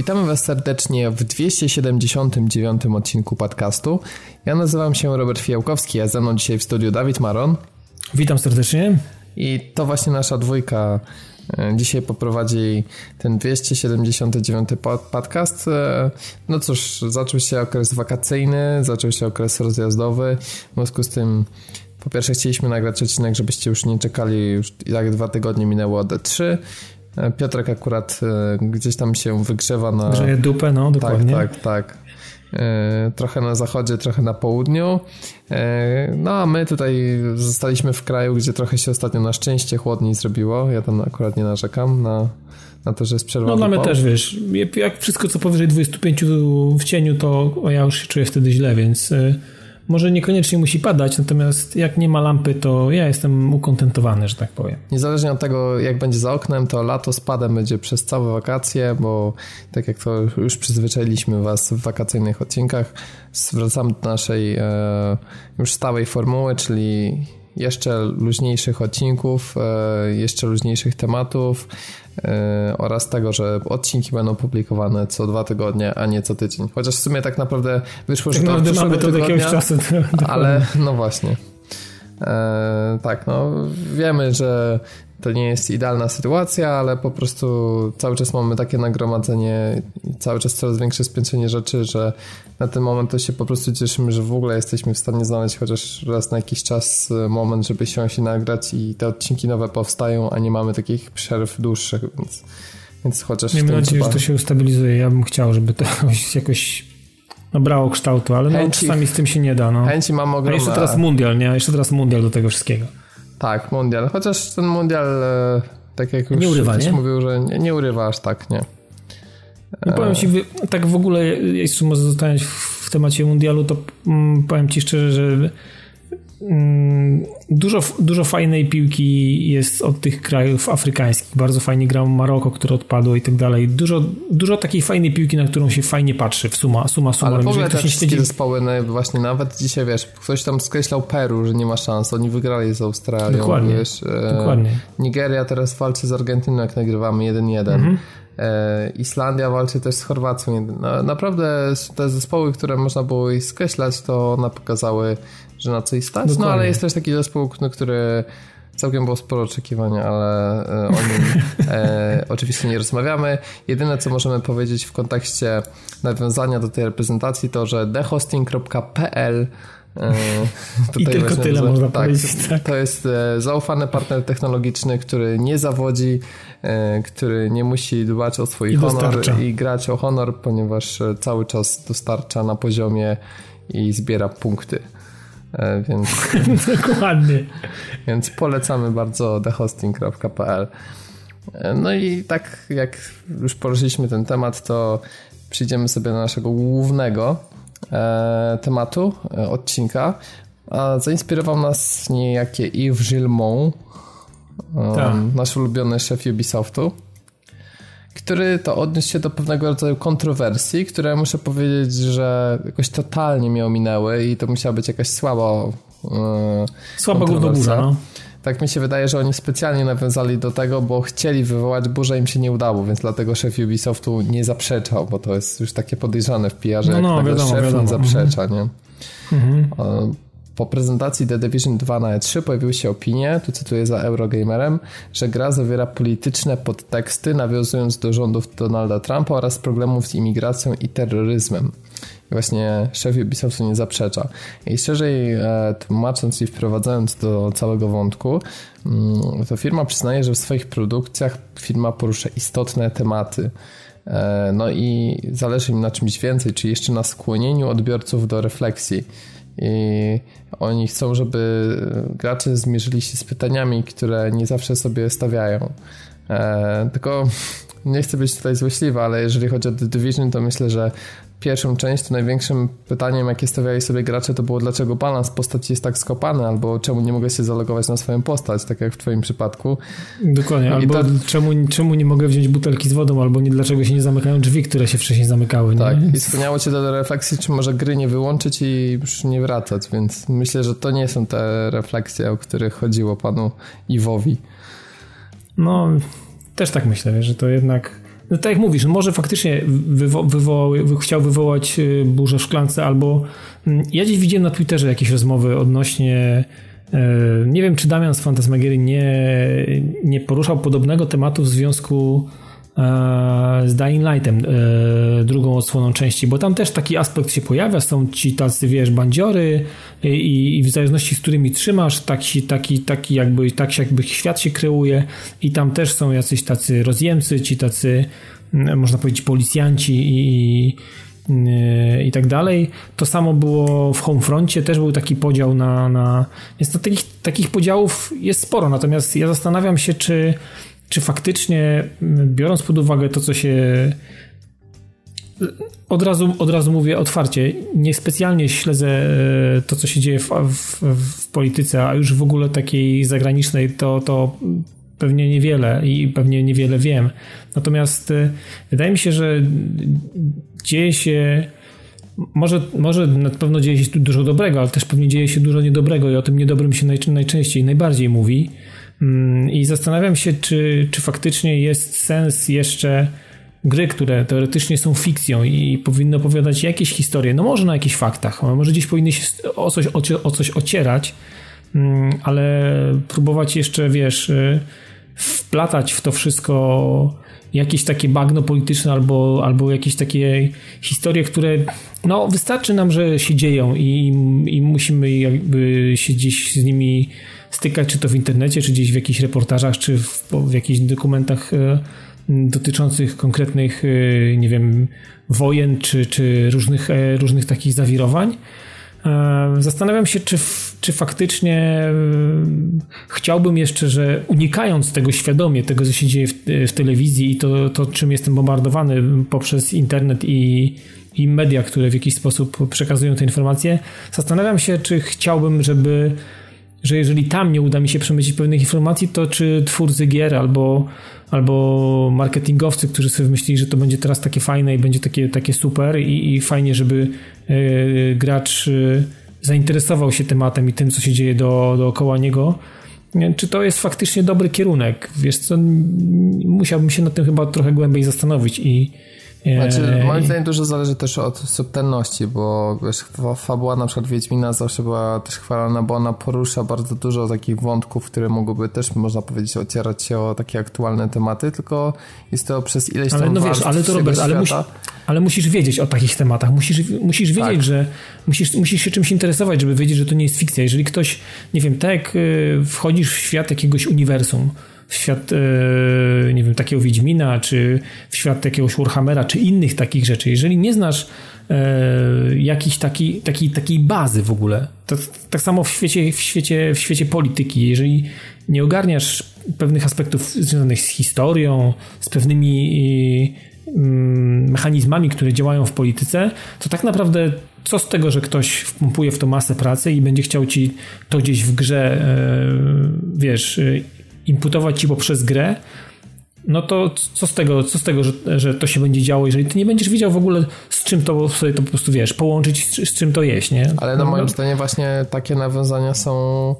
Witamy Was serdecznie w 279 odcinku podcastu. Ja nazywam się Robert Fijałkowski, a ze mną dzisiaj w studiu Dawid Maron. Witam serdecznie. I to właśnie nasza dwójka e, dzisiaj poprowadzi ten 279 podcast. E, no cóż, zaczął się okres wakacyjny, zaczął się okres rozjazdowy. W związku z tym po pierwsze chcieliśmy nagrać odcinek, żebyście już nie czekali, już jak dwa tygodnie minęło od D3. E, Piotrek akurat gdzieś tam się wygrzewa na... Grzeje dupę, no dokładnie. Tak, tak, tak. E, trochę na zachodzie, trochę na południu. E, no a my tutaj zostaliśmy w kraju, gdzie trochę się ostatnio na szczęście chłodniej zrobiło. Ja tam akurat nie narzekam na, na to, że jest przerwa. No dla mnie też, wiesz, jak wszystko co powyżej 25 w cieniu, to ja już się czuję wtedy źle, więc e, może niekoniecznie musi padać, natomiast jak nie ma lampy, to ja jestem ukontentowany, że tak powiem. Niezależnie od tego, jak będzie za oknem, to lato z padem będzie przez całe wakacje, bo tak jak to już przyzwyczailiśmy Was w wakacyjnych odcinkach, zwracamy do naszej e, już stałej formuły, czyli jeszcze luźniejszych odcinków, e, jeszcze luźniejszych tematów oraz tego, że odcinki będą publikowane co dwa tygodnie, a nie co tydzień. Chociaż w sumie tak naprawdę wyszło, tak że to naprawdę mamy to od jakiegoś czasu. Ale no właśnie. E, tak, no wiemy, że to nie jest idealna sytuacja, ale po prostu cały czas mamy takie nagromadzenie i cały czas coraz większe spiętrzenie rzeczy, że na ten moment to się po prostu cieszymy, że w ogóle jesteśmy w stanie znaleźć chociaż raz na jakiś czas e, moment, żeby się i nagrać i te odcinki nowe powstają, a nie mamy takich przerw dłuższych, więc, więc chociaż... Miejmy nadzieję, że to się ustabilizuje. Ja bym chciał, żeby to jakoś nabrało kształtu, ale no, chęci, czasami z tym się nie da. No. Chęci mam ogromne. A jeszcze teraz mundial, nie? Jeszcze teraz mundial do tego wszystkiego. Tak, mundial. Chociaż ten mundial, e, tak jak już nie urywa, ktoś nie? mówił, że nie, nie urywa aż tak, nie. No powiem ci, tak w ogóle, jeśli może zostać w temacie mundialu, to mm, powiem ci szczerze, że dużo, dużo fajnej piłki jest od tych krajów afrykańskich. Bardzo fajnie grał Maroko, które odpadło i tak dalej. Dużo, dużo takiej fajnej piłki, na którą się fajnie patrzy w suma, suma suma. Ale ogóle te wszystkie śledzi... zespoły, no właśnie nawet dzisiaj, wiesz, ktoś tam skreślał Peru, że nie ma szans. Oni wygrali z Australią. Dokładnie, wiesz, e, dokładnie. Nigeria teraz walczy z Argentyną, jak nagrywamy 1-1. Mhm. E, Islandia walczy też z Chorwacją. Naprawdę te zespoły, które można było ich skreślać, to one pokazały, że na co ich stać. Dokładnie. No ale jest też taki zespół, no, który całkiem było sporo oczekiwania, ale e, o nim e, oczywiście nie rozmawiamy. Jedyne, co możemy powiedzieć w kontekście nawiązania do tej reprezentacji, to że thehosting.pl e, I tylko tyle można tak, powiedzieć. Tak. To jest e, zaufany partner technologiczny, który nie zawodzi, który nie musi dbać o swój I honor dostarcza. i grać o honor, ponieważ cały czas dostarcza na poziomie i zbiera punkty. E, więc, Dokładnie. Więc polecamy bardzo thehosting.pl. E, no i tak jak już poruszyliśmy ten temat, to przyjdziemy sobie do naszego głównego e, tematu, odcinka. A zainspirował nas niejakie Yves Gillemont, tak. nasz ulubiony szef Ubisoftu który to odniósł się do pewnego rodzaju kontrowersji, które muszę powiedzieć, że jakoś totalnie mnie ominęły i to musiała być jakaś słaba yy, Słaba burza, no. Tak mi się wydaje, że oni specjalnie nawiązali do tego, bo chcieli wywołać burzę, im się nie udało, więc dlatego szef Ubisoftu nie zaprzeczał, bo to jest już takie podejrzane w PR, no, jak no, wiadomo, szef wiadomo. zaprzecza, nie? Mhm. Po prezentacji The Division 2 na E3 pojawiły się opinie, tu cytuję za Eurogamerem, że gra zawiera polityczne podteksty, nawiązując do rządów Donalda Trumpa oraz problemów z imigracją i terroryzmem. I właśnie szef Ubisoftu nie zaprzecza. I szerzej e, tłumacząc i wprowadzając do całego wątku, mm, to firma przyznaje, że w swoich produkcjach firma porusza istotne tematy. E, no i zależy im na czymś więcej, czyli jeszcze na skłonieniu odbiorców do refleksji i oni chcą, żeby gracze zmierzyli się z pytaniami, które nie zawsze sobie stawiają. E, tylko nie chcę być tutaj złośliwy, ale jeżeli chodzi o The Division, to myślę, że pierwszą część, to największym pytaniem, jakie stawiali sobie gracze, to było dlaczego balans postaci jest tak skopany, albo czemu nie mogę się zalogować na swoją postać, tak jak w twoim przypadku. Dokładnie, albo to... czemu, czemu nie mogę wziąć butelki z wodą, albo nie, dlaczego się nie zamykają drzwi, które się wcześniej zamykały. Tak, nie? i skłaniało cię do refleksji, czy może gry nie wyłączyć i już nie wracać, więc myślę, że to nie są te refleksje, o których chodziło panu Iwowi. No, też tak myślę, że to jednak no tak jak mówisz, no może faktycznie wywo, chciał wywołać y, burzę w szklance, albo mm, ja gdzieś widziałem na Twitterze jakieś rozmowy odnośnie y, nie wiem, czy Damian z Fantasmagiery nie, nie poruszał podobnego tematu w związku e, z Dying Lightem, e, drugą odsłoną części, bo tam też taki aspekt się pojawia, są ci tacy, wiesz, bandziory i, i w zależności z którymi trzymasz, taki, taki, taki jakby, tak jakby świat się kreuje i tam też są jacyś tacy rozjemcy, ci tacy, można powiedzieć, policjanci i, i tak dalej. To samo było w Homefroncie, też był taki podział na. na więc to takich, takich podziałów jest sporo, natomiast ja zastanawiam się, czy czy faktycznie, biorąc pod uwagę to, co się. Od razu, od razu mówię otwarcie, niespecjalnie śledzę e, to, co się dzieje w, w, w polityce, a już w ogóle takiej zagranicznej, to, to pewnie niewiele i pewnie niewiele wiem. Natomiast e, wydaje mi się, że dzieje się. Może, może na pewno dzieje się dużo dobrego, ale też pewnie dzieje się dużo niedobrego i o tym niedobrym się najczęściej, najbardziej mówi. Mm, I zastanawiam się, czy, czy faktycznie jest sens jeszcze gry, które teoretycznie są fikcją i powinny opowiadać jakieś historie, no może na jakichś faktach, może gdzieś powinny się o coś, o coś ocierać, mm, ale próbować jeszcze, wiesz, y, wplatać w to wszystko jakieś takie bagno polityczne albo, albo jakieś takie historie, które no wystarczy nam, że się dzieją i, i musimy jakby się gdzieś z nimi stykać, czy to w internecie, czy gdzieś w jakichś reportażach, czy w, w jakichś dokumentach e, dotyczących konkretnych, e, nie wiem, wojen, czy, czy różnych, e, różnych takich zawirowań. Zastanawiam się, czy, czy faktycznie chciałbym jeszcze, że unikając tego świadomie, tego co się dzieje w, w telewizji i to, to, czym jestem bombardowany poprzez internet i, i media, które w jakiś sposób przekazują te informacje, zastanawiam się, czy chciałbym, żeby że jeżeli tam nie uda mi się przemycić pewnych informacji, to czy twórcy gier albo, albo marketingowcy, którzy sobie wymyślili, że to będzie teraz takie fajne i będzie takie, takie super i, i fajnie, żeby yy, gracz yy, zainteresował się tematem i tym, co się dzieje do, dookoła niego, czy to jest faktycznie dobry kierunek? Wiesz co, musiałbym się nad tym chyba trochę głębiej zastanowić i znaczy, moim zdaniem dużo zależy też od subtelności, bo wiesz, fabuła na przykład Wiedźmina zawsze była też chwalona, bo ona porusza bardzo dużo takich wątków, które mogłyby też, można powiedzieć, ocierać się o takie aktualne tematy, tylko jest to przez ileś ale, tam no wiesz, ale to Robert, ale, musi, ale, musisz wiedzieć o takich tematach, musisz, musisz wiedzieć, tak. że musisz, musisz się czymś interesować, żeby wiedzieć, że to nie jest fikcja. Jeżeli ktoś, nie wiem, tak jak y, wchodzisz w świat jakiegoś uniwersum, w świat, e, nie wiem, takiego Wiedźmina, czy w świat jakiegoś Warhammera, czy innych takich rzeczy. Jeżeli nie znasz e, jakiejś takiej, takiej, takiej bazy w ogóle, to, tak samo w świecie, w, świecie, w świecie polityki, jeżeli nie ogarniasz pewnych aspektów związanych z historią, z pewnymi mm, mechanizmami, które działają w polityce, to tak naprawdę co z tego, że ktoś wpompuje w to masę pracy i będzie chciał ci to gdzieś w grze, e, wiesz, imputować ci poprzez grę, no to co z tego, co z tego że, że to się będzie działo, jeżeli ty nie będziesz wiedział w ogóle z czym to sobie to po prostu wiesz, połączyć z, z czym to jest, nie? Ale no, no moim no. zdaniem właśnie takie nawiązania są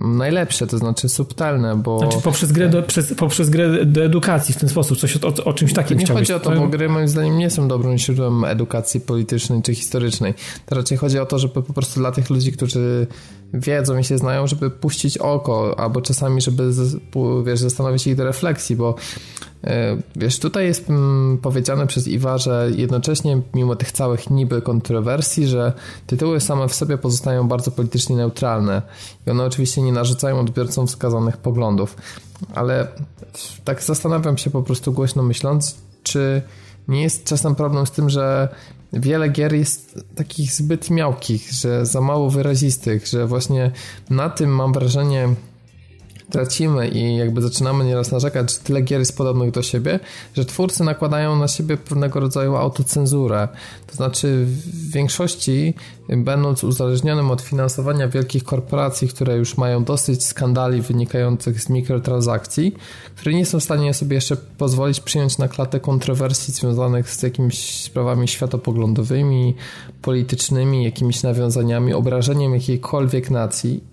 najlepsze, to znaczy subtelne, bo... Znaczy poprzez grę do, przez, poprzez grę do edukacji w ten sposób, coś o, o, o czymś takim Nie chodzi o to, bo gry moim zdaniem nie są dobrym źródłem edukacji politycznej czy historycznej. To raczej chodzi o to, żeby po prostu dla tych ludzi, którzy wiedzą i się znają, żeby puścić oko, albo czasami, żeby wiesz, zastanowić ich do refleksji, bo e, wiesz, tutaj jest mm, powiedziane przez Iwa, że jednocześnie mimo tych całych niby kontrowersji, że tytuły same w sobie pozostają bardzo politycznie neutralne i one oczywiście nie narzucają odbiorcom wskazanych poglądów, ale tak zastanawiam się po prostu głośno myśląc, czy nie jest czasem problem z tym, że wiele gier jest takich zbyt miałkich, że za mało wyrazistych, że właśnie na tym mam wrażenie tracimy i jakby zaczynamy nieraz narzekać, że tyle gier jest podobnych do siebie, że twórcy nakładają na siebie pewnego rodzaju autocenzurę. To znaczy w większości, będąc uzależnionym od finansowania wielkich korporacji, które już mają dosyć skandali wynikających z mikrotransakcji, które nie są w stanie sobie jeszcze pozwolić przyjąć na klatę kontrowersji związanych z jakimiś sprawami światopoglądowymi, politycznymi, jakimiś nawiązaniami, obrażeniem jakiejkolwiek nacji,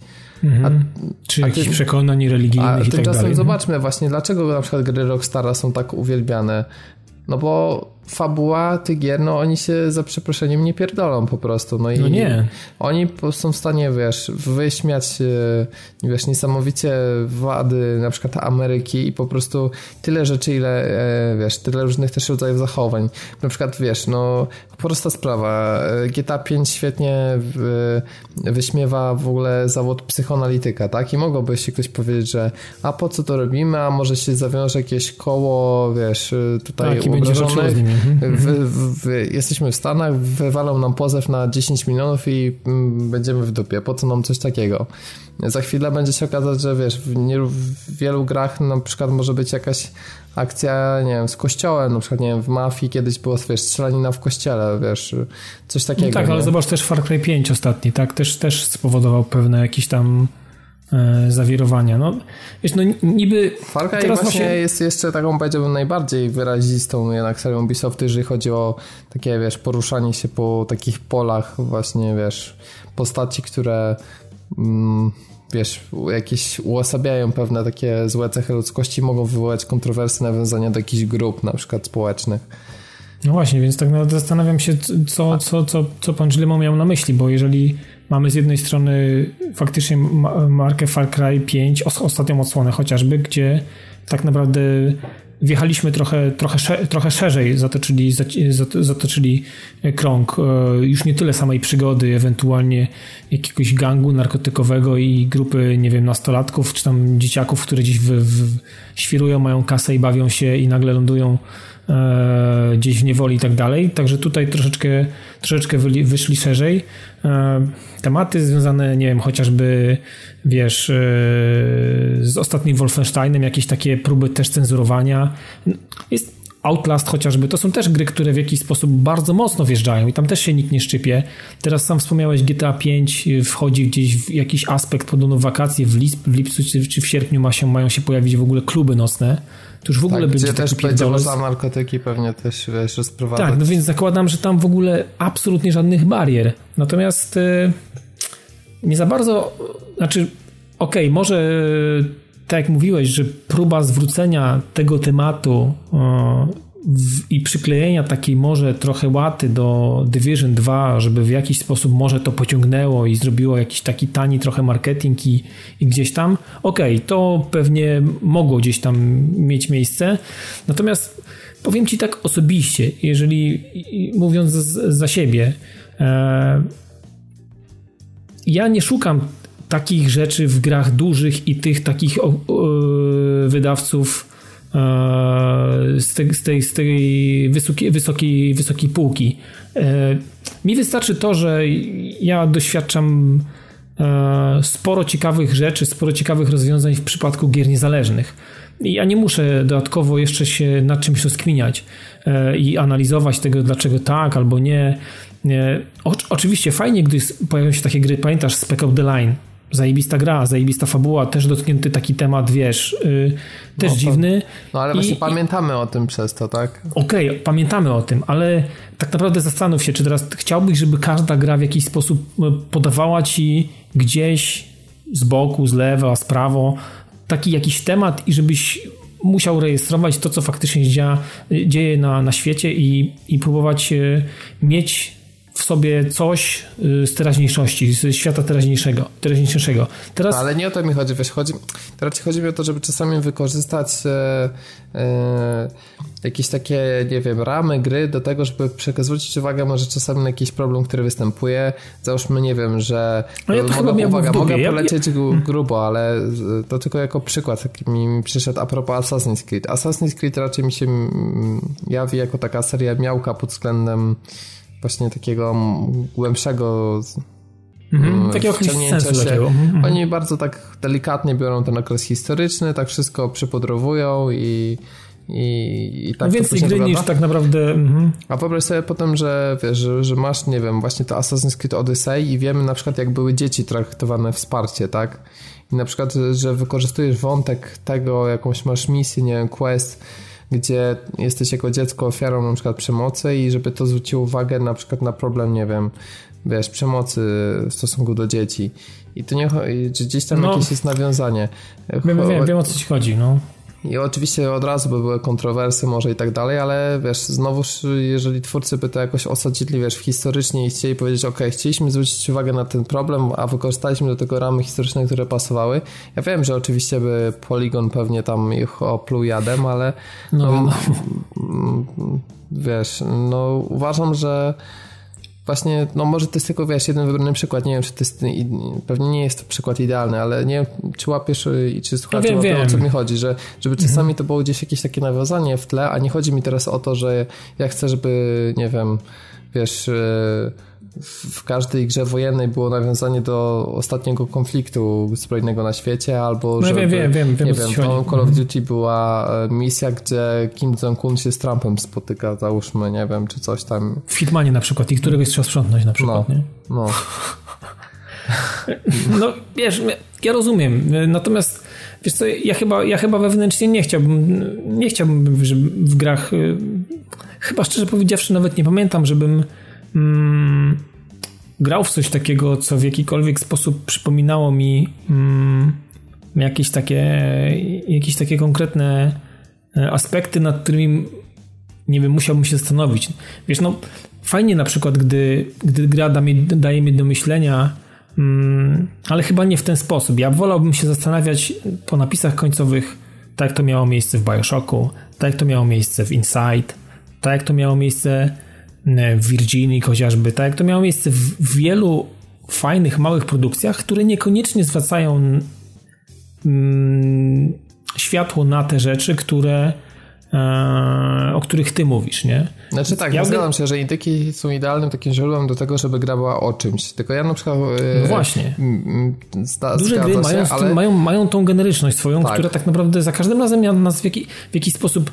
Mhm. A, Czy jakichś ty, przekonań religijnych a i tak tymczasem zobaczmy właśnie, dlaczego na przykład gry Rockstara są tak uwielbiane. No bo fabuła tych gier, no oni się za przeproszeniem nie pierdolą po prostu. No, i no nie. Oni są w stanie, wiesz, wyśmiać wiesz, niesamowicie wady na przykład Ameryki i po prostu tyle rzeczy, ile, e, wiesz, tyle różnych też rodzajów zachowań. Na przykład, wiesz, no prosta sprawa. GTA 5 świetnie wyśmiewa w ogóle zawód psychoanalityka, tak? I mogłoby się ktoś powiedzieć, że a po co to robimy, a może się zawiąże jakieś koło, wiesz, tutaj tak, uobrażonych w, w, jesteśmy w Stanach, wywalą nam pozew na 10 milionów i mm, będziemy w dupie. Po co nam coś takiego? Za chwilę będzie się okazać, że wiesz, w, nie, w wielu grach na przykład może być jakaś akcja, nie wiem, z kościołem, na przykład, nie wiem, w Mafii kiedyś było, wiesz, strzelanina w kościele, wiesz, coś takiego. No tak, nie? ale zobacz też Far Cry 5 ostatni, tak, też, też spowodował pewne jakieś tam zawirowania. No, wiesz, no niby... Far Cry teraz właśnie jest jeszcze taką, powiedziałbym, najbardziej wyrazistą jednak serią Ubisoftu, jeżeli chodzi o takie, wiesz, poruszanie się po takich polach właśnie, wiesz, postaci, które... Mm, wiesz, jakieś uosabiają pewne takie złe cechy ludzkości, mogą wywołać kontrowersje, nawiązania do jakichś grup, na przykład społecznych. No właśnie, więc tak naprawdę zastanawiam się, co, co, co, co pan Gillemo miał na myśli, bo jeżeli mamy z jednej strony faktycznie markę Far Cry 5, ostatnią odsłonę chociażby, gdzie tak naprawdę wjechaliśmy trochę, trochę, trochę szerzej, zatoczyli, zatoczyli krąg e, już nie tyle samej przygody, ewentualnie jakiegoś gangu narkotykowego i grupy, nie wiem, nastolatków czy tam dzieciaków, które gdzieś w, w, świrują, mają kasę i bawią się i nagle lądują e, gdzieś w niewoli i tak dalej. Także tutaj troszeczkę, troszeczkę wyszli szerzej. E, tematy związane, nie wiem, chociażby wiesz, e, z ostatnim Wolfensteinem, jakieś takie próby też cenzurowania. Jest Outlast chociażby, to są też gry, które w jakiś sposób bardzo mocno wjeżdżają i tam też się nikt nie szczypie. Teraz sam wspomniałeś GTA 5 wchodzi gdzieś w jakiś aspekt, podobno wakacje w, lisp, w lipcu czy w sierpniu ma się, mają się pojawić w ogóle kluby nocne. To już w ogóle tak, będzie też będzie można narkotyki pewnie też wiesz, rozprowadzać. Tak, no więc zakładam, że tam w ogóle absolutnie żadnych barier. Natomiast e, nie za bardzo, znaczy okej, okay, może tak jak mówiłeś, że próba zwrócenia tego tematu w, i przyklejenia takiej może trochę łaty do Division 2, żeby w jakiś sposób może to pociągnęło i zrobiło jakiś taki tani trochę marketing i, i gdzieś tam, okej, okay, to pewnie mogło gdzieś tam mieć miejsce. Natomiast powiem Ci tak osobiście, jeżeli mówiąc za siebie, e, ja nie szukam takich rzeczy w grach dużych i tych takich wydawców z tej, z tej, z tej wysokiej, wysokiej, półki. E, mi wystarczy to, że ja doświadczam e, sporo ciekawych rzeczy, sporo ciekawych rozwiązań w przypadku gier niezależnych. Ja nie muszę dodatkowo jeszcze się nad czymś rozkminiać i analizować tego, dlaczego tak albo nie. Oczywiście fajnie, gdy pojawią się takie gry, pamiętasz Spec Out The Line, zajebista gra, zajebista fabuła, też dotknięty taki temat, wiesz, yy, też no, dziwny. No ale I, właśnie pamiętamy o tym przez to, tak? Okej, okay, pamiętamy o tym, ale tak naprawdę zastanów się, czy teraz chciałbyś, żeby każda gra w jakiś sposób y, podawała ci gdzieś z boku, z lewa, z prawo taki jakiś temat i żebyś musiał rejestrować to, co faktycznie dzieje, dzieje na, na świecie i, i próbować y, mieć w sobie coś y, z teraźniejszości, z świata teraźniejszego. teraźniejszego. Teraz... No, ale nie o to mi chodzi, wiesz, chodzi, to raczej chodzi mi o to, żeby czasami wykorzystać e, e, jakieś takie, nie wiem, ramy gry do tego, żeby zwrócić uwagę może czasami na jakiś problem, który występuje. Załóżmy, nie wiem, że no ja to mogę, uwaga, mogę polecieć ja, ja... grubo, ale to tylko jako przykład mi, mi przyszedł a propos Assassin's Creed. Assassin's Creed raczej mi się jawi jako taka seria miałka pod względem właśnie takiego głębszego Mhm, takiego sensu się. Takiego. Mhm. Oni bardzo tak delikatnie biorą ten okres historyczny, tak wszystko przypodrowują i i, i tak więcej gry niż tak naprawdę. Mhm. A wyobraź sobie potem, że wiesz, że, że, masz, nie wiem, właśnie to Assassin's Creed Odyssey i wiemy na przykład, jak były dzieci traktowane wsparcie, tak? I na przykład, że wykorzystujesz wątek tego, jakąś masz misję, nie wiem, quest gdzie jesteś jako dziecko ofiarą na przykład przemocy i żeby to zwróciło uwagę na przykład na problem, nie wiem, wiesz, przemocy w stosunku do dzieci. I to nie że gdzieś tam no, jakieś jest nawiązanie. Wiem, wiem, wiem o co ci chodzi, no. I oczywiście od razu by były kontrowersje może i tak dalej, ale wiesz, znowuż jeżeli twórcy by to jakoś osadzili, wiesz, historycznie i chcieli powiedzieć, ok, chcieliśmy zwrócić uwagę na ten problem, a wykorzystaliśmy do tego ramy historyczne, które pasowały. Ja wiem, że oczywiście by Polygon pewnie tam ich opluł jadem, ale no, no, no. wiesz, no uważam, że właśnie, no może to jest tylko, wiesz, jeden wybrany przykład, nie wiem, czy to jest, pewnie nie jest to przykład idealny, ale nie wiem, czy łapiesz i czy słuchacze no wiem, o co mi chodzi, że żeby czasami mhm. to było gdzieś jakieś takie nawiązanie w tle, a nie chodzi mi teraz o to, że ja chcę, żeby, nie wiem, wiesz... Yy, w każdej grze wojennej było nawiązanie do ostatniego konfliktu zbrojnego na świecie, albo no, żeby, wiem, wiem, wiem, nie wiem, w Call of mhm. Duty była e, misja, gdzie Kim Jong-un się z Trumpem spotyka, załóżmy, nie wiem, czy coś tam. W Hitmanie na przykład i któregoś trzeba sprzątnąć na przykład, no, nie? No. no, wiesz, ja rozumiem, natomiast wiesz co, ja chyba, ja chyba wewnętrznie nie chciałbym, nie chciałbym, żeby w grach, y, chyba szczerze powiedziawszy nawet nie pamiętam, żebym mm, grał w coś takiego, co w jakikolwiek sposób przypominało mi mm, jakieś takie jakieś takie konkretne e, aspekty, nad którymi nie wiem, musiałbym się zastanowić. Wiesz, no fajnie na przykład, gdy, gdy gra da mi, daje mi do myślenia, mm, ale chyba nie w ten sposób. Ja wolałbym się zastanawiać po napisach końcowych, tak jak to miało miejsce w Bioshocku, tak jak to miało miejsce w Inside, tak jak to miało miejsce w Virginii chociażby, tak? Jak to miało miejsce w wielu fajnych, małych produkcjach, które niekoniecznie zwracają mm, światło na te rzeczy, które o których ty mówisz, nie? Znaczy tak, ja zgadzam się, że indyki są idealnym takim źródłem do tego, żeby gra była o czymś. Tylko ja na przykład... E, no właśnie. Zda, Duże gry się, mają, ale... mają, mają tą generyczność swoją, tak. która tak naprawdę za każdym razem nas w, jaki, w jakiś sposób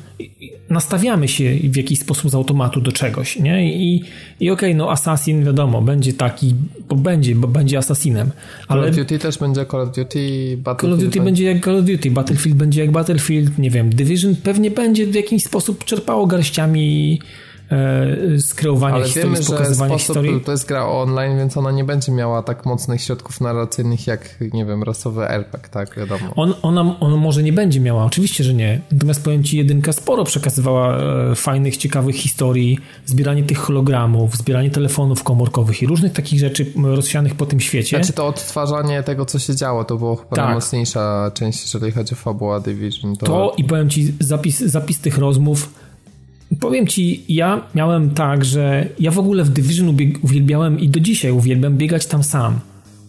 nastawiamy się w jakiś sposób z automatu do czegoś, nie? I, i okej, okay, no Assassin wiadomo, będzie taki, bo będzie, bo będzie Assassinem. Ale Call of Duty też będzie Call of Duty, Battlefield... Call of Duty będzie jak Call of Duty, Battlefield będzie jak Battlefield, nie wiem, Division pewnie będzie w jakiś sposób czerpało garściami e, z kreowania Ale historii, wiemy, pokazywania że historii. To jest gra online, więc ona nie będzie miała tak mocnych środków narracyjnych jak, nie wiem, rasowy RPG, tak, wiadomo. On, ona, ona może nie będzie miała, oczywiście, że nie. Natomiast powiem Ci, jedynka sporo przekazywała e, fajnych, ciekawych historii, zbieranie tych hologramów, zbieranie telefonów komórkowych i różnych takich rzeczy rozsianych po tym świecie. Znaczy to odtwarzanie tego, co się działo, to było chyba tak. najmocniejsza część, jeżeli chodzi o fabuła Division. To... to i powiem Ci, zapis, zapis tych rozmów Powiem ci, ja miałem tak, że ja w ogóle w Division uwielbiałem i do dzisiaj uwielbiam biegać tam sam.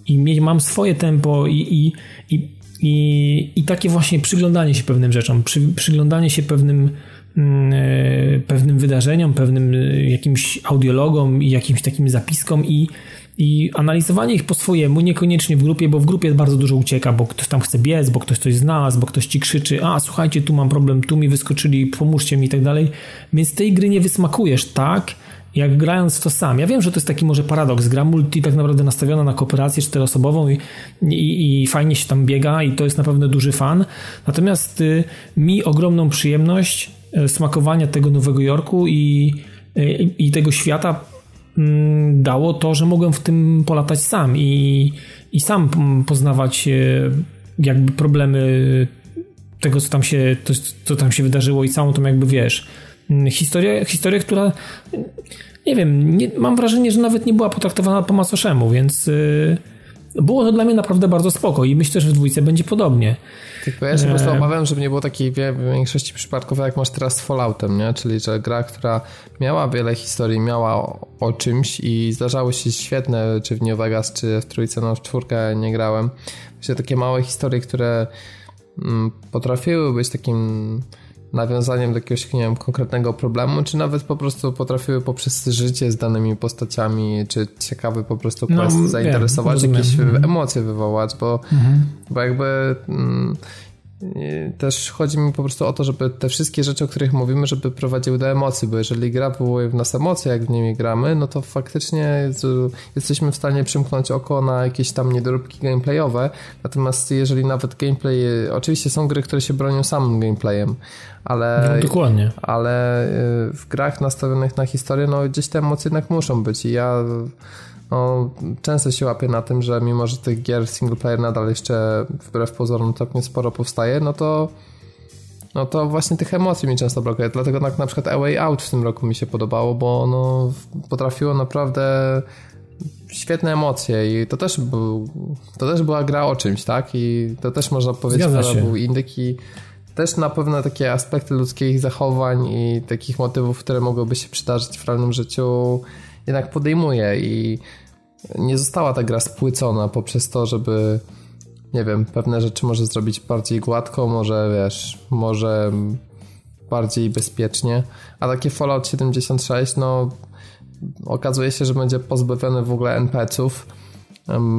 I mam swoje tempo i, i, i, i, i takie właśnie przyglądanie się pewnym rzeczom, przy, przyglądanie się pewnym, mm, e, pewnym wydarzeniom, pewnym e, jakimś audiologom i jakimś takim zapiskom i i analizowanie ich po swojemu, niekoniecznie w grupie, bo w grupie bardzo dużo ucieka, bo ktoś tam chce biec, bo ktoś coś znalazł, bo ktoś ci krzyczy, a słuchajcie, tu mam problem, tu mi wyskoczyli, pomóżcie mi i tak dalej. Więc tej gry nie wysmakujesz tak, jak grając to sam. Ja wiem, że to jest taki może paradoks. Gra multi tak naprawdę nastawiona na kooperację czteroosobową i, i, i fajnie się tam biega i to jest naprawdę duży fan. Natomiast y, mi ogromną przyjemność y, smakowania tego Nowego Jorku i, y, i tego świata dało to, że mogłem w tym polatać sam i, i sam poznawać e, jakby problemy tego, co tam się, to, co tam się wydarzyło i całą tą jakby, wiesz, mm, historię, historię która nie wiem, nie, mam wrażenie, że nawet nie była potraktowana po macoszemu, więc yy, było to dla mnie naprawdę bardzo spoko i myślę, że w dwójce będzie podobnie. Tylko ja się po prostu obawiam, żeby nie było takiej w większości przypadków, jak masz teraz z Falloutem, nie? Czyli, że gra, która miała wiele historii, miała o, o czymś i zdarzały się świetne, czy w New Vegas, czy w trójce, no w czwórkę nie grałem. Myślę, takie małe historie, które mm, potrafiły być takim nawiązaniem do jakiegoś, nie wiem, konkretnego problemu, czy nawet po prostu potrafiły poprzez życie z danymi postaciami, czy ciekawy po prostu no, quest zainteresować, wiem, jakieś mhm. emocje wywołać, bo, mhm. bo jakby mm, też chodzi mi po prostu o to, żeby te wszystkie rzeczy, o których mówimy, żeby prowadziły do emocji, bo jeżeli gra wywołuje w nas emocje, jak w nimi gramy, no to faktycznie jesteśmy w stanie przymknąć oko na jakieś tam niedoróbki gameplayowe, natomiast jeżeli nawet gameplay, oczywiście są gry, które się bronią samym gameplayem, ale, no, dokładnie. ale y, w grach nastawionych na historię, no gdzieś te emocje jednak muszą być i ja no, często się łapię na tym, że mimo, że tych gier single player nadal jeszcze wbrew pozorom tak nie sporo powstaje, no to no to właśnie tych emocji mi często brakuje. Dlatego tak na przykład A Way Out w tym roku mi się podobało, bo ono potrafiło naprawdę świetne emocje i to też, był, to też była gra o czymś, tak? I to też można powiedzieć, że był indyk i też na pewno takie aspekty ludzkich zachowań i takich motywów, które mogłyby się przydarzyć w realnym życiu jednak podejmuje i nie została ta gra spłycona poprzez to, żeby nie wiem, pewne rzeczy może zrobić bardziej gładko, może wiesz, może bardziej bezpiecznie, a takie Fallout 76, no okazuje się, że będzie pozbawiony w ogóle NPC-ów,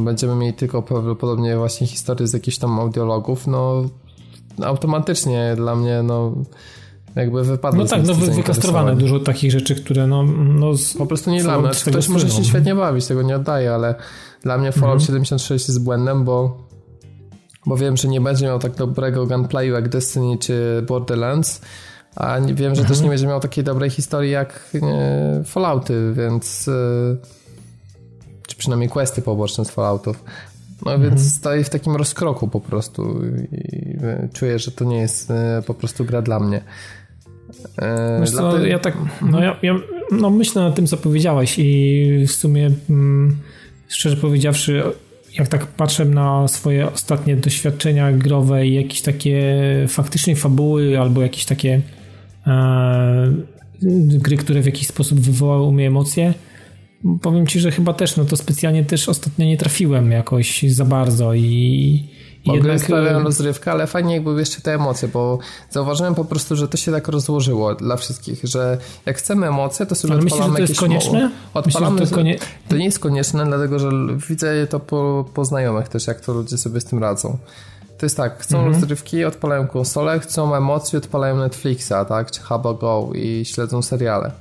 będziemy mieli tylko prawdopodobnie właśnie historię z jakichś tam audiologów, no automatycznie dla mnie, no jakby wypadło No tak, no wykastrowane dużo takich rzeczy, które no... no po prostu nie dla mnie. Ktoś może się świetnie bawić, tego nie oddaję, ale dla mnie Fallout mhm. 76 jest błędem, bo bo wiem, że nie będzie miał tak dobrego gunplayu jak Destiny czy Borderlands, a wiem, że mhm. też nie będzie miał takiej dobrej historii jak nie, Fallouty, więc e, czy przynajmniej questy poboczne z Falloutów. No mhm. więc staję w takim rozkroku po prostu i czuję, że to nie jest e, po prostu gra dla mnie. E, Wiesz co, ja tak, no ja, ja no myślę nad tym, co powiedziałeś i w sumie mm, szczerze powiedziawszy jak tak patrzę na swoje ostatnie doświadczenia growe i jakieś takie faktycznie fabuły albo jakieś takie e, gry, które w jakiś sposób wywołały u mnie emocje, powiem ci, że chyba też, no to specjalnie też ostatnio nie trafiłem jakoś za bardzo i bo Jednak... rozrywkę, ale fajnie jakby jeszcze te emocje, bo zauważyłem po prostu, że to się tak rozłożyło dla wszystkich, że jak chcemy emocje, to sobie ale odpalamy myślisz, że to jest konieczne? Odpalamy, myślisz, to, konie... to nie jest konieczne, dlatego że widzę to po, po znajomych też, jak to ludzie sobie z tym radzą. To jest tak, chcą mhm. rozrywki, odpalają konsolę, chcą emocji, odpalają Netflixa, tak, czy Habo Go i śledzą seriale.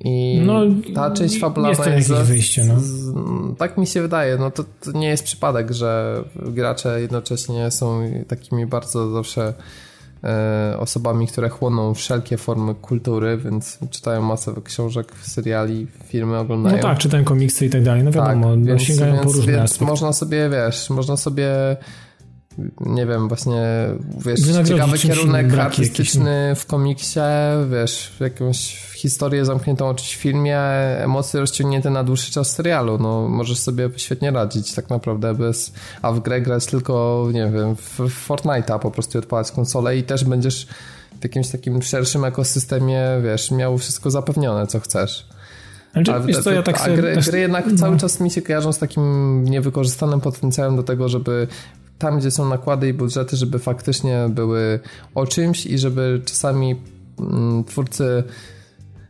I no, ta część fabularna jest, jest wyjście, no. Z, tak mi się wydaje, no to, to, nie jest przypadek, że gracze jednocześnie są takimi bardzo zawsze e, osobami, które chłoną wszelkie formy kultury, więc czytają masę książek, seriali, filmy oglądają. No tak, czytają komiksy i tak dalej, no wiadomo, tak, więc, sięgają więc, po różne więc aspekty. można sobie, wiesz, można sobie nie wiem, właśnie wiesz, ciekawy kierunek artystyczny w komiksie, wiesz, jakąś historię zamkniętą oczywiście w filmie, emocje rozciągnięte na dłuższy czas serialu, no możesz sobie świetnie radzić tak naprawdę bez, a w grę grać tylko, nie wiem, w Fortnite'a po prostu odpalać konsolę i też będziesz w jakimś takim szerszym ekosystemie, wiesz, miał wszystko zapewnione, co chcesz. Znaczy, a, wiesz co, ja tak a gry, gry jednak no. cały czas mi się kojarzą z takim niewykorzystanym potencjałem do tego, żeby tam, gdzie są nakłady i budżety, żeby faktycznie były o czymś i żeby czasami mm, twórcy,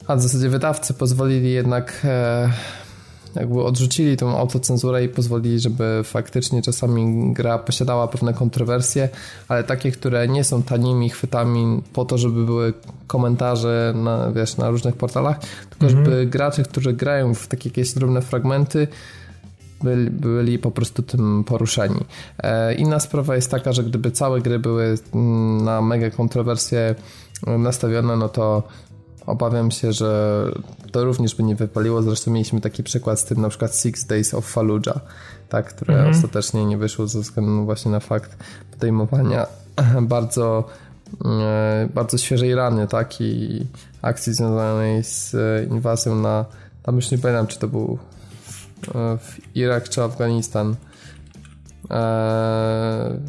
a w zasadzie wydawcy pozwolili jednak e, jakby odrzucili tą autocenzurę i pozwolili, żeby faktycznie czasami gra posiadała pewne kontrowersje, ale takie, które nie są tanimi chwytami po to, żeby były komentarze na, wiesz, na różnych portalach, tylko mhm. żeby gracze, którzy grają w takie jakieś drobne fragmenty, byli, byli po prostu tym poruszeni. E, inna sprawa jest taka, że gdyby całe gry były mm, na mega kontrowersje nastawione, no to obawiam się, że to również by nie wypaliło. Zresztą mieliśmy taki przykład z tym na przykład Six Days of Fallujah, tak, które mhm. ostatecznie nie wyszło ze względu właśnie na fakt podejmowania bardzo e, bardzo świeżej rany, tak, i akcji związanej z inwazją na tam już nie pamiętam, czy to był w Irak czy Afganistan. Eee,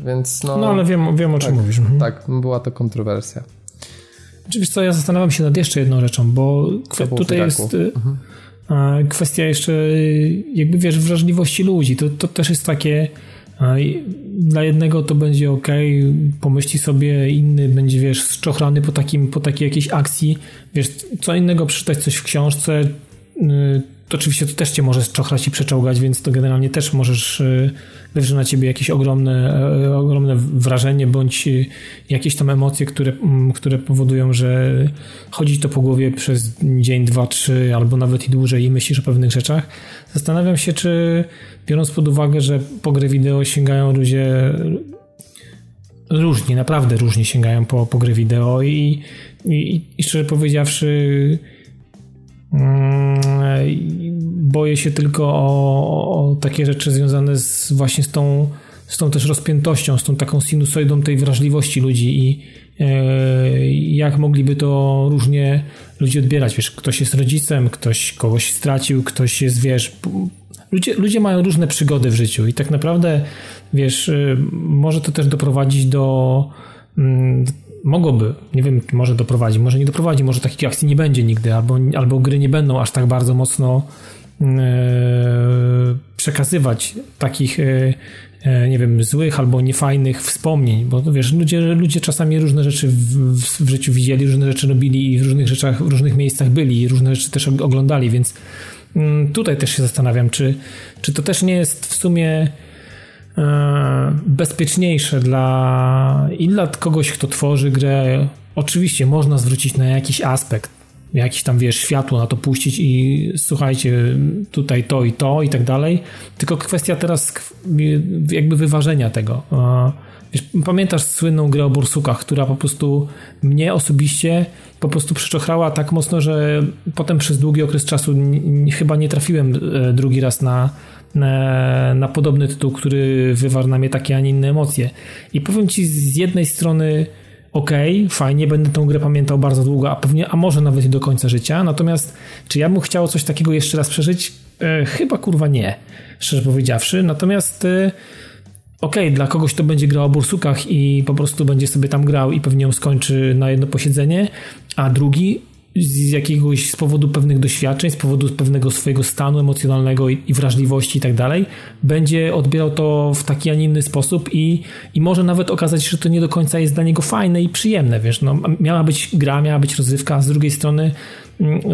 więc no. No ale wiem, wiem o czym tak, mówisz. Mhm. Tak, była to kontrowersja. Oczywiście co, ja zastanawiam się nad jeszcze jedną rzeczą, bo tutaj jest y, mhm. kwestia jeszcze jakby wiesz wrażliwości ludzi. To, to też jest takie dla jednego to będzie ok, pomyśli sobie, inny będzie, wiesz, szczochrany po, takim, po takiej jakiejś akcji. Wiesz, co innego przeczytać coś w książce, to oczywiście to też cię może czochrać i przeczołgać, więc to generalnie też możesz y, wywrzeć na ciebie jakieś ogromne, y, ogromne wrażenie bądź y, jakieś tam emocje, które, mm, które powodują, że chodzi to po głowie przez dzień, dwa, trzy albo nawet i dłużej i myślisz o pewnych rzeczach. Zastanawiam się, czy biorąc pod uwagę, że po gry wideo sięgają ludzie różni, naprawdę różnie sięgają po, po gry wideo i, i, i szczerze powiedziawszy boję się tylko o, o, takie rzeczy związane z, właśnie z tą, z tą też rozpiętością, z tą taką sinusoidą tej wrażliwości ludzi i jak mogliby to różnie ludzie odbierać. Wiesz, ktoś jest rodzicem, ktoś kogoś stracił, ktoś jest, wiesz, ludzie, ludzie mają różne przygody w życiu i tak naprawdę, wiesz, może to też doprowadzić do mm, mogłoby, nie wiem, może doprowadzi, może nie doprowadzi, może takich akcji nie będzie nigdy, albo, albo gry nie będą aż tak bardzo mocno e, przekazywać takich, e, e, nie wiem, złych albo niefajnych wspomnień, bo wiesz, ludzie, ludzie czasami różne rzeczy w, w, życiu widzieli, różne rzeczy robili i w różnych rzeczach, w różnych miejscach byli i różne rzeczy też oglądali, więc mm, tutaj też się zastanawiam, czy, czy to też nie jest w sumie bezpieczniejsze dla i dla kogoś, kto tworzy grę. Oczywiście można zwrócić na jakiś aspekt, jakiś tam, wiesz, światło na to puścić i słuchajcie, tutaj to i to i tak dalej. Tylko kwestia teraz jakby wyważenia tego. E, wiesz, pamiętasz słynną grę o Borsukach, która po prostu mnie osobiście po prostu przyczochrała tak mocno, że potem przez długi okres czasu chyba nie trafiłem e, drugi raz na, na, na podobny tytuł, który wywarł na mnie takie, a nie inne emocje. I powiem Ci z jednej strony ok, fajnie, będę tą grę pamiętał bardzo długo, a pewnie, a może nawet do końca życia. Natomiast czy ja bym chciał coś takiego jeszcze raz przeżyć? E, chyba kurwa nie, szczerze powiedziawszy. Natomiast e, okay, dla kogoś to będzie grał o bursukach i po prostu będzie sobie tam grał i pewnie ją skończy na jedno posiedzenie, a drugi z jakiegoś z powodu pewnych doświadczeń, z powodu pewnego swojego stanu emocjonalnego i, i wrażliwości i tak dalej, będzie odbierał to w taki, a nie inny sposób i, i może nawet okazać się, że to nie do końca jest dla niego fajne i przyjemne, wiesz, no, miała być gra, miała być rozrywka, a z drugiej strony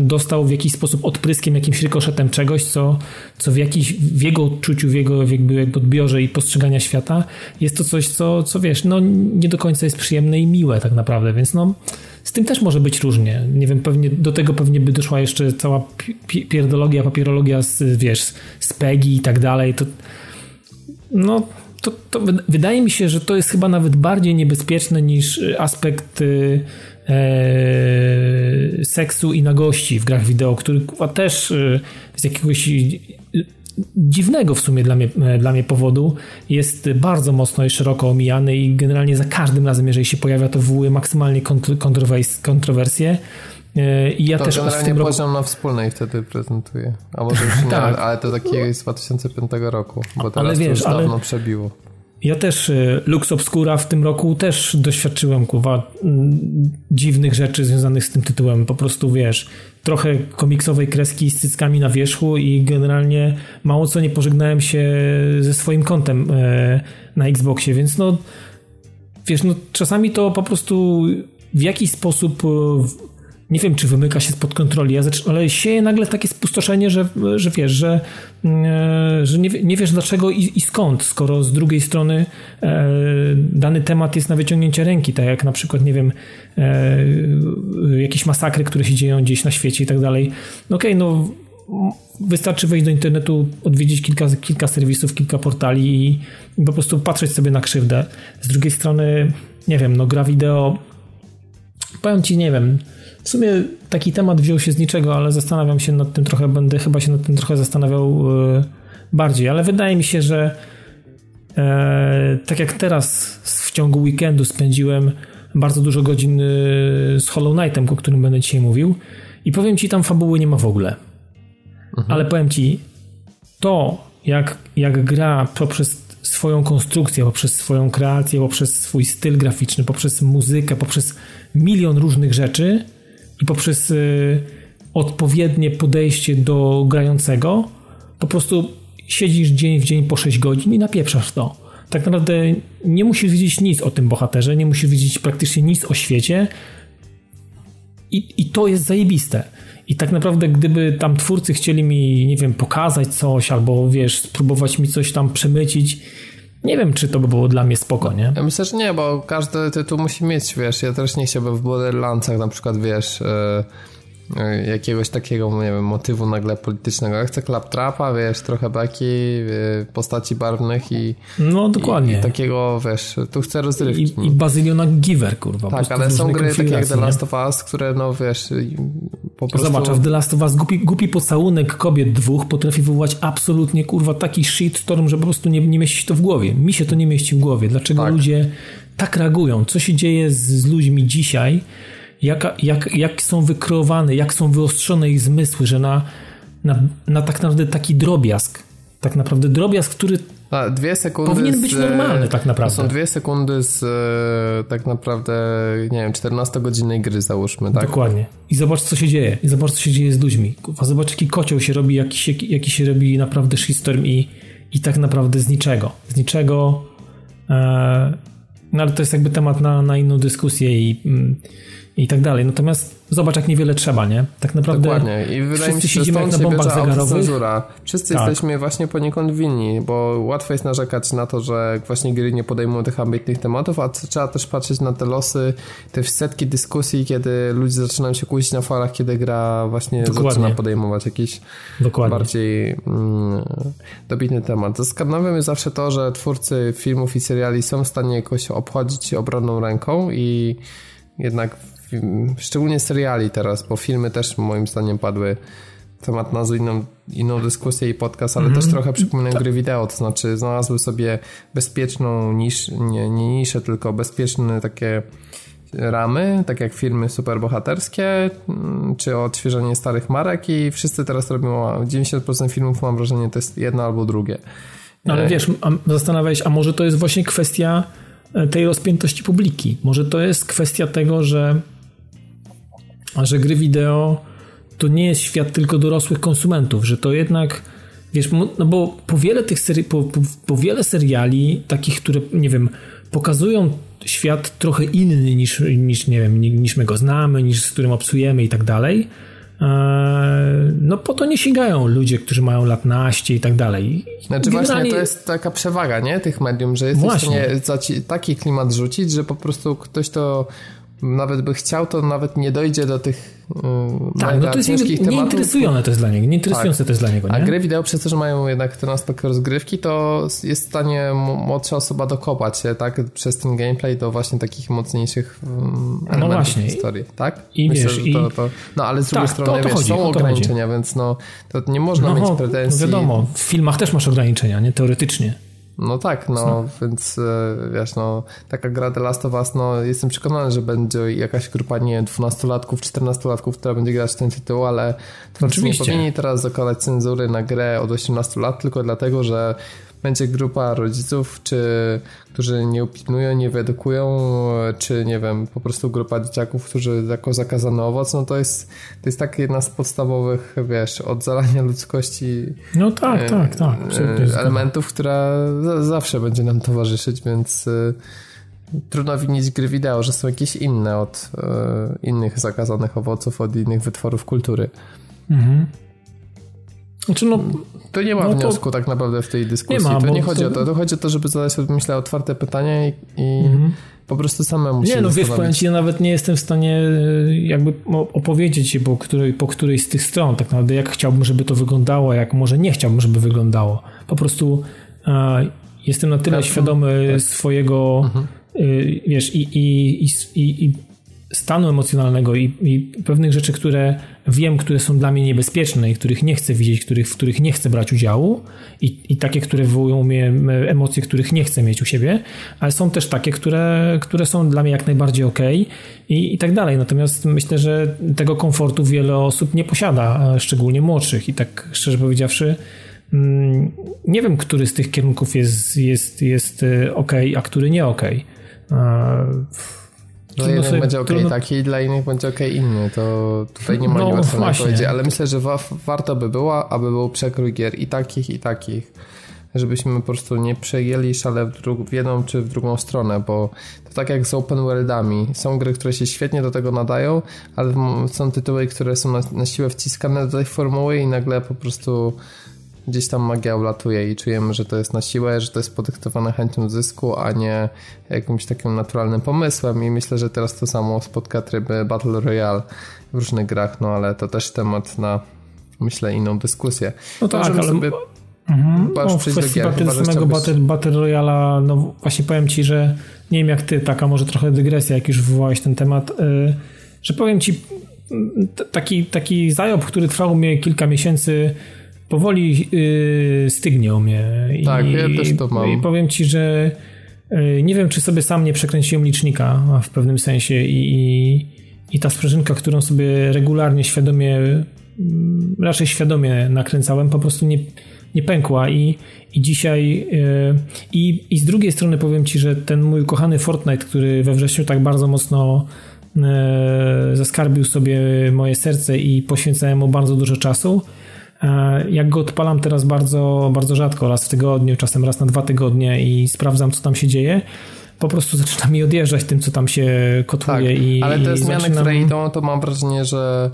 dostał w jakiś sposób odpryskiem, jakimś rykoszetem czegoś, co, co w, jakiś, w jego odczuciu, w jego jakby, jakby odbiorze i postrzegania świata jest to coś, co, co wiesz, no nie do końca jest przyjemne i miłe tak naprawdę, więc no z tym też może być różnie. Nie wiem, pewnie do tego pewnie by doszła jeszcze cała pierdologia, papierologia z, wiesz, z PEGI i tak dalej. To, no, to, to wydaje mi się, że to jest chyba nawet bardziej niebezpieczne niż aspekt e, seksu i nagości w grach wideo, który też e, z jakiegoś dziwnego w sumie dla mnie, e, dla mnie powodu jest bardzo mocno i szeroko omijany i generalnie za każdym razem, jeżeli się pojawia, to wywołuje maksymalnie kontrowersje. E, I ja to też tym roku... poziom na wspólnej wtedy prezentuje. A może już nie, tak. ale to taki jest z 2005 roku, bo teraz ale wiesz, to już dawno ale... przebiło. Ja też y, Lux Obscura w tym roku też doświadczyłem kuwa mm, dziwnych rzeczy związanych z tym tytułem. Po prostu wiesz, trochę komiksowej kreski z cyckami na wierzchu i generalnie mało co nie pożegnałem się ze swoim kontem e, na Xboxie, więc no wiesz, no czasami to po prostu w jakiś sposób nie wiem, czy wymyka się spod kontroli, ale sieje nagle takie spustoszenie, że, że wiesz, że, e, że nie, nie wiesz dlaczego i, i, skąd, skoro z drugiej strony e, dany temat jest na wyciągnięcie ręki, tak jak na przykład, nie wiem, e, jakieś masakry, które się dzieją gdzieś na świecie i tak dalej. Okej, no wystarczy wejść do internetu, odwiedzić kilka, kilka serwisów, kilka portali i, i po prostu patrzeć sobie na krzywdę. Z drugiej strony, nie wiem, no gra wideo, powiem ci, nie wiem, w sumie taki temat wziął się z niczego, ale zastanawiam się nad tym trochę, będę chyba się nad tym trochę zastanawiał e, bardziej, ale wydaje mi się, że e, tak jak teraz w ciągu weekendu spędziłem bardzo dużo godzin e, z Hollow Knightem, o którym będę dzisiaj mówił i powiem ci, tam fabuły nie ma w ogóle. Mhm. Ale powiem ci, to jak, jak gra poprzez swoją konstrukcję, poprzez swoją kreację, poprzez swój styl graficzny, poprzez muzykę, poprzez milion różnych rzeczy, i poprzez y, odpowiednie podejście do grającego po prostu siedzisz dzień w dzień po 6 godzin i napieprzasz to. Tak naprawdę nie musisz wiedzieć nic o tym bohaterze, nie musisz wiedzieć praktycznie nic o świecie i, i to jest zajebiste. I tak naprawdę, gdyby tam twórcy chcieli mi, nie wiem, pokazać coś, albo wiesz, spróbować mi coś tam przemycić, nie wiem, czy to by było dla mnie spoko, nie? Ja myślę, że nie, bo każdy tytuł musi mieć, wiesz, ja też nie chciałbym w Borderlandsach na przykład, wiesz, yy, jakiegoś takiego, nie wiem, motywu nagle politycznego. Ja chcę Claptrapa, wiesz, trochę baki, yy, postaci barwnych i... No, dokładnie. I, i takiego, wiesz, tu chcę rozrywki. I, i Bazyliona Giver, kurwa. Tak, ale są gry takie jak The Last of Us, które, no, wiesz, po prostu... Zobacz, w The Last of Us głupi, głupi pocałunek kobiet dwóch potrafi wywołać absolutnie, kurwa, taki shitstorm, że po prostu nie, nie mieści się to w głowie. Mi się to nie mieści w głowie. Dlaczego tak. ludzie tak reagują? Co się dzieje z, z ludźmi dzisiaj? Jak, jak, jak są wykreowane, jak są wyostrzone ich zmysły, że na, na, na tak naprawdę taki drobiazg, tak naprawdę drobiazg, który a, dwie sekundy. Powinien być normalny, tak naprawdę. są dwie sekundy z e, tak naprawdę, nie wiem, 14-godzinnej gry, załóżmy, tak? Dokładnie. I zobacz, co się dzieje. I zobacz, co się dzieje z ludźmi. A zobacz, jaki kocioł się robi, jaki się, jaki się robi naprawdę shitstorm i, i tak naprawdę z niczego. Z niczego. E, no ale to jest jakby temat na, na inną dyskusję i. Mm, i tak dalej. Natomiast zobacz, jak niewiele trzeba, nie? Tak naprawdę Dokładnie. I wydaje mi się, że stąd się bierze autocenzura. Wszyscy tak. jesteśmy właśnie poniekąd winni, bo łatwo jest narzekać na to, że właśnie gry nie podejmują tych ambitnych tematów, a trzeba też patrzeć na te losy, te setki dyskusji, kiedy ludzie zaczynają się kłócić na falach, kiedy gra właśnie Dokładnie. zaczyna podejmować jakiś Dokładnie. bardziej mm, dobitny temat. Zaskarbowym jest zawsze to, że twórcy filmów i seriali są w stanie jakoś obchodzić obronną ręką i jednak szczególnie seriali teraz, bo filmy też moim zdaniem padły temat na inną, inną dyskusję i podcast, ale mm -hmm. też trochę przypominają tak. gry wideo, to znaczy znalazły sobie bezpieczną nisz, nie, nie niszę, tylko bezpieczne takie ramy, tak jak filmy superbohaterskie, mm, czy odświeżenie starych marek i wszyscy teraz robią, 90% filmów mam wrażenie to jest jedno albo drugie. No ale e, wiesz, zastanawiałeś, a może to jest właśnie kwestia e, tej rozpiętości publiki. Może to jest kwestia tego, że a że gry wideo to nie jest świat tylko dorosłych konsumentów, że to jednak wiesz, no bo po wiele tych serii, po, po, po, wiele seriali takich, które, nie wiem, pokazują świat trochę inny niż, niż, nie wiem, niż my go znamy, niż z którym obsujemy i tak dalej, e, no po to nie sięgają ludzie, którzy mają lat naście i tak dalej. Znaczy Generalnie... właśnie to jest taka przewaga, nie, tych medium, że jesteś właśnie. w stanie taki klimat rzucić, że po prostu ktoś to nawet by chciał, to nawet nie dojdzie do tych yy, tak, no to jest nie, nieinteresujące to jest dla niego, nieinteresujące tak. to jest dla niego, nie? A gry wideo przez to, że mają jednak ten aspekt rozgrywki, to jest w stanie młodsza osoba dokopać się, tak, przez ten gameplay do właśnie takich mocniejszych um, elementów no właśnie. historii, tak? I Myślę, wiesz, to, to, no ale z drugiej tak, strony, to, to wiesz, chodzi, są ograniczenia, więc no, to nie można no, mieć pretensji. No wiadomo, w filmach też masz ograniczenia, nie? Teoretycznie. No tak, no, więc e, wiesz, no, taka gra The Last of Us, no, jestem przekonany, że będzie jakaś grupa, nie 12-latków, 14-latków, która będzie grać ten tytuł, ale twórcy nie powinni teraz zakładać cenzury na grę od 18 lat, tylko dlatego, że będzie grupa rodziców, czy którzy nie upilnują, nie wyedukują, czy nie wiem, po prostu grupa dzieciaków, którzy jako zakazany owoc, no to jest, to jest tak jedna z podstawowych, wiesz, od zalania ludzkości no tak, e, tak, tak, e, elementów, która zawsze będzie nam towarzyszyć, więc e, trudno winić gry wideo, że są jakieś inne od e, innych zakazanych owoców, od innych wytworów kultury. Mhm. Znaczy no, to nie ma no wniosku tak naprawdę w tej dyskusji. Nie ma, to nie chodzi to... o to. To chodzi o to, żeby zadać sobie, myślę, otwarte pytania i, i mhm. po prostu samemu Nie, no wiesz, powiem ci, ja nawet nie jestem w stanie e, jakby opowiedzieć się po której, po której z tych stron tak naprawdę, jak chciałbym, żeby to wyglądało, jak może nie chciałbym, żeby wyglądało. Po prostu e, jestem na tyle świadomy tak. swojego mhm. y, wiesz, i, i, i, i stanu emocjonalnego i, i, pewnych rzeczy, które wiem, które są dla mnie niebezpieczne i których nie chcę widzieć, których, w których nie chcę brać udziału i, i takie, które wywołują mnie emocje, których nie chcę mieć u siebie, ale są też takie, które, które są dla mnie jak najbardziej ok i, i tak dalej. Natomiast myślę, że tego komfortu wiele osób nie posiada, szczególnie młodszych i tak szczerze powiedziawszy, mm, nie wiem, który z tych kierunków jest, jest, jest e, ok, a który nie ok. Dla jednych sobie, będzie ok trudno... taki, dla innych będzie ok inny. To tutaj nie ma no, uniwersalnej odpowiedzi, ale myślę, że wa warto by było, aby był przekrój gier i takich, i takich. Żebyśmy po prostu nie przejęli szale w, w jedną czy w drugą stronę, bo to tak jak z open worldami. Są gry, które się świetnie do tego nadają, ale są tytuły, które są na, na siłę wciskane do tej formuły i nagle po prostu gdzieś tam magia ulatuje i czujemy, że to jest na siłę, że to jest podyktowane chęcią zysku, a nie jakimś takim naturalnym pomysłem i myślę, że teraz to samo spotka tryby Battle Royale w różnych grach, no ale to też temat na myślę inną dyskusję. No tak, ale... Sobie... Mhm. No, w kwestii battle, samego chciałbyś... battle, battle Royala, no właśnie powiem Ci, że nie wiem jak Ty, taka może trochę dygresja, jak już wywołałeś ten temat, yy, że powiem Ci, taki, taki zajob, który trwał mnie kilka miesięcy, powoli yy, stygnie u mnie. Tak, I, ja też to mam. I powiem ci, że yy, nie wiem, czy sobie sam nie przekręciłem licznika w pewnym sensie i, i, i ta sprężynka, którą sobie regularnie, świadomie, mm, raczej świadomie nakręcałem, po prostu nie, nie pękła i, i dzisiaj yy, i, i z drugiej strony powiem ci, że ten mój kochany Fortnite, który we wrześniu tak bardzo mocno E, zaskarbił sobie moje serce i poświęcałem mu bardzo dużo czasu. E, jak go odpalam teraz bardzo, bardzo rzadko, raz w tygodniu, czasem raz na dwa tygodnie i sprawdzam, co tam się dzieje, po prostu zaczyna mi odjeżdżać tym, co tam się kotuje. Tak, i, ale te i zmiany, zaczynam... które idą, to mam wrażenie, że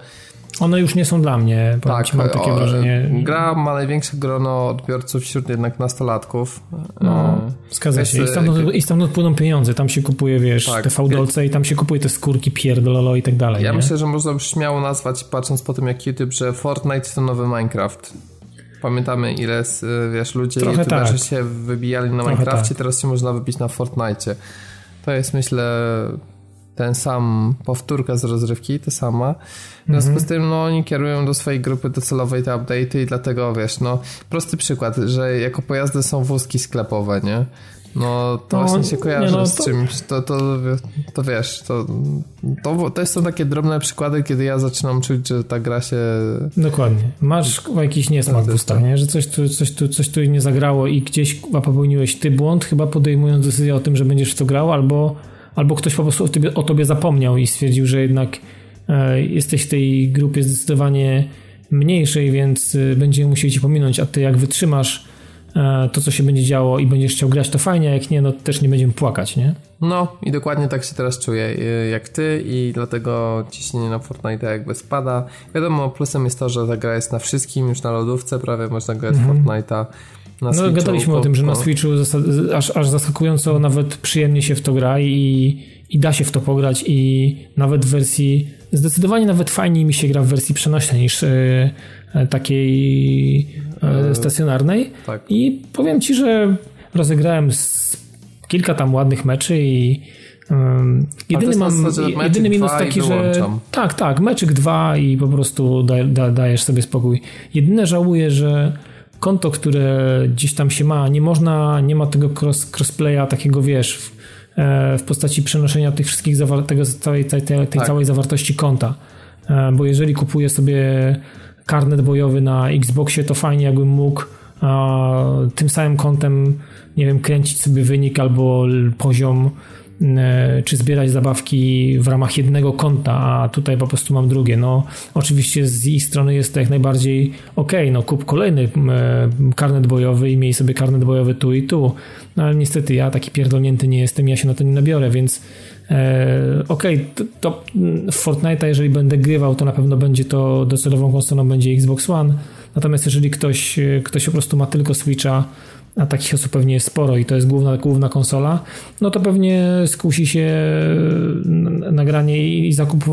one już nie są dla mnie. Tak, mam takie o, wrażenie. Gra ma największe grono odbiorców wśród jednak nastolatków. No, e, zgadza się. I stamtąd, I stamtąd płyną pieniądze. Tam się kupuje, wiesz, tak, te fałdolce i tam się kupuje te skórki pierdololo i tak dalej. Ja nie? myślę, że można już śmiało nazwać, patrząc po tym jak YouTube, że Fortnite to nowy Minecraft. Pamiętamy ile, wiesz, ludzie Trochę tak. się wybijali na Trochę Minecrafcie, tak. teraz się można wybić na Fortnite. To jest myślę ten sam powtórka z rozrywki, ta sama. W związku -hmm. z tym, no, oni kierują do swojej grupy docelowej te update'y i dlatego, wiesz, no, prosty przykład, że jako pojazdy są wózki sklepowe, nie? No, to no, właśnie się kojarzy no, z to... czymś. To, to, to wiesz, to, to, to są takie drobne przykłady, kiedy ja zaczynam czuć, że ta gra się... Dokładnie. Masz jakiś niesmak w ustach, nie? Że coś tu, coś, tu, coś tu nie zagrało i gdzieś popełniłeś ty błąd, chyba podejmując decyzję o tym, że będziesz w to grał, albo albo ktoś po prostu o tobie, o tobie zapomniał i stwierdził, że jednak e, jesteś w tej grupie zdecydowanie mniejszej, więc e, będziemy musieli ci pominąć, a ty jak wytrzymasz e, to, co się będzie działo i będziesz chciał grać, to fajnie, a jak nie, no też nie będziemy płakać, nie? No i dokładnie tak się teraz czuję jak ty i dlatego ciśnienie na Fortnite jakby spada. Wiadomo, plusem jest to, że ta gra jest na wszystkim, już na lodówce prawie można grać -hmm. Fortnite'a no, Switchu, gadaliśmy o tym, że na Switchu aż, aż zaskakująco nawet przyjemnie się w to gra i, i da się w to pograć i nawet w wersji, zdecydowanie nawet fajniej mi się gra w wersji przenośnej niż e takiej e, stacjonarnej. Tak. I powiem Ci, że rozegrałem kilka tam ładnych meczy i um, jedyny mam jedyny minus taki, że tak, tak, meczyk dwa i po prostu da, da, dajesz sobie spokój. Jedyne żałuję, że konto, które gdzieś tam się ma, nie można, nie ma tego cross, crossplaya takiego, wiesz, w, e, w postaci przenoszenia tych wszystkich, tego, całej, tej, tej tak. całej zawartości konta. E, bo jeżeli kupuję sobie karnet bojowy na Xboxie, to fajnie jakbym mógł tym samym kontem, nie wiem, kręcić sobie wynik albo poziom czy zbierać zabawki w ramach jednego konta, a tutaj po prostu mam drugie. No, oczywiście z ich strony jest to jak najbardziej ok, no kup kolejny e, karnet bojowy i miej sobie karnet bojowy tu i tu. No ale niestety ja taki pierdolnięty nie jestem, ja się na to nie nabiorę, więc e, okej, okay, to, to w Fortnite'a jeżeli będę grywał, to na pewno będzie to docelową konsolą będzie Xbox One. Natomiast jeżeli ktoś, ktoś po prostu ma tylko Switcha, a takich osób pewnie jest sporo i to jest główna, główna konsola, no to pewnie skusi się nagranie i zakup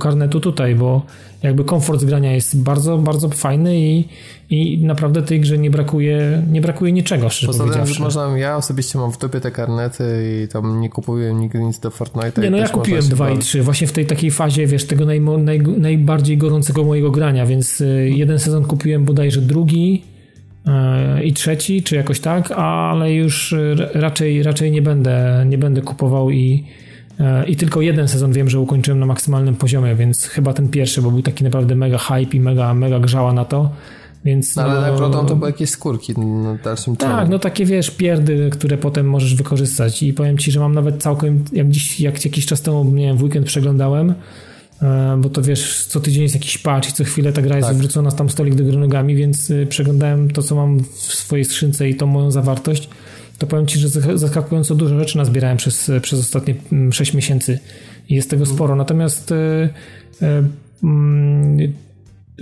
karnetu tutaj, bo jakby komfort zgrania jest bardzo, bardzo fajny i, i naprawdę tej grze nie brakuje, nie brakuje niczego, szczerze Poza powiedziawszy. można, ja osobiście mam w dupie te karnety i tam nie kupuję nigdy nic do Fortnite'a. Nie, no ja kupiłem dwa i trzy, właśnie w tej takiej fazie, wiesz, tego naj, naj, najbardziej gorącego mojego grania, więc y, jeden sezon kupiłem bodajże drugi, i trzeci, czy jakoś tak, ale już raczej, raczej nie, będę, nie będę kupował i, i tylko jeden sezon wiem, że ukończyłem na maksymalnym poziomie, więc chyba ten pierwszy, bo był taki naprawdę mega hype i mega, mega grzała na to. Więc, no, ale no, nagrodą to były jakieś skórki na dalszym Tak, ciągu. no takie wiesz, pierdy, które potem możesz wykorzystać i powiem Ci, że mam nawet całkiem, jak dziś, jak jakiś czas temu, nie wiem, w weekend przeglądałem, E, bo to wiesz, co tydzień jest jakiś patch i co chwilę ta gra jest tak. wrzucona tam stolik do gry nogami, więc y, przeglądałem to, co mam w swojej skrzynce i tą moją zawartość, to powiem Ci, że zaskakująco dużo rzeczy nazbierałem przez, przez ostatnie 6 mm, miesięcy i jest tego mhm. sporo. Natomiast y,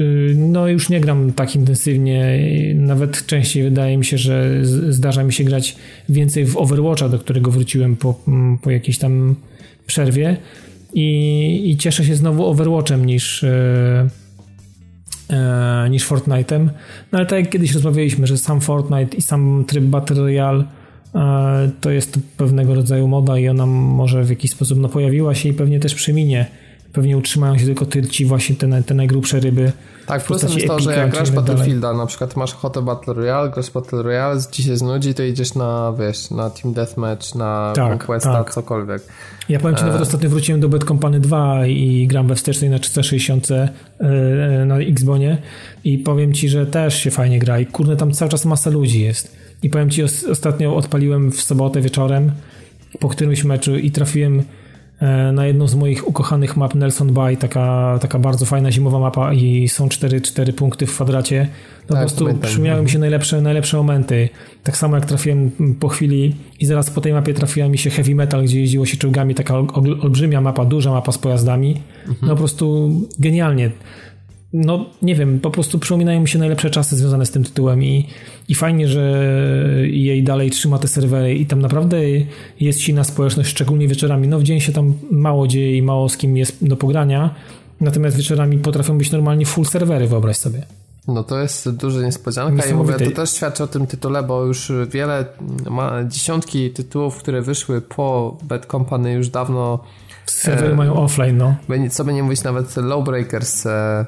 y, no już nie gram tak intensywnie, nawet częściej wydaje mi się, że zdarza mi się grać więcej w Overwatcha, do którego wróciłem po, mm, po jakiejś tam przerwie i, i cieszę się znowu Overwatchem niż, e, e, niż Fortnite'em. No ale tak jak kiedyś rozmawialiśmy, że sam Fortnite i sam tryb Battle Royale e, to jest pewnego rodzaju moda i ona może w jakiś sposób no, pojawiła się i pewnie też przeminie pewnie utrzymają się tylko ci właśnie te, te najgrubsze ryby. Tak, plus jest to, że jak grasz Battlefielda, dalej. na przykład masz ochotę Battle Royale, grasz Battle Royale, ci się znudzi, to idziesz na, wiesz, na Team Deathmatch, na tak, Conquesta, tak. cokolwiek. Ja powiem ci, e... nawet ostatnio wróciłem do Bad Company 2 i gram we wstecznej na 360 e, e, na Xbonie i powiem ci, że też się fajnie gra i kurde, tam cały czas masa ludzi jest. I powiem ci, ostatnio odpaliłem w sobotę wieczorem po którymś meczu i trafiłem na jedną z moich ukochanych map Nelson Bay, taka, taka bardzo fajna zimowa mapa i są 4, 4 punkty w kwadracie. No tak, po prostu przymiały mi się najlepsze, najlepsze momenty. Tak samo jak trafiłem po chwili i zaraz po tej mapie trafiła mi się Heavy Metal, gdzie jeździło się czołgami, taka olbrzymia mapa, duża mapa z pojazdami. Mhm. No po prostu genialnie no nie wiem, po prostu przypominają mi się najlepsze czasy związane z tym tytułem i, i fajnie, że jej dalej trzyma te serwery i tam naprawdę jest silna społeczność, szczególnie wieczorami. No w dzień się tam mało dzieje i mało z kim jest do pogrania, natomiast wieczorami potrafią być normalnie full serwery, wyobraź sobie. No to jest duża niespodzianka i mówię, to też świadczy o tym tytule, bo już wiele, ma dziesiątki tytułów, które wyszły po Bad Company już dawno Serwery e, mają offline, no. Co by nie mówić, nawet Lowbreakers e,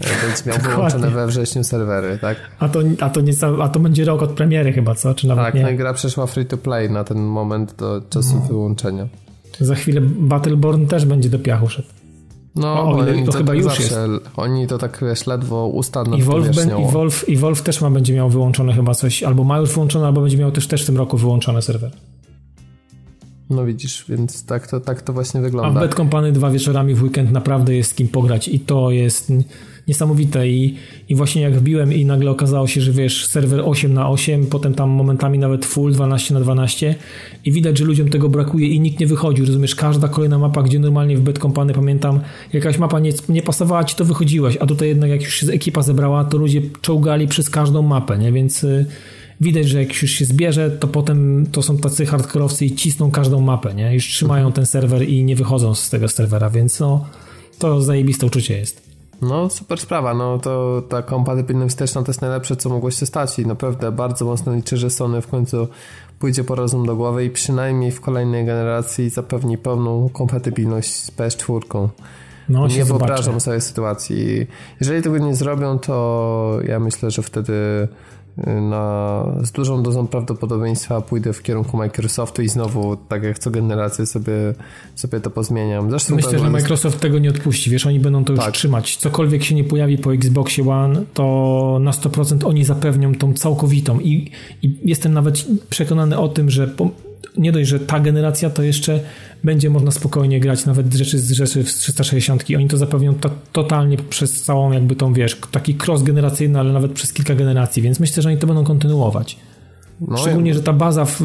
będzie miał wyłączone we wrześniu serwery, tak? A to, a, to nie, a to będzie rok od premiery chyba, co? Czy nawet tak, nie? no i gra przeszła free to play na ten moment do czasu no. wyłączenia. Za chwilę Battleborn też będzie do piachu szedł. No, o, ile, to, chyba już jest. Oni to tak wiesz, ledwo usta nad I Wolf, ben, i, Wolf, I Wolf też ma, będzie miał wyłączone chyba coś, albo ma już wyłączone, albo będzie miał też, też w tym roku wyłączone serwer. No widzisz, więc tak to, tak to właśnie wygląda. A w Bad Company dwa wieczorami w weekend naprawdę jest z kim pograć i to jest niesamowite i, i właśnie jak wbiłem i nagle okazało się, że wiesz, serwer 8 na 8, potem tam momentami nawet full 12 na 12 i widać, że ludziom tego brakuje i nikt nie wychodził, rozumiesz, każda kolejna mapa, gdzie normalnie w Bad Company pamiętam, jakaś mapa nie, nie pasowała ci, to wychodziłeś, a tutaj jednak jak już się ekipa zebrała, to ludzie czołgali przez każdą mapę, nie, więc y, widać, że jak już się zbierze, to potem to są tacy hardkorowcy i cisną każdą mapę, nie? Już trzymają ten serwer i nie wychodzą z tego serwera, więc no, to zajebiste uczucie jest. No, super sprawa. No, to ta kompatybilność wsteczna to jest najlepsze, co mogło się stać i naprawdę bardzo mocno liczę, że Sony w końcu pójdzie po rozum do głowy i przynajmniej w kolejnej generacji zapewni pełną kompatybilność z PS4. No, nie wyobrażam sobie sytuacji. Jeżeli tego nie zrobią, to ja myślę, że wtedy na, z dużą dozą prawdopodobieństwa pójdę w kierunku Microsoftu i znowu, tak jak co generację sobie, sobie to pozmieniam. Zresztą Myślę, że Microsoft tego nie odpuści, wiesz, oni będą to już tak. trzymać. Cokolwiek się nie pojawi po Xboxie One, to na 100% oni zapewnią tą całkowitą i, i jestem nawet przekonany o tym, że po, nie dość, że ta generacja to jeszcze będzie można spokojnie grać nawet rzeczy z rzeczy w 360. Oni to zapewnią to, totalnie przez całą jakby tą, wiesz, taki cross generacyjny, ale nawet przez kilka generacji, więc myślę, że oni to będą kontynuować. No, Szczególnie, że ta baza w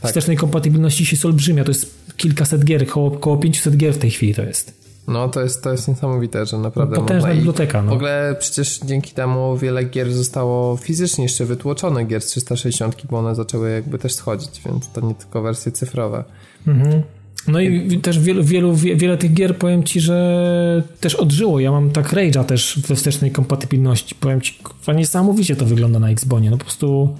tak. wstecznej kompatybilności jest olbrzymia, to jest kilkaset gier, około, około 500 gier w tej chwili to jest. No to jest, to jest niesamowite, że naprawdę no, Potężna biblioteka. No. W ogóle przecież dzięki temu wiele gier zostało fizycznie jeszcze wytłoczone, gier z 360, bo one zaczęły jakby też schodzić, więc to nie tylko wersje cyfrowe. Mhm. No i też wielu, wielu, wiele tych gier, powiem Ci, że też odżyło. Ja mam tak Rage'a też we wstecznej kompatybilności. Powiem Ci, niesamowicie to wygląda na Xbonie. No po prostu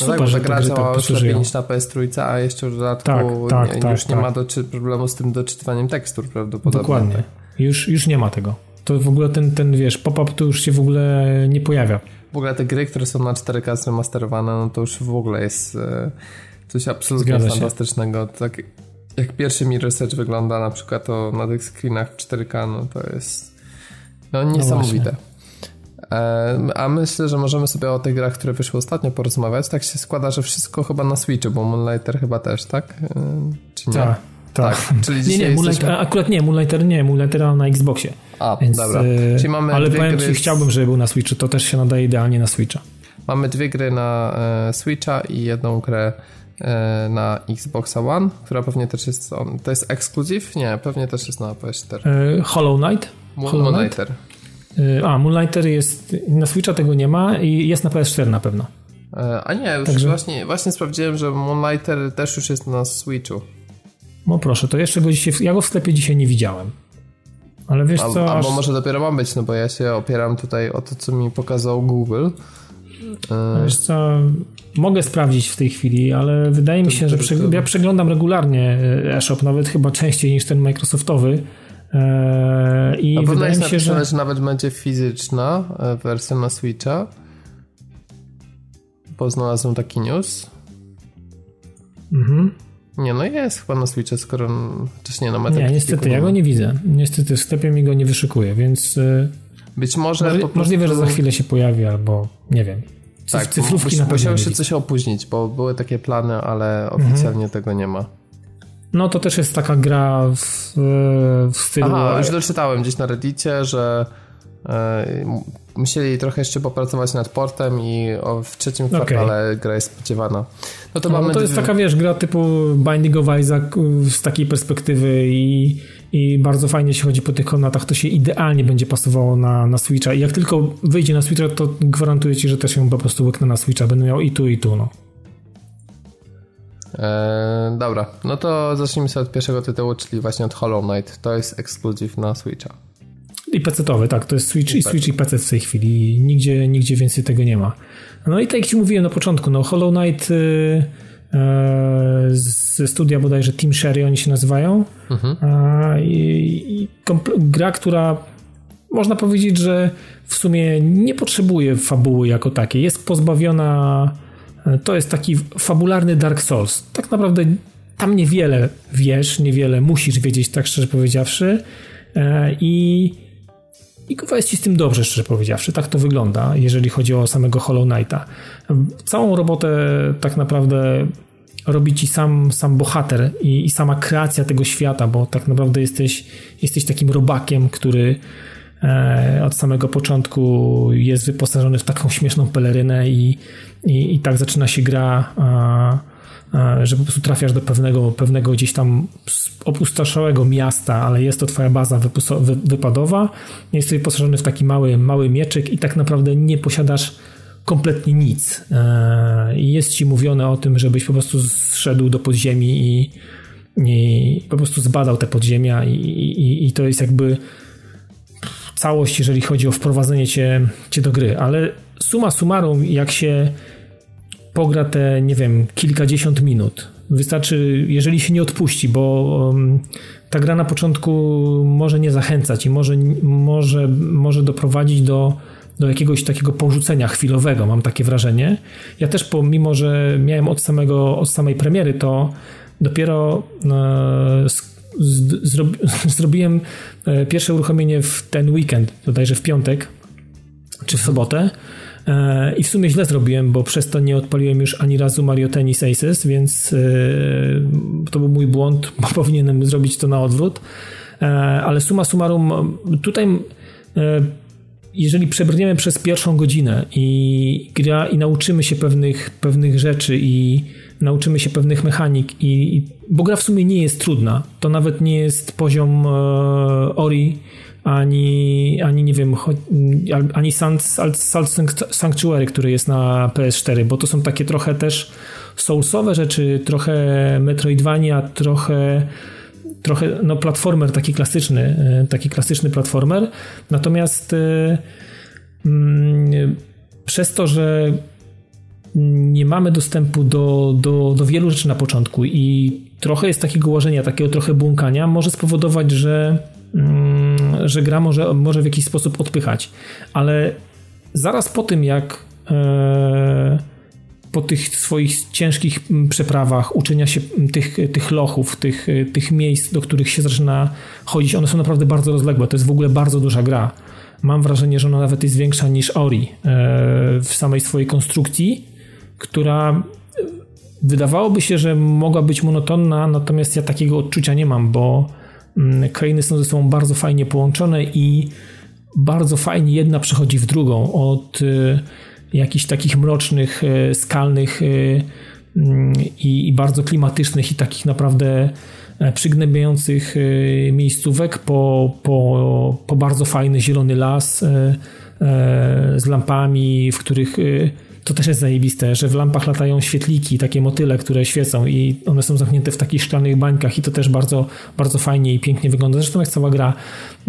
no Super, tak, że gra działa już lepiej niż na PS3, a jeszcze w dodatku tak, tak, nie, tak, już nie ma tak. do, problemu z tym doczytywaniem tekstur prawdopodobnie. Dokładnie. Już, już nie ma tego. To w ogóle ten, ten wiesz, pop-up to już się w ogóle nie pojawia. W ogóle te gry, które są na 4K zremasterowane, no to już w ogóle jest e, coś absolutnie Zgadza fantastycznego. Się. Tak jak pierwszy Mirror Search wygląda na przykład to na tych screenach w 4K, no to jest no, no niesamowite. No a myślę, że możemy sobie o tych grach, które wyszły ostatnio porozmawiać. Tak się składa, że wszystko chyba na Switchu, bo Moonlighter chyba też, tak? Czy nie? Tak. Tak. tak. Czyli nie, nie, Moonlighter, jesteśmy... akurat nie, Moonlighter nie, Moonlighter na Xboxie. A, Więc, dobra. E, Czyli mamy ale powiem Ci, z... chciałbym, żeby był na Switchu, to też się nadaje idealnie na Switcha. Mamy dwie gry na e, Switcha i jedną grę e, na Xboxa One, która pewnie też jest, on, to jest ekskluzyw? Nie, pewnie też jest na PS4. E, Hollow Knight? Hollow Knighter. Y, a, Moonlighter jest, na Switcha tego nie ma i jest na PS4 na pewno. E, a nie, już Także... właśnie, właśnie sprawdziłem, że Moonlighter też już jest na Switchu. No proszę, to jeszcze go dzisiaj, ja go w sklepie dzisiaj nie widziałem. Ale wiesz co... Albo aż... może dopiero ma być, no bo ja się opieram tutaj o to, co mi pokazał Google. E, wiesz co, mogę sprawdzić w tej chwili, ale wydaje mi się, że ja przeglądam regularnie eShop, nawet chyba częściej niż ten Microsoftowy. I A wydaje mi się, że... że nawet będzie fizyczna wersja na Switcha. Bo znalazłem taki news. Mhm. Nie, no jest chyba na Switchu, skoro chociaż nie na Metacriticu. Nie, niestety, ja go nie widzę. Niestety w sklepie mi go nie wyszykuje, więc... Y, Być może... Prostu... Możliwe, że za chwilę się pojawi, albo nie wiem. Tak, cyfrówki na musiały się coś opóźnić, bo były takie plany, ale oficjalnie mhm. tego nie ma. No to też jest taka gra w, w stylu... Aha, już doczytałem gdzieś na reddicie, że e, musieli trochę jeszcze popracować nad portem i w trzecim kwartale okay. gra jest spodziewana. No to, no, mamy... to jest taka, wiesz, gra typu Binding of Isaac z takiej perspektywy i, i bardzo fajnie się chodzi po tych komnatach, to się idealnie będzie pasowało na, na Switcha i jak tylko wyjdzie na Switcha, to gwarantuję ci, że też ją po prostu łyknę na Switcha, będę miał i tu, i tu, no. Eee, dobra, no to zacznijmy sobie od pierwszego tytułu, czyli właśnie od Hollow Knight. To jest ekskluzyw na Switcha. I PC-towy, tak, to jest Switch i, Switch i PC w tej chwili. Nigdzie, nigdzie więcej tego nie ma. No i tak jak ci mówiłem na początku, no Hollow Knight y, y, ze studia bodajże Team Sherry oni się nazywają. Mhm. I, i gra, która można powiedzieć, że w sumie nie potrzebuje fabuły jako takiej. Jest pozbawiona. To jest taki fabularny Dark Souls. Tak naprawdę tam niewiele wiesz, niewiele musisz wiedzieć, tak szczerze powiedziawszy. E, I i chyba jest ci z tym dobrze, szczerze powiedziawszy. Tak to wygląda, jeżeli chodzi o samego Hollow Knighta. Całą robotę tak naprawdę robi ci sam, sam bohater i, i, sama kreacja tego świata, bo tak naprawdę jesteś, jesteś takim robakiem, który od samego początku jest wyposażony w taką śmieszną pelerynę i, i, i tak zaczyna się gra. E, E, że po prostu trafiasz do pewnego, pewnego gdzieś tam opustoszałego miasta, ale jest to twoja baza wypadowa, jesteś wyposażony w taki mały, mały mieczyk i tak naprawdę nie posiadasz kompletnie nic. E, I jest ci mówione o tym, żebyś po prostu zszedł do podziemi i, i po prostu zbadał te podziemia i, i, i to jest jakby całość, jeżeli chodzi o wprowadzenie cię, cię do gry, ale suma summarum, jak się pogra te, nie wiem, kilkadziesiąt minut. Wystarczy, jeżeli się nie odpuści, bo ta gra na początku może nie zachęcać i może, może, może doprowadzić do, do jakiegoś takiego porzucenia chwilowego, mam takie wrażenie. Ja też, pomimo że miałem od, samego, od samej premiery, to dopiero zrobi, zrobiłem e, pierwsze uruchomienie w ten weekend, bodajże w piątek czy w sobotę. E, I w sumie źle zrobiłem, bo przez to nie odpaliłem już ani razu Mario Tennis Aces, więc e, to był mój błąd, bo powinienem zrobić to na odwrót. Ale suma summarum, tutaj jeżeli przebrniemy przez pierwszą godzinę i gra i nauczymy się pewnych, pewnych rzeczy i nauczymy się pewnych mechanik i, bo gra w sumie nie jest trudna. To nawet nie jest poziom Ori ani, ani nie wiem, ani Salt Sanctuary, który jest na PS4, bo to są takie trochę też soulsowe rzeczy, trochę Metroidvania, trochę trochę no platformer taki klasyczny, e, taki klasyczny platformer. Natomiast e, mm, przez to, że nie mamy dostępu do, do, do wielu rzeczy na początku i trochę jest takiego łożenia, takiego trochę błąkania, może spowodować, że Mm, że gra może, może w jakiś sposób odpychać. Ale zaraz po tym, jak e, po tych swoich ciężkich przeprawach, uczenia się tych, tych lochów, tych, tych miejsc, do których się zaczyna chodzić, one są naprawdę bardzo rozległe. To jest w ogóle bardzo duża gra. Mam wrażenie, że ona nawet jest większa niż Ori e, w samej swojej konstrukcji, która wydawałoby się, że mogła być monotonna, natomiast ja takiego odczucia nie mam, bo Mm, krainy są ze sobą bardzo fajnie połączone i bardzo fajnie jedna przechodzi w drugą. Od y, jakichś takich mrocznych, y, skalnych mm, i, bardzo klimatycznych i takich naprawdę e, przygnębiających miejscówek po, po, po bardzo fajny zielony las, e, z lampami, w których to też jest zajebiste, że w lampach latają świetliki, takie motyle, które świecą i one są zamknięte w takich szklanych bańkach i to też bardzo, bardzo fajnie i pięknie wygląda. Zresztą jak cała gra,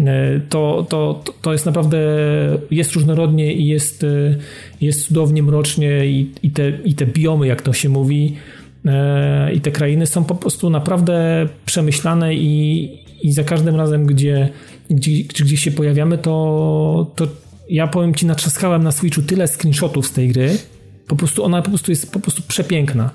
e, to, to, to jest naprawdę, jest różnorodnie i jest, e, jest cudownie, mrocznie i, i, te, i te biomy, jak to się mówi, e, i te krainy są po prostu naprawdę przemyślane i, i za każdym razem, gdzie, gdzie, gdzie się pojawiamy, to, to ja powiem ci, natrzaskałem na Switchu tyle screenshotów z tej gry, po prostu ona po prostu jest po prostu przepiękna,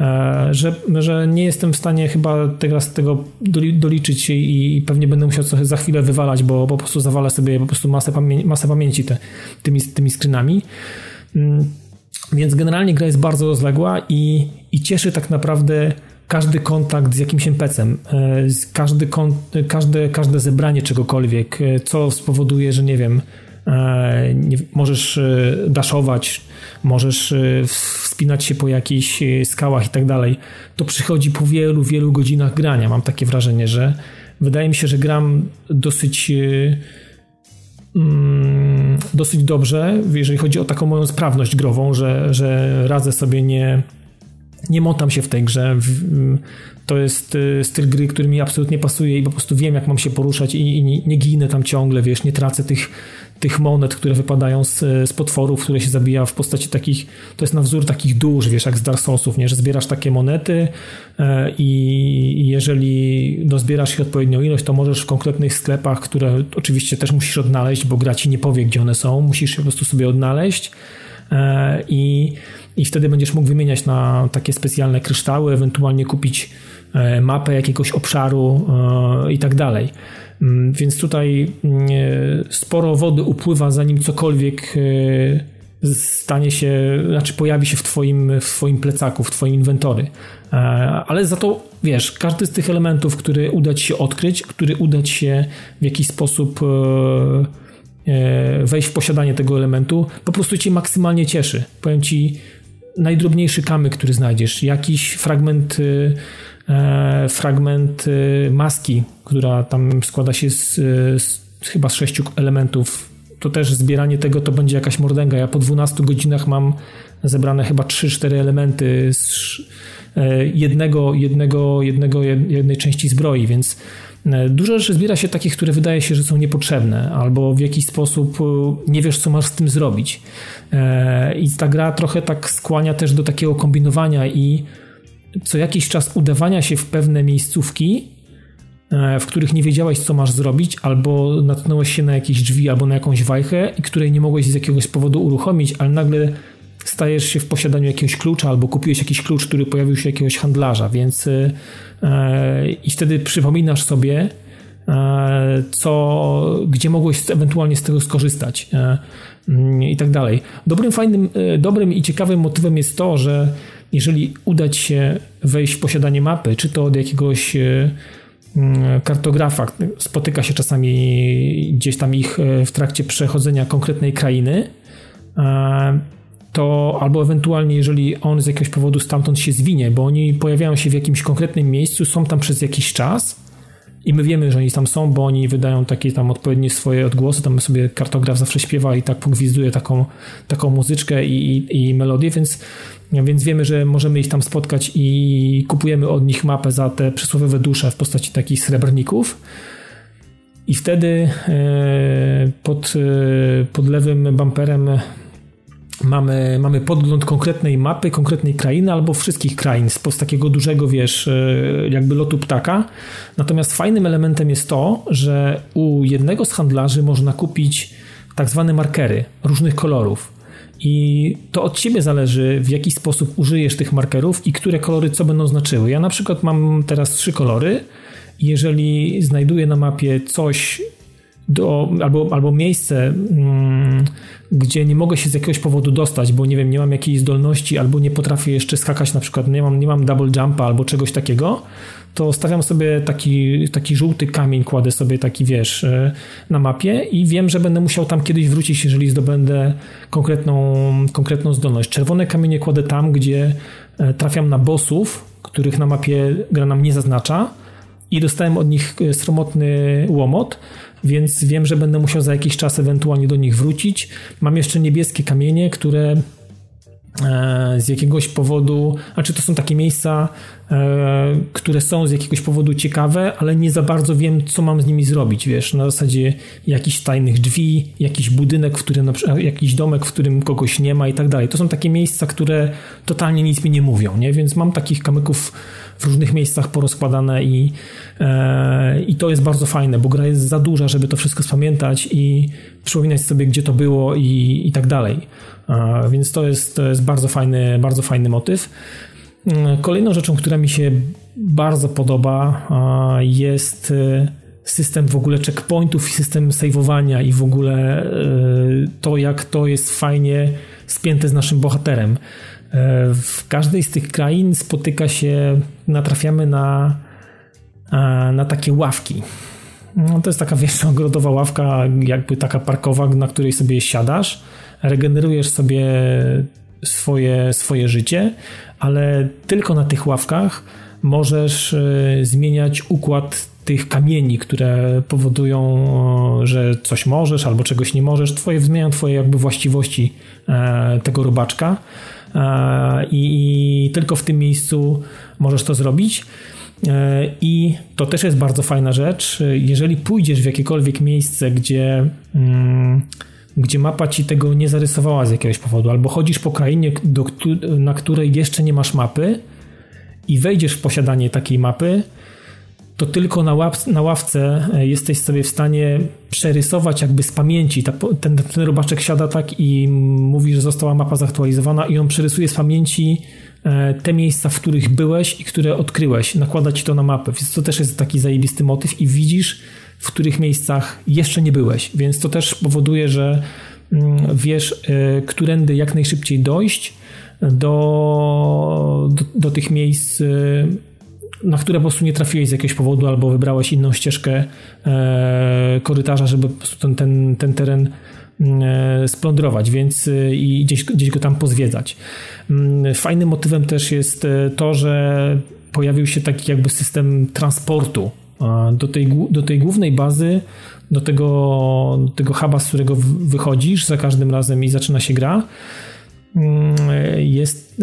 e, że, że nie jestem w stanie chyba teraz tego doliczyć i pewnie będę musiał coś za chwilę wywalać, bo po prostu zawalę sobie po prostu masę, pamię masę pamięci te, tymi, tymi screenami. Mm, więc generalnie gra jest bardzo rozległa i, i cieszy tak naprawdę każdy kontakt z jakimś NPC-em, e, każdy, każde, każde zebranie czegokolwiek, e, co spowoduje, że nie wiem, możesz e, daszować, możesz e, wspinać się po jakichś skałach i tak dalej. To przychodzi po wielu, wielu godzinach grania. Mam takie wrażenie, że wydaje mi się, że gram dosyć mm, dosyć dobrze, jeżeli chodzi o taką moją sprawność grową, że, że radzę sobie nie nie motam się w tej grze. To jest styl gry, który mi absolutnie pasuje i po prostu wiem, jak mam się poruszać i, i nie ginę tam ciągle, wiesz, nie tracę tych tych monet, które wypadają z, z potworów, które się zabija w postaci takich, to jest na wzór takich dusz, wiesz, jak z Dark Soulsów, nie? że zbierasz takie monety e, i jeżeli dozbierasz ich odpowiednią ilość, to możesz w konkretnych sklepach, które oczywiście też musisz odnaleźć, bo gra ci nie powie, gdzie one są, musisz je po prostu sobie odnaleźć e, i, i wtedy będziesz mógł wymieniać na takie specjalne kryształy, ewentualnie kupić e, mapę jakiegoś obszaru i tak dalej. Mm, więc tutaj mm, e, sporo wody upływa, zanim cokolwiek e, stanie się, znaczy pojawi się w twoim, w twoim plecaku, w twoim inwentory. E, ale za to, wiesz, każdy z tych elementów, który uda ci się odkryć, który uda ci się w jakiś sposób wejść w posiadanie tego elementu, po prostu cię maksymalnie cieszy. Powiem ci, najdrobniejszy kamyk, który znajdziesz, jakiś fragment fragment e, maski, która tam składa się z, z chyba z sześciu elementów. To też zbieranie tego to będzie jakaś mordęga. Ja po 12 godzinach mam zebrane chyba 3-4 elementy z e, jednego, jednego, jednego, jednej części zbroi, więc Dużo rzeczy zbiera się takich, które wydaje się, że są niepotrzebne, albo w jakiś sposób nie wiesz, co masz z tym zrobić. I ta gra trochę tak skłania też do takiego kombinowania i co jakiś czas udawania się w pewne miejscówki, e, w których nie wiedziałeś, co masz zrobić, albo natknąłeś się na jakieś drzwi, albo na jakąś wajchę, i której nie mogłeś z jakiegoś powodu uruchomić, ale nagle stajesz się w posiadaniu jakiegoś klucza, albo kupiłeś jakiś klucz, który pojawił się jakiegoś handlarza, więc e, i wtedy przypominasz sobie, e, co, gdzie mogłeś ewentualnie z tego skorzystać i tak dalej. Dobrym, fajnym, dobrym i ciekawym motywem jest to, że jeżeli uda się wejść w posiadanie mapy, czy to od jakiegoś e, mm, kartografa, spotyka się czasami gdzieś tam ich e, w trakcie przechodzenia konkretnej krainy, e, to albo ewentualnie jeżeli on z jakiegoś powodu stamtąd się zwinie, bo oni pojawiają się w jakimś konkretnym miejscu, są tam przez jakiś czas, i my wiemy, że oni tam są, bo oni wydają takie tam odpowiednie swoje odgłosy, tam sobie kartograf zawsze śpiewa i tak pogwizduje taką, taką muzyczkę i, i, i melodię, więc, więc wiemy, że możemy ich tam spotkać i kupujemy od nich mapę za te przysłowiowe dusze w postaci takich srebrników. I wtedy e, pod, e, pod lewym bumperem mamy, mamy podgląd konkretnej mapy, konkretnej krainy albo wszystkich krain z, takiego dużego, wiesz, e, jakby lotu ptaka. Natomiast fajnym elementem jest to, że u jednego z handlarzy można kupić tak zwane markery różnych kolorów. I to od ciebie zależy, w jaki sposób użyjesz tych markerów i które kolory co będą znaczyły. Ja na przykład mam teraz trzy kolory. Jeżeli znajduję na mapie coś, do, albo, albo miejsce, mm, gdzie nie mogę się z jakiegoś powodu dostać, bo nie wiem, nie mam jakiejś zdolności, albo nie potrafię jeszcze skakać, na przykład nie mam, nie mam double jumpa albo czegoś takiego, to stawiam sobie taki, taki żółty kamień, kładę sobie taki, wiesz, e, na mapie i wiem, że będę musiał tam kiedyś wrócić, jeżeli zdobędę konkretną, konkretną zdolność. Czerwone kamienie kładę tam, gdzie e, trafiam na bossów, których na mapie gra nam nie zaznacza, i dostałem od nich e, sromotny łomot, więc wiem, że będę musiał za jakiś czas ewentualnie do nich wrócić. Mam jeszcze niebieskie kamienie, które e, z jakiegoś powodu, a czy to są takie miejsca, e, które są z jakiegoś powodu ciekawe, ale nie za bardzo wiem, co mam z nimi zrobić, wiesz, na zasadzie jakichś tajnych drzwi, jakiś budynek, w którym, jakiś domek, w którym kogoś nie ma i tak dalej. To są takie miejsca, które totalnie nic mi nie mówią, nie? Więc mam takich kamyków w różnych miejscach porozkładane i, e, i to jest bardzo fajne, bo gra jest za duża, żeby to wszystko spamiętać i przypominać sobie, gdzie to było i, i tak dalej. E, więc to jest, to jest bardzo fajny, bardzo fajny motyw. E, kolejną rzeczą, która mi się bardzo podoba, jest system w ogóle checkpointów i system saveowania i w ogóle to, jak to jest fajnie spięte z naszym bohaterem. E, w każdej z tych krain spotyka się, natrafiamy na, e, na takie ławki. No, to jest taka wiesz, ogrodowa ławka, jakby taka parkowa, na której sobie siadasz, regenerujesz sobie swoje, swoje życie, ale tylko na tych ławkach możesz e, zmieniać układ tych kamieni, które powodują, że coś możesz albo czegoś nie możesz. Twoje zmieniają twoje jakby właściwości tego robaczka. E, i, tylko w tym miejscu możesz to zrobić. E, I to też jest bardzo fajna rzecz. Jeżeli pójdziesz w jakiekolwiek miejsce, gdzie, mm, gdzie mapa ci tego nie zarysowała z jakiegoś powodu, albo chodzisz po krainie, do, na której jeszcze nie masz mapy i wejdziesz w posiadanie takiej mapy, to tylko na, ław, na ławce e, jesteś sobie w stanie przerysować jakby z pamięci. Ta, ten, ten robaczek siada tak i mówi, że została mapa zaktualizowana i on przerysuje z pamięci e, te miejsca, w których byłeś i które odkryłeś. Nakłada ci to na mapę, więc to też jest taki zajebisty motyw i widzisz, w których miejscach jeszcze nie byłeś. Więc to też powoduje, że mm, wiesz, e, którędy jak najszybciej dojść do, do, do tych miejsc na które po prostu nie trafiłeś z jakiegoś powodu, albo wybrałeś inną ścieżkę e, korytarza, żeby po prostu ten, ten, ten teren e, splądrować, więc e, i gdzieś, gdzieś go tam pozwiedzać. Mm, fajnym motywem też jest to, że pojawił się taki jakby system transportu do tej, do tej głównej bazy, do tego, do tego huba, z którego wychodzisz za każdym razem i zaczyna się gra. Mm, jest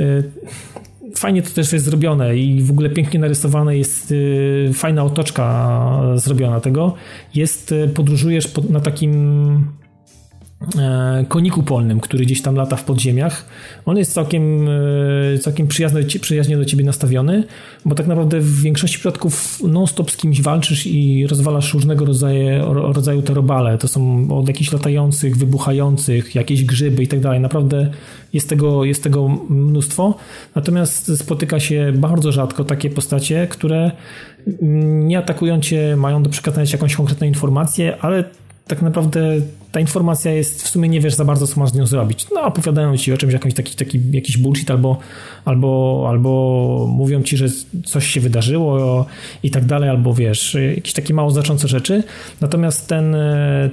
fajnie to też jest zrobione i w ogóle pięknie narysowane jest y, fajna otoczka zrobiona tego. Jest, y, podróżujesz na takim koniku polnym, który gdzieś tam lata w podziemiach. On jest całkiem, e, całkiem przyjazny, przyjaźnie do ciebie nastawiony, bo tak naprawdę w większości przypadków non-stop z kimś walczysz i rozwalasz różnego rodzaju, rodzaju te robale. To są od jakichś latających, wybuchających, jakieś grzyby i tak dalej. Naprawdę jest tego, jest tego mnóstwo. Natomiast spotyka się bardzo rzadko takie postacie, które nie atakują cię, mają do przekazania jakąś konkretną informację, ale tak naprawdę ta informacja jest, w sumie nie wiesz za bardzo, co masz z nią zrobić. No, opowiadają ci o czymś, jakiś taki, taki jakiś bullshit, albo, albo, albo mówią ci, że coś się wydarzyło i tak dalej, albo wiesz, jakieś takie mało znaczące rzeczy. Natomiast ten,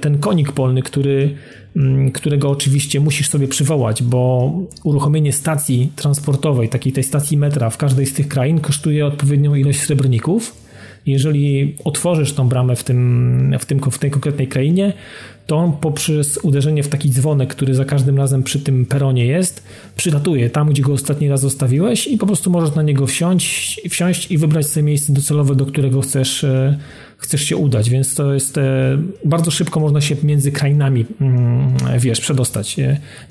ten konik polny, który, mm, którego oczywiście musisz sobie przywołać, bo uruchomienie stacji transportowej, takiej tej stacji metra w każdej z tych krain kosztuje odpowiednią ilość srebrników jeżeli otworzysz tą bramę w, tym, w, tym, w tej konkretnej krainie, to on poprzez uderzenie w taki dzwonek, który za każdym razem przy tym peronie jest, przylatuje tam, gdzie go ostatni raz zostawiłeś i po prostu możesz na niego wsiąść, wsiąść i wybrać sobie miejsce docelowe, do którego chcesz, e, chcesz się udać, więc to jest e, bardzo szybko można się między krainami, mm, wiesz, przedostać.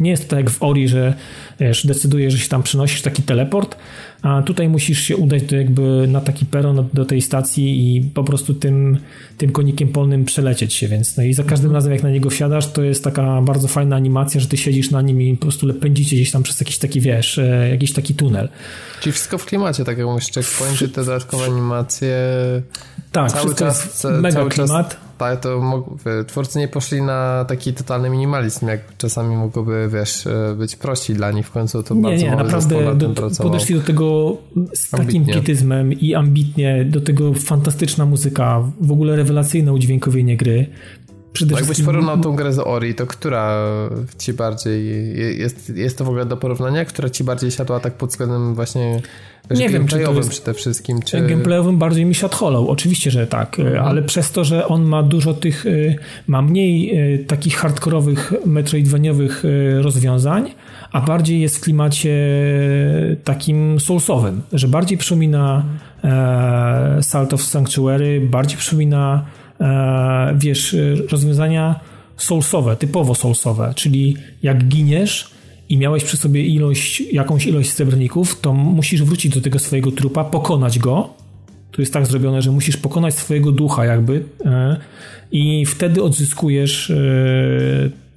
Nie jest to tak jak w Ori, że wiesz, decydujesz, że się tam przynosisz taki teleport, a tutaj musisz się udać do jakby na taki peron do tej stacji i po prostu tym, tym konikiem polnym przelecieć się, więc no i za każdym razem jak na niego wsiadasz, to jest taka bardzo fajna animacja, że ty siedzisz na nim i po prostu pędzicie gdzieś tam przez jakiś taki, wiesz, e, jakiś taki tunel. Czyli wszystko w klimacie, tak jak mówisz, checkpointy, te dodatkowe animacje. Tak, cały czas, mega cały klimat. Czas tak, to twórcy nie poszli na taki totalny minimalizm, jak czasami mogłoby, wiesz, e, być prościej dla nich w końcu, to nie, bardzo nie, naprawdę do, podeszli do tego z takim ambitnie. pietyzmem i ambitnie, do tego fantastyczna muzyka, w ogóle rewelacyjne udźwiękowienie gry, przede wszystkim... Jakbyś porównał tą grę z Ori, to która ci bardziej, jest, jest to w ogóle do porównania? Która ci bardziej siadła tak pod względem właśnie nie wiem, czy to jest przede wszystkim, czy... Gameplayowym bardziej mi siadł Hollow, oczywiście, że tak, mhm. ale przez to, że on ma dużo tych, y, ma mniej y, takich hardkorowych, metroidwaniowych rozwiązań, a bardziej jest w klimacie takim soulsowym, że bardziej przypomina e, Salt of Sanctuary, bardziej przypomina e, wiesz, rozwiązania soulsowe, typowo soulsowe, czyli jak giniesz i miałeś przy sobie ilość, jakąś ilość srebrników, to musisz wrócić do tego swojego trupa, pokonać go. Tu jest tak zrobione, że musisz pokonać swojego ducha jakby e, i wtedy odzyskujesz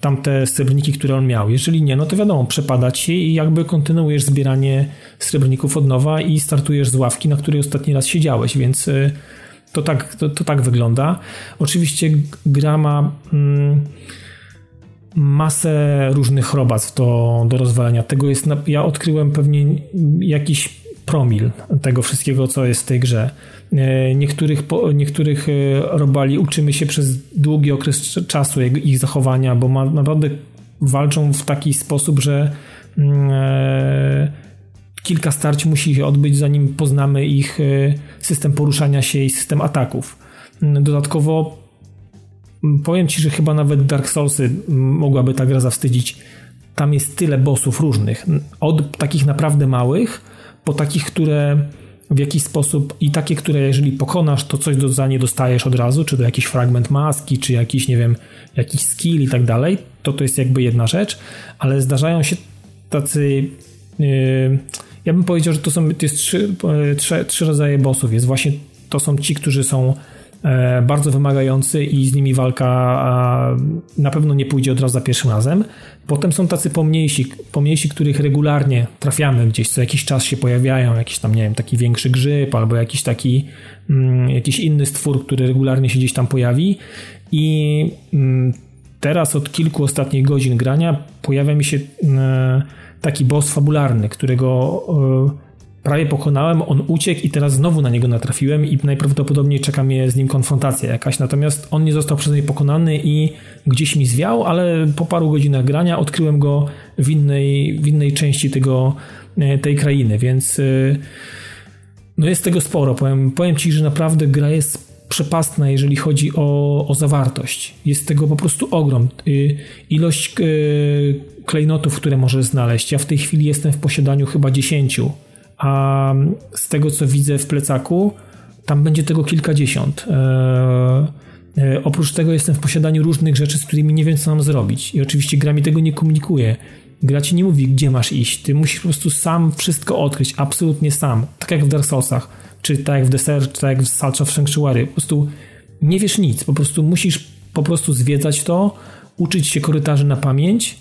tamte srebrniki, które on miał. Jeżeli nie, no to wiadomo, przepada ci i jakby kontynuujesz zbieranie srebrników od nowa i startujesz z ławki, na której ostatni raz siedziałeś, więc y, to tak, to, to tak wygląda. Oczywiście gra ma mm, masę różnych robactw do, do rozwalenia. Tego jest, ja odkryłem pewnie jakiś promil tego wszystkiego, co jest w tej grze. E, niektórych, niektórych e, robali uczymy się przez długi okres czasu ich zachowania, bo ma, naprawdę walczą w taki sposób, że mm, e, kilka starć musi się odbyć, zanim poznamy ich system poruszania się i system ataków. Mm, dodatkowo powiem Ci, że chyba nawet Dark Soulsy mogłaby ta gra zawstydzić. Tam jest tyle bossów różnych. Od takich naprawdę małych, po takich, które w jakiś sposób i takie, które jeżeli pokonasz, to coś do, za nie dostajesz od razu, czy to jakiś fragment maski, czy jakiś, nie wiem, jakiś skill i tak dalej, to to jest jakby jedna rzecz, ale zdarzają się tacy... Yy, ja bym powiedział, że to są to jest trzy, yy, trzy, trzy rodzaje bossów. Jest właśnie to są ci, którzy są bardzo wymagający i z nimi walka na pewno nie pójdzie od razu za pierwszym razem. Potem są tacy pomniejsi, pomniejsi, których regularnie trafiamy gdzieś, co jakiś czas się pojawiają, jakiś tam, nie wiem, taki większy grzyb albo jakiś taki, mm, jakiś inny stwór, który regularnie się gdzieś tam pojawi i mm, teraz od kilku ostatnich godzin grania pojawia mi się mm, taki boss fabularny, którego e, prawie pokonałem, on uciekł i teraz znowu na niego natrafiłem i najprawdopodobniej czeka mnie z nim konfrontacja jakaś. Natomiast on nie został przez mnie pokonany i gdzieś mi zwiał, ale po paru godzinach grania odkryłem go w innej, w innej części tego, e, tej krainy, więc e, no jest tego sporo. Powiem, powiem Ci, że naprawdę gra jest przepastna, jeżeli chodzi o, o zawartość. Jest tego po prostu ogrom. E, ilość klejnotów, które możesz znaleźć. Ja w tej chwili jestem w posiadaniu chyba 10 a z tego co widzę w plecaku, tam będzie tego kilkadziesiąt. E, e, oprócz tego jestem w posiadaniu różnych rzeczy, z którymi nie wiem, co mam zrobić. I oczywiście gra mi tego nie komunikuje. Gra ci nie mówi, gdzie masz iść. Ty musisz po prostu sam wszystko odkryć, absolutnie sam. Tak jak w Dark Soulsach, czy tak jak w Desert, czy tak jak w Salt of Sanctuary. Po prostu nie wiesz nic. Po prostu musisz po prostu zwiedzać to, uczyć się korytarzy na pamięć,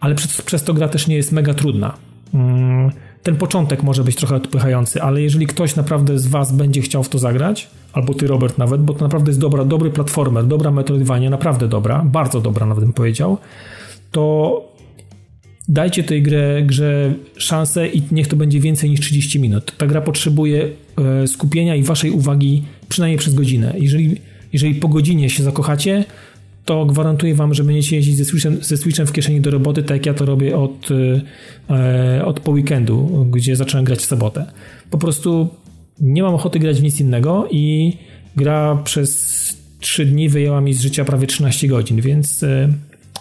ale przez, przez to gra też nie jest mega trudna. Mm ten początek może być trochę odpychający, ale jeżeli ktoś naprawdę z Was będzie chciał w to zagrać, albo Ty, Robert, nawet, bo to naprawdę jest dobra, dobry platformer, dobra Metroidvania, naprawdę dobra, bardzo dobra, nawet bym powiedział, to dajcie tej grze, grze szansę i niech to będzie więcej niż 30 minut. Ta gra potrzebuje e, skupienia i Waszej uwagi przynajmniej przez godzinę. Jeżeli, jeżeli po godzinie się zakochacie, to gwarantuję wam, że będziecie jeździć ze Switchem, ze Switchem w kieszeni do roboty, tak jak ja to robię od, e, od po weekendu, gdzie zacząłem grać w sobotę. Po prostu nie mam ochoty grać w nic innego i gra przez 3 dni wyjęła mi z życia prawie 13 godzin, więc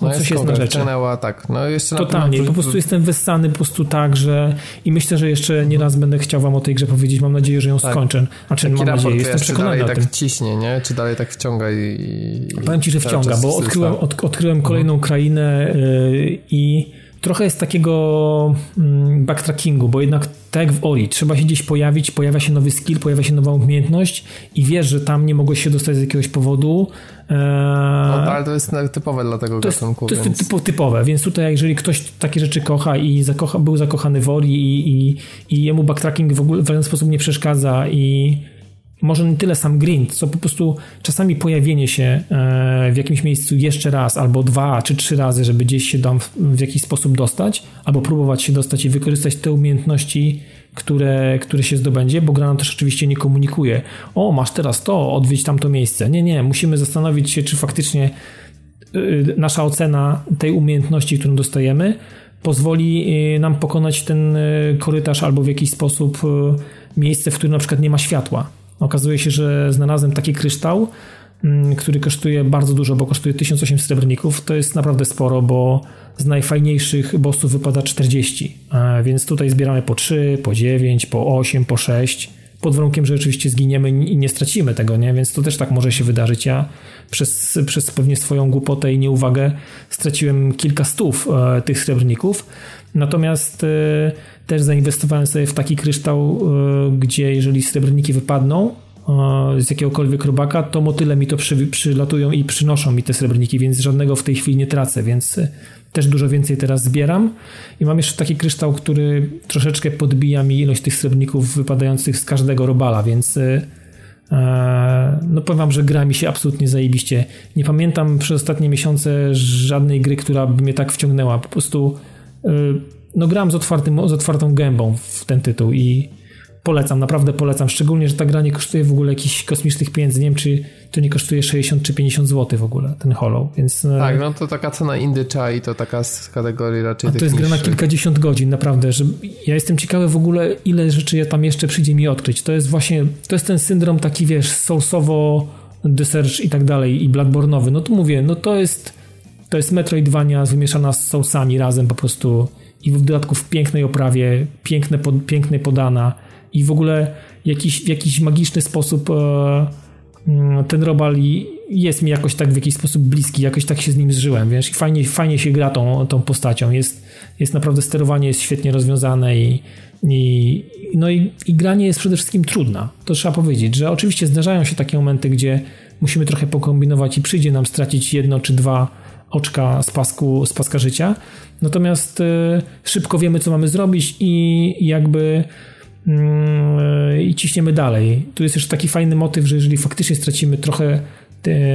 no, coś jest na rzeczy. Wciągnęła, tak. No jeszcze Totalnie. Po prostu jestem wessany po prostu tak, że i myślę, że jeszcze nie raz będę chciał wam o tej grze powiedzieć. Mam nadzieję, że ją tak. skończę. Znaczy, Taki mam nadzieję, jestem przekonany dalej o tak tym. tak ciśnie, nie? Czy dalej tak wciąga i... Powiem ci, że wciąga, bo odkryłem, od, odkryłem kolejną mhm. krainę yy, i trochę jest takiego mm, backtrackingu, bo jednak tak jak w Ori, trzeba się gdzieś pojawić, pojawia się nowy skill, pojawia się nowa umiejętność i wiesz, że tam nie mogłeś się dostać z jakiegoś powodu. Eee, no, ale to jest typowe dla tego to gatunku. Jest, to więc... jest typowe, więc tutaj jeżeli ktoś takie rzeczy kocha i zakocha, był zakochany w Ori i, i, i jemu backtracking w ogóle w żaden sposób nie przeszkadza i może nie tyle sam grind, co po prostu czasami pojawienie się e, w jakimś miejscu jeszcze raz, albo dwa czy trzy razy, żeby gdzieś się tam w jakiś sposób dostać, albo próbować się dostać i wykorzystać te umiejętności, które, które się zdobędzie, bo gra nam też oczywiście nie komunikuje. O, masz teraz to, odwiedź tamto miejsce. Nie, nie, musimy zastanowić się, czy faktycznie y, nasza ocena tej umiejętności, którą dostajemy, pozwoli y, nam pokonać ten korytarz albo w jakiś sposób miejsce, w którym na przykład nie ma światła. Okazuje się, że znalazłem taki kryształ, mm, który kosztuje bardzo dużo, bo kosztuje 1800 srebrników. To jest naprawdę sporo, bo z najfajniejszych bossów wypada 40. E, więc tutaj zbieramy po 3, po 9, po 8, po 6. Pod warunkiem, że oczywiście zginiemy i nie stracimy tego, nie? Więc to też tak może się wydarzyć. Ja przez, przez pewnie swoją głupotę i nieuwagę straciłem kilka stów e, tych srebrników. Natomiast e, też zainwestowałem sobie w taki kryształ, e, gdzie jeżeli srebrniki wypadną e, z jakiegokolwiek robaka, to motyle mi to przy, przylatują i przynoszą mi te srebrniki, więc żadnego w tej chwili nie tracę, więc e, też dużo więcej teraz zbieram. I mam jeszcze taki kryształ, który troszeczkę podbija mi ilość tych srebrników wypadających z każdego robala, więc no powiem wam, że gra mi się absolutnie zajebiście. Nie pamiętam przez ostatnie miesiące żadnej gry, która by mnie tak wciągnęła. Po prostu no gram z, otwartym, z otwartą gębą w ten tytuł i polecam, naprawdę polecam. Szczególnie, że ta gra nie kosztuje w ogóle jakichś kosmicznych pieniędzy. Nie wiem, czy to nie kosztuje 60 czy 50 zł w ogóle, ten Hollow, więc... E, tak, no to taka cena indycza i to taka z kategorii raczej... A to jest gra na kilkadziesiąt godzin, naprawdę, że ja jestem ciekawy w ogóle, ile rzeczy ja tam jeszcze przyjdzie mi odkryć. To jest właśnie, to jest ten syndrom taki, wiesz, soulsowo, The Search i tak dalej, i Bloodborne'owy. No to mówię, no to jest, to jest Metroidvania wymieszana z Soulsami razem po prostu i w dodatku w pięknej oprawie, piękne, pod, pięknie podana i w ogóle jakiś, w jakiś magiczny sposób e, mm, ten robal jest mi jakoś tak w jakiś sposób bliski, jakoś tak się z nim zżyłem, wiesz, i fajnie, fajnie się gra tą, tą postacią, jest, jest naprawdę sterowanie jest świetnie rozwiązane i, i, no i, i granie jest przede wszystkim trudna, to trzeba powiedzieć, że oczywiście zdarzają się takie momenty, gdzie musimy trochę pokombinować i przyjdzie nam stracić jedno czy dwa oczka z, pasku, z paska życia. Natomiast y, szybko wiemy, co mamy zrobić i jakby mm, i ciśniemy dalej. Tu jest jeszcze taki fajny motyw, że jeżeli faktycznie stracimy trochę,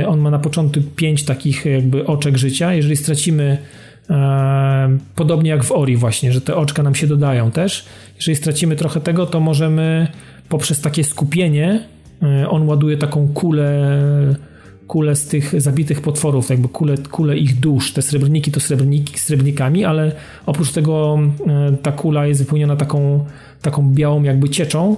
on ma na początku pięć takich jakby oczek życia, jeżeli stracimy e, podobnie jak w Ori właśnie, że te oczka nam się dodają też, jeżeli stracimy trochę tego, to możemy poprzez takie skupienie, e, on ładuje taką kulę kule z tych zabitych potworów, jakby kule, kule ich dusz. Te srebrniki to srebrniki srebrnikami, ale oprócz tego e, ta kula jest wypełniona taką, taką białą jakby cieczą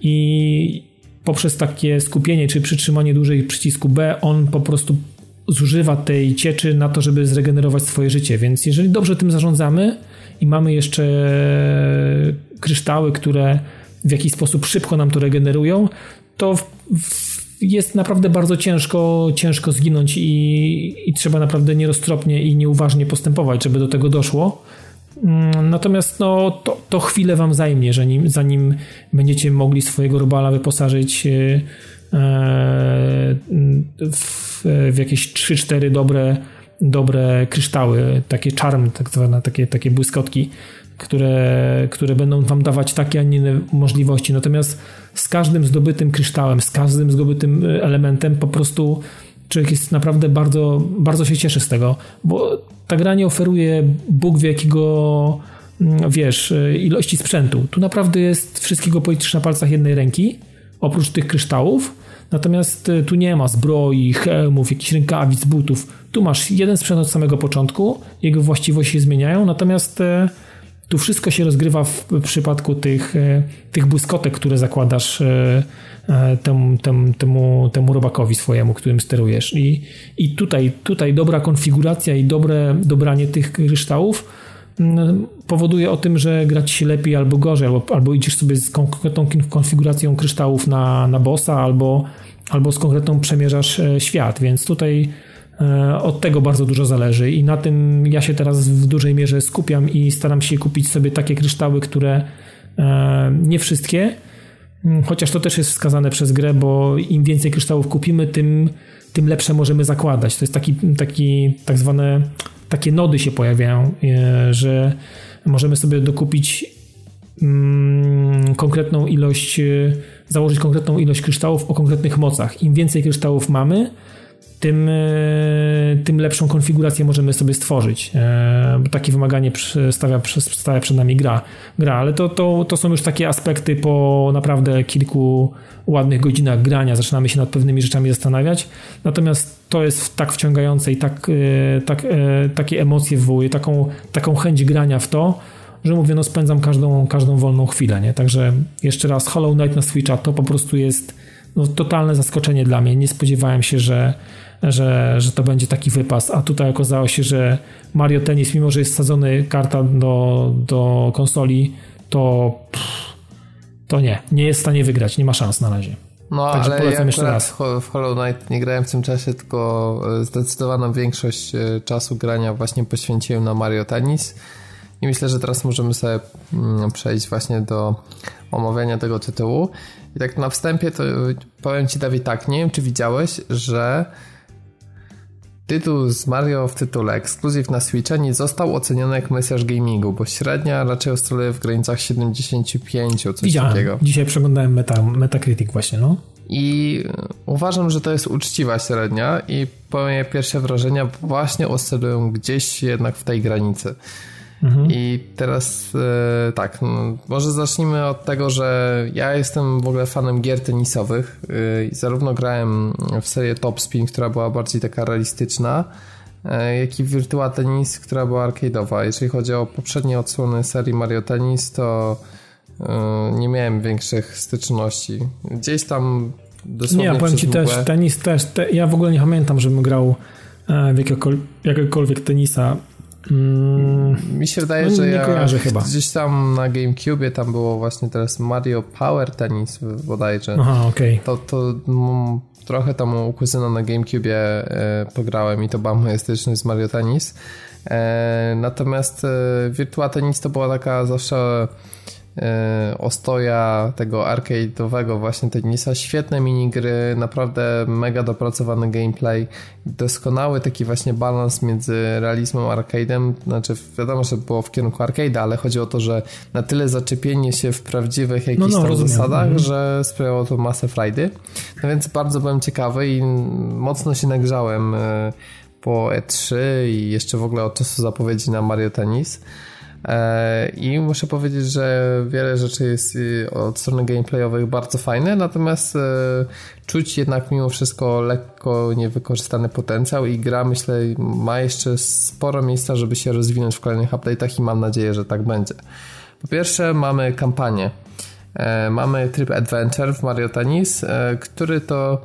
i poprzez takie skupienie czy przytrzymanie dłużej przycisku B on po prostu zużywa tej cieczy na to, żeby zregenerować swoje życie. Więc jeżeli dobrze tym zarządzamy i mamy jeszcze kryształy, które w jakiś sposób szybko nam to regenerują, to w, w jest naprawdę bardzo ciężko, ciężko zginąć i, i trzeba naprawdę nieroztropnie i nieuważnie postępować, żeby do tego doszło. Mm, natomiast no, to, to chwilę wam zajmie, zanim, zanim będziecie mogli swojego robala wyposażyć e, w, w jakieś 3-4 dobre, dobre kryształy, takie czarm, tak zwane, takie, takie błyskotki, które, które będą wam dawać takie, a nie inne możliwości. Natomiast z każdym zdobytym kryształem, z każdym zdobytym e, elementem po prostu człowiek jest naprawdę bardzo, bardzo się cieszy z tego, bo ta gra nie oferuje Bóg wie jakiego mm, wiesz, e, ilości sprzętu. Tu naprawdę jest wszystkiego policzysz na palcach jednej ręki, oprócz tych kryształów, natomiast e, tu nie ma zbroi, hełmów, jakichś rękawic, butów. Tu masz jeden sprzęt od samego początku, jego właściwości się zmieniają, natomiast tu wszystko się rozgrywa w przypadku tych, e, tych błyskotek, które zakładasz e, e, temu, temu, temu, temu robakowi swojemu, którym sterujesz. I, i tutaj, tutaj dobra konfiguracja i dobre dobranie tych kryształów mm, powoduje o tym, że grać się lepiej albo gorzej, albo, albo idziesz sobie z konkretną konfiguracją kryształów na, na bossa, albo, albo z konkretną przemierzasz świat, więc tutaj od tego bardzo dużo zależy i na tym ja się teraz w dużej mierze skupiam i staram się kupić sobie takie kryształy, które e, nie wszystkie, chociaż to też jest wskazane przez grę, bo im więcej kryształów kupimy, tym, tym lepsze możemy zakładać. To jest taki, taki tak zwane takie nody się pojawiają, e, że możemy sobie dokupić mm, konkretną ilość, założyć konkretną ilość kryształów o konkretnych mocach. Im więcej kryształów mamy, tym, e, tym lepszą konfigurację możemy sobie stworzyć. E, bo takie wymaganie stawia, stawia przed nami gra. gra. Ale to, to, to są już takie aspekty po naprawdę kilku ładnych godzinach grania. Zaczynamy się nad pewnymi rzeczami zastanawiać. Natomiast to jest tak wciągające i tak, e, tak, takie emocje wywołuje, taką, taką chęć grania w to, że mówię, no spędzam każdą, każdą wolną chwilę. Nie? Także jeszcze raz Hollow Knight na Switcha to po prostu jest no, totalne zaskoczenie dla mnie. Nie spodziewałem się, że że, że to będzie taki wypas, a tutaj okazało się, że Mario Tennis, mimo że jest sadzony karta do, do konsoli, to pff, to nie, nie jest w stanie wygrać, nie ma szans na razie. No, Także ale ja jeszcze raz. w Hollow Knight nie grałem w tym czasie, tylko e, zdecydowaną większość e, czasu grania właśnie poświęciłem na Mario Tennis i myślę, że teraz możemy sobie mm, przejść właśnie do omawiania tego tytułu. I tak na wstępie to powiem Ci Dawid tak, nie wiem czy widziałeś, że Tytuł z Mario w tytule ekskluzyw na Switcha nie został oceniony jak Messiah Gamingu, bo średnia raczej oscyluje w granicach 75, coś Widziałem. takiego. Dzisiaj przeglądałem meta, Metacritic właśnie, no. I uważam, że to jest uczciwa średnia i moje pierwsze wrażenia właśnie oscylują gdzieś jednak w tej granicy. Mhm. I teraz e, tak, no, może zacznijmy od tego, że ja jestem w ogóle fanem gier tenisowych e, zarówno grałem w serię Top Spin, która była bardziej taka realistyczna, e, jak i Virtua Tennis, która była arcade'owa. Jeżeli chodzi o poprzednie odsłony serii Mario Tennis, to nie miałem większych styczności. Gdzieś tam dosłownie Nie, ja powiem Ci też, tenis też, te, ja w ogóle nie pamiętam, żebym grał w jakiekolwiek, jakiegokolwiek tenisa Mm, mi się wydaje, no, że ja kojarzę chyba. gdzieś tam na GameCube tam było właśnie teraz Mario Power Tennis bodajże. Aha, okej. Okay. To, to trochę tam u kuzyna na GameCube e, pograłem i to była moja styczność z Mario Tennis. E, natomiast e, Virtua Tennis to była taka zawsze ostoja tego arcade'owego właśnie tenisa. Świetne minigry, naprawdę mega dopracowany gameplay, doskonały taki właśnie balans między realizmem a arcade'em. Znaczy wiadomo, że było w kierunku arcade'a, ale chodzi o to, że na tyle zaczepienie się w prawdziwych jakichś no, no, tam zasadach, mhm. że sprawiało to masę frajdy. No więc bardzo byłem ciekawy i mocno się nagrzałem e, po E3 i jeszcze w ogóle od czasu zapowiedzi na Mario Tennis. E, I muszę powiedzieć, że wiele rzeczy jest y, od strony gameplayowej bardzo fajne, natomiast e, czuć jednak mimo wszystko lekko niewykorzystany potencjał i gra myślę ma jeszcze sporo miejsca, żeby się rozwinąć w kolejnych update'ach i mam nadzieję, że tak będzie. Po pierwsze mamy kampanię. E, mamy tryb Adventure w Mario Tennis, który to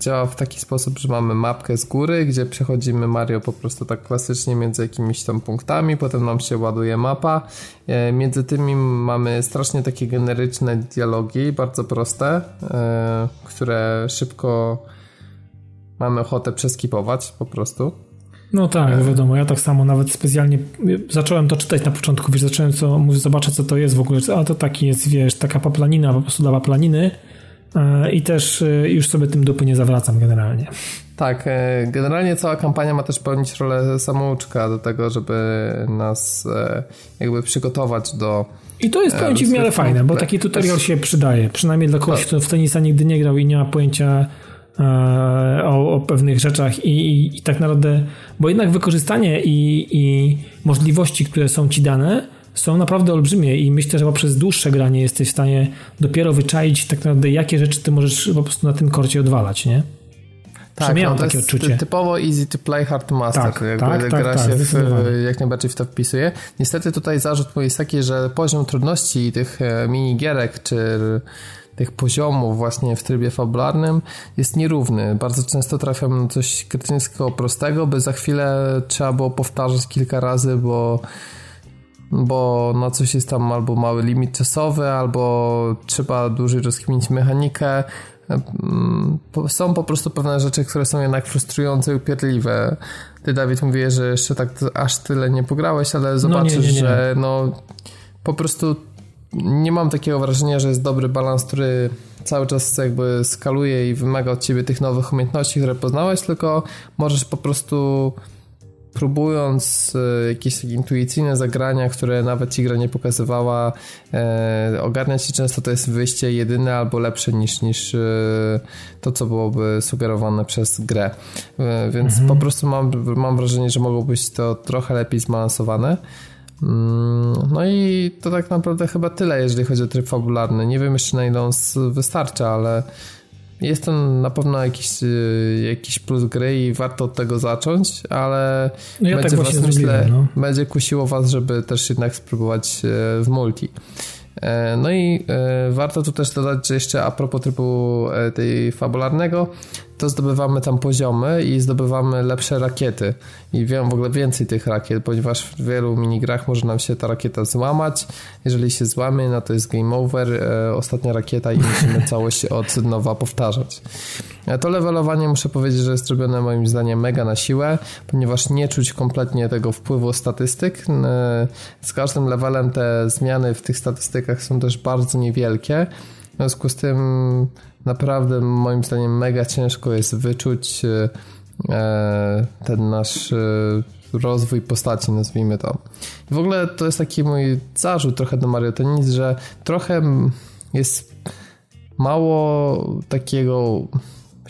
działa w taki sposób, że mamy mapkę z góry, gdzie przechodzimy Mario po prostu tak klasycznie między jakimiś tam punktami, potem nam się ładuje mapa. E, między tymi mamy strasznie takie generyczne dialogi, bardzo proste, e, które szybko mamy ochotę przeskipować po prostu. No tak, wiadomo, ja tak samo nawet specjalnie zacząłem to czytać na początku, wiesz, zacząłem co, zobaczę co to jest w ogóle, a to taki jest, wiesz, taka paplanina po prostu dla paplaniny E, i też e, już sobie tym dupy nie zawracam generalnie. Tak, e, generalnie cała kampania ma też pełnić rolę samouczka do tego, żeby nas jakby przygotować do i to jest powiem Ci w miarę fajne, bo taki tutorial się przydaje. Przynajmniej dla kogoś, kto w tenisa nigdy nie grał i nie ma pojęcia o, o pewnych rzeczach i, i, i, tak naprawdę, bo jednak wykorzystanie i, i możliwości, które są Ci dane, są naprawdę olbrzymie i myślę, że poprzez dłuższe granie jesteś w stanie dopiero wyczaić tak naprawdę, jakie rzeczy ty możesz po prostu na tym korcie odwalać, nie? Tak, no, to takie odczucie. typowo easy to play, hard to master. Tak, Jakby tak, gra tak, się w, jak najbardziej w to wpisuje. Niestety tutaj zarzut mój jest taki, że poziom trudności tych e, minigierek czy tych poziomów właśnie w trybie fabularnym jest nierówny. Bardzo często trafiam na coś krytyńskiego prostego, by za chwilę trzeba było powtarzać kilka razy, bo bo no coś jest tam albo mały limit czasowy, albo trzeba dłużej rozkminić mechanikę. Są po prostu pewne rzeczy, które są jednak frustrujące i upierdliwe. Ty, Dawid, mówiłeś, że jeszcze tak aż tyle nie pograłeś, ale zobaczysz, no nie, nie, nie. że no po prostu nie mam takiego wrażenia, że jest dobry balans, który cały czas jakby skaluje i wymaga od ciebie tych nowych umiejętności, które poznałeś, tylko możesz po prostu próbując e, jakieś intuicyjne zagrania, które nawet ci gra nie pokazywała, e, ogarnia ci często to jest wyjście jedyne albo lepsze niż, niż e, to, co byłoby sugerowane przez grę. Więc mhm. po prostu mam, mam wrażenie, że mogło być to trochę lepiej zbalansowane. Mm, no i to tak naprawdę chyba tyle, jeżeli chodzi o tryb fabularny. Nie wiem jeszcze na ile on wystarcza, ale jest to na pewno jakiś, y, jakiś plus gry i warto od tego zacząć, ale no ja będzie tak was myślę, no. będzie kusiło was, żeby też jednak spróbować y, w multi. E, no i e, warto tu też dodać, że jeszcze a propos trybu e, tej fabularnego, to zdobywamy tam poziomy i zdobywamy lepsze rakiety. I wiem w ogóle więcej tych rakiet, ponieważ w wielu minigrach może nam się ta rakieta złamać. Jeżeli się złamie, no to jest game over, e, ostatnia rakieta i musimy całość od nowa powtarzać. E, to levelowanie muszę powiedzieć, że jest robione moim zdaniem mega na siłę, ponieważ nie czuć kompletnie tego wpływu statystyk. E, z każdym levelem te zmiany w tych statystykach są też bardzo niewielkie. W związku z tym naprawdę moim zdaniem mega ciężko jest wyczuć e, e, ten nasz e, rozwój postaci, nazwijmy to. w ogóle to jest taki mój zarzut trochę do Mario Tennis, że trochę jest mało takiego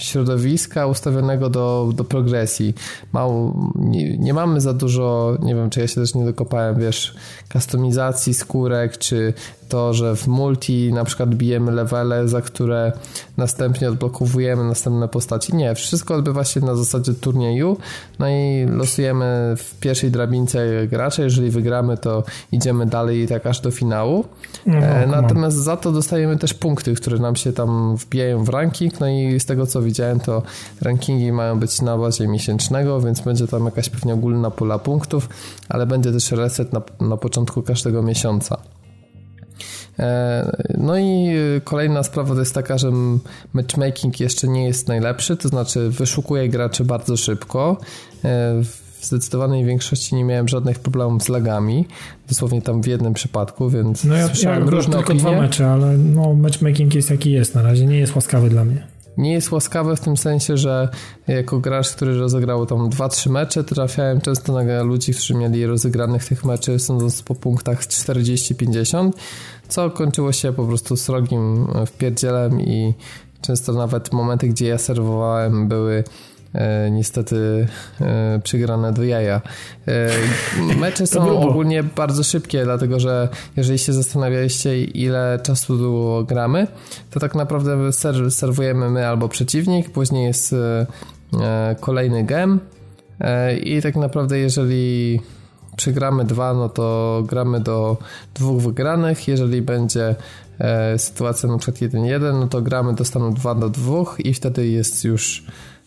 środowiska ustawionego do, do progresji. Mało, nie, nie, mamy za dużo, nie wiem, czy ja się też nie dokopałem, wiesz, kustomizacji skórek, czy to, że w multi na przykład bijemy levele, za które następnie odblokowujemy następne postaci. Nie, wszystko odbywa się na zasadzie turnieju, no i losujemy w pierwszej drabince gracza, jeżeli wygramy, to idziemy dalej i tak aż do finału. No, e, Natomiast za to dostajemy też punkty, które nam się tam wbijają w ranking, no i z tego co widziałem, to rankingi mają być na bazie miesięcznego, więc będzie tam jakaś pewnie ogólna pula punktów, ale będzie też reset na, na początku każdego miesiąca. E, no i kolejna sprawa to jest taka, że matchmaking jeszcze nie jest najlepszy, to znaczy wyszukuje graczy bardzo szybko. E, w zdecydowanej większości nie miałem żadnych problemów z lagami, dosłownie tam w jednym przypadku, więc no ja, słyszałem ja różne tylko opinie. dwa mecze, ale no matchmaking jest jaki jest na razie, nie jest łaskawy dla mnie nie jest łaskawe w tym sensie, że jako gracz, który rozegrał tam 2-3 mecze, trafiałem często na ludzi, którzy mieli rozegranych tych meczy sądząc po punktach 40-50, co kończyło się po prostu srogim wpierdzielem i często nawet momenty, gdzie ja serwowałem były e, niestety e, przygrane do jaja. E, mecze są ogólnie bardzo szybkie, dlatego że jeżeli się zastanawialiście ile czasu gramy, to tak naprawdę ser serwujemy my albo przeciwnik, później jest e, e, kolejny gem e, i tak naprawdę jeżeli przegramy dwa, no to gramy do dwóch wygranych. Jeżeli będzie e, sytuacja na przykład 1-1, no to gramy do stanu 2 do 2 i wtedy jest już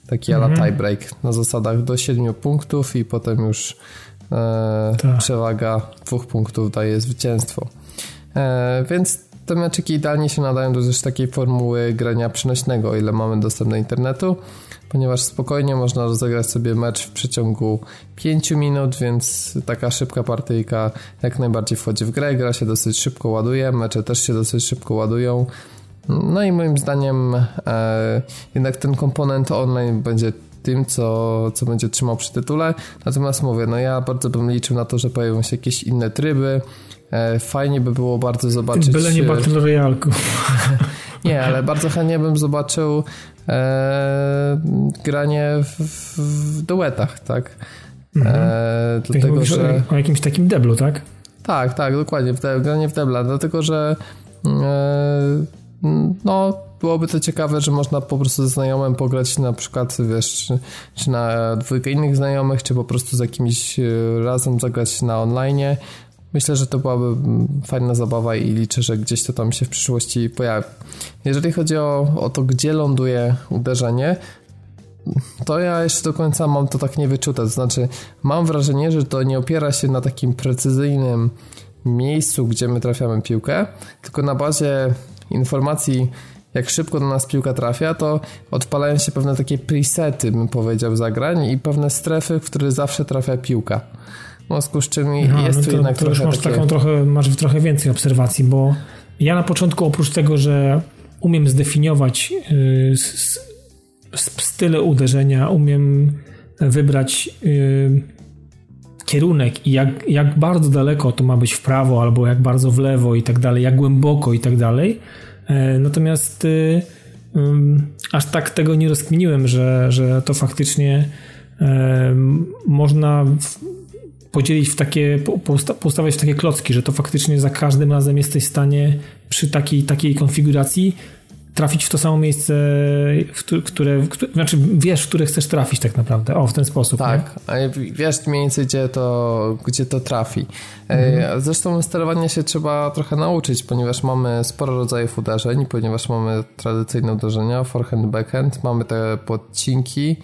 taki mm -hmm. tiebreak na zasadach do 7 punktów i potem już e, tak. przewaga dwóch punktów daje zwycięstwo. E, więc te meczyki idealnie się nadają do też takiej formuły grania przynośnego, o ile mamy dostęp do internetu ponieważ spokojnie można rozegrać sobie mecz w przeciągu 5 minut, więc taka szybka partyjka jak najbardziej wchodzi w grę, gra się dosyć szybko ładuje, mecze też się dosyć szybko ładują. No i moim zdaniem e, jednak ten komponent online będzie tym, co, co będzie trzymał przy tytule. Natomiast mówię, no ja bardzo bym liczył na to, że pojawią się jakieś inne tryby. E, fajnie by było bardzo zobaczyć... Byle nie Battle Royale. nie, ale bardzo chętnie bym zobaczył e, granie w, w duetach, tak? Mhm. E, dlatego, że... O jakimś takim deblu, tak? Tak, tak, dokładnie, w de, granie w debla, dlatego, że e, no, byłoby to ciekawe, że można po prostu ze znajomym pograć na przykład, wiesz, czy, czy na dwójkę innych znajomych, czy po prostu z jakimś e, razem zagrać na online. Myślę, że to byłaby mm, fajna zabawa i liczę, że gdzieś to tam się w przyszłości pojawi. Jeżeli chodzi o, o to, gdzie ląduje uderzenie, to ja jeszcze do końca mam to tak niewyczute. To znaczy, mam wrażenie, że to nie opiera się na takim precyzyjnym miejscu, gdzie my trafiamy piłkę, tylko na bazie informacji, jak szybko do nas piłka trafia, to odpalają się pewne takie presety, bym powiedział, zagrań i pewne strefy, w które zawsze trafia piłka. W związku z czym no, jest no to, tu jednak to trochę masz takie... taką trochę, masz trochę więcej obserwacji, bo ja na początku oprócz tego, że umiem zdefiniować yy, style uderzenia, umiem wybrać yy, kierunek i jak, jak bardzo daleko to ma być w prawo, albo jak bardzo w lewo i tak dalej, jak głęboko i tak dalej. E, natomiast y, aż tak tego nie rozkminiłem, że, że to faktycznie można podzielić w takie, postawić w takie klocki, że to faktycznie za każdym razem jesteś w stanie przy takiej, takiej konfiguracji trafić w to samo miejsce, w które, znaczy wiesz, w które chcesz trafić tak naprawdę. O, w ten sposób. Tak, nie? wiesz mniej więcej, gdzie to, gdzie to trafi. E, mhm. Zresztą sterowania się trzeba trochę nauczyć, ponieważ mamy sporo rodzajów uderzeń, ponieważ mamy tradycyjne uderzenia, forehand, backhand, mamy te podcinki,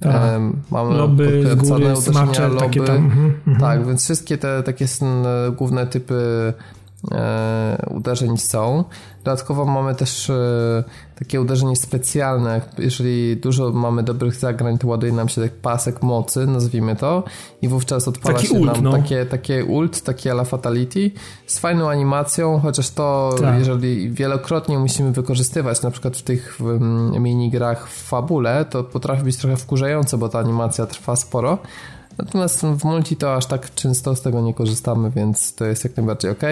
tak. Mamy loby, z góry, smacze, loby. Takie tam. Mhm, mhm. Tak, więc wszystkie te takie główne typy uderzeń są. Dodatkowo mamy też e, takie uderzenie specjalne. Jeżeli dużo mamy dobrych zagrań, to ładuje nam się tak pasek mocy, nazwijmy to, i wówczas odpala taki się ult, nam no. takie, takie ult, takie ala fatality z fajną animacją, chociaż to tak. jeżeli wielokrotnie musimy wykorzystywać, na przykład w tych minigrach w fabule, to potrafi być trochę wkurzające, bo ta animacja trwa sporo, Natomiast w multi to aż tak często z tego nie korzystamy, więc to jest jak najbardziej ok.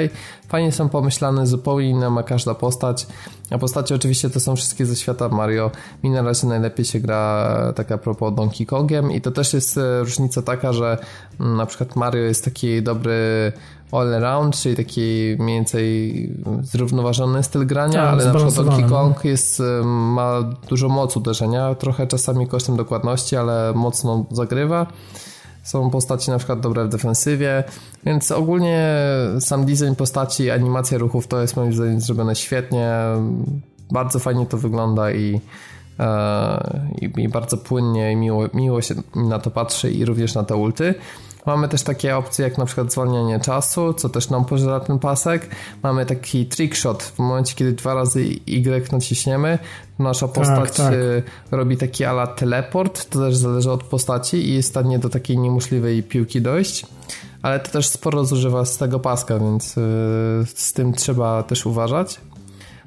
Fajnie są pomyślane, zupełnie inna ma każda postać. A postacie oczywiście to są wszystkie ze świata Mario. Mi na razie najlepiej się gra taka propos Donkey Kongiem i to też jest e, różnica taka, że mm, na przykład Mario jest taki dobry all around, czyli taki mniej więcej zrównoważony styl grania, tak, ale na przykład Donkey Kong jest, e, ma dużo mocy uderzenia, trochę czasami kosztem dokładności, ale mocno zagrywa. Są postaci na przykład dobre w defensywie, więc ogólnie sam design postaci, animacja ruchów to jest moim zdaniem zrobione świetnie. Bardzo fajnie to wygląda i, e, i, i bardzo płynnie i miło, miło się na to patrzy i również na te ulty. Mamy też takie opcje jak na przykład zwalnianie czasu, co też nam pożera ten pasek. Mamy taki trickshot w momencie, kiedy dwa razy Y naciśniemy, nasza tak, postać tak, tak. robi taki ala teleport, to też zależy od postaci i jest w stanie do takiej niemożliwej piłki dojść. Ale to też sporo zużywa z tego paska, więc y, z tym trzeba też uważać.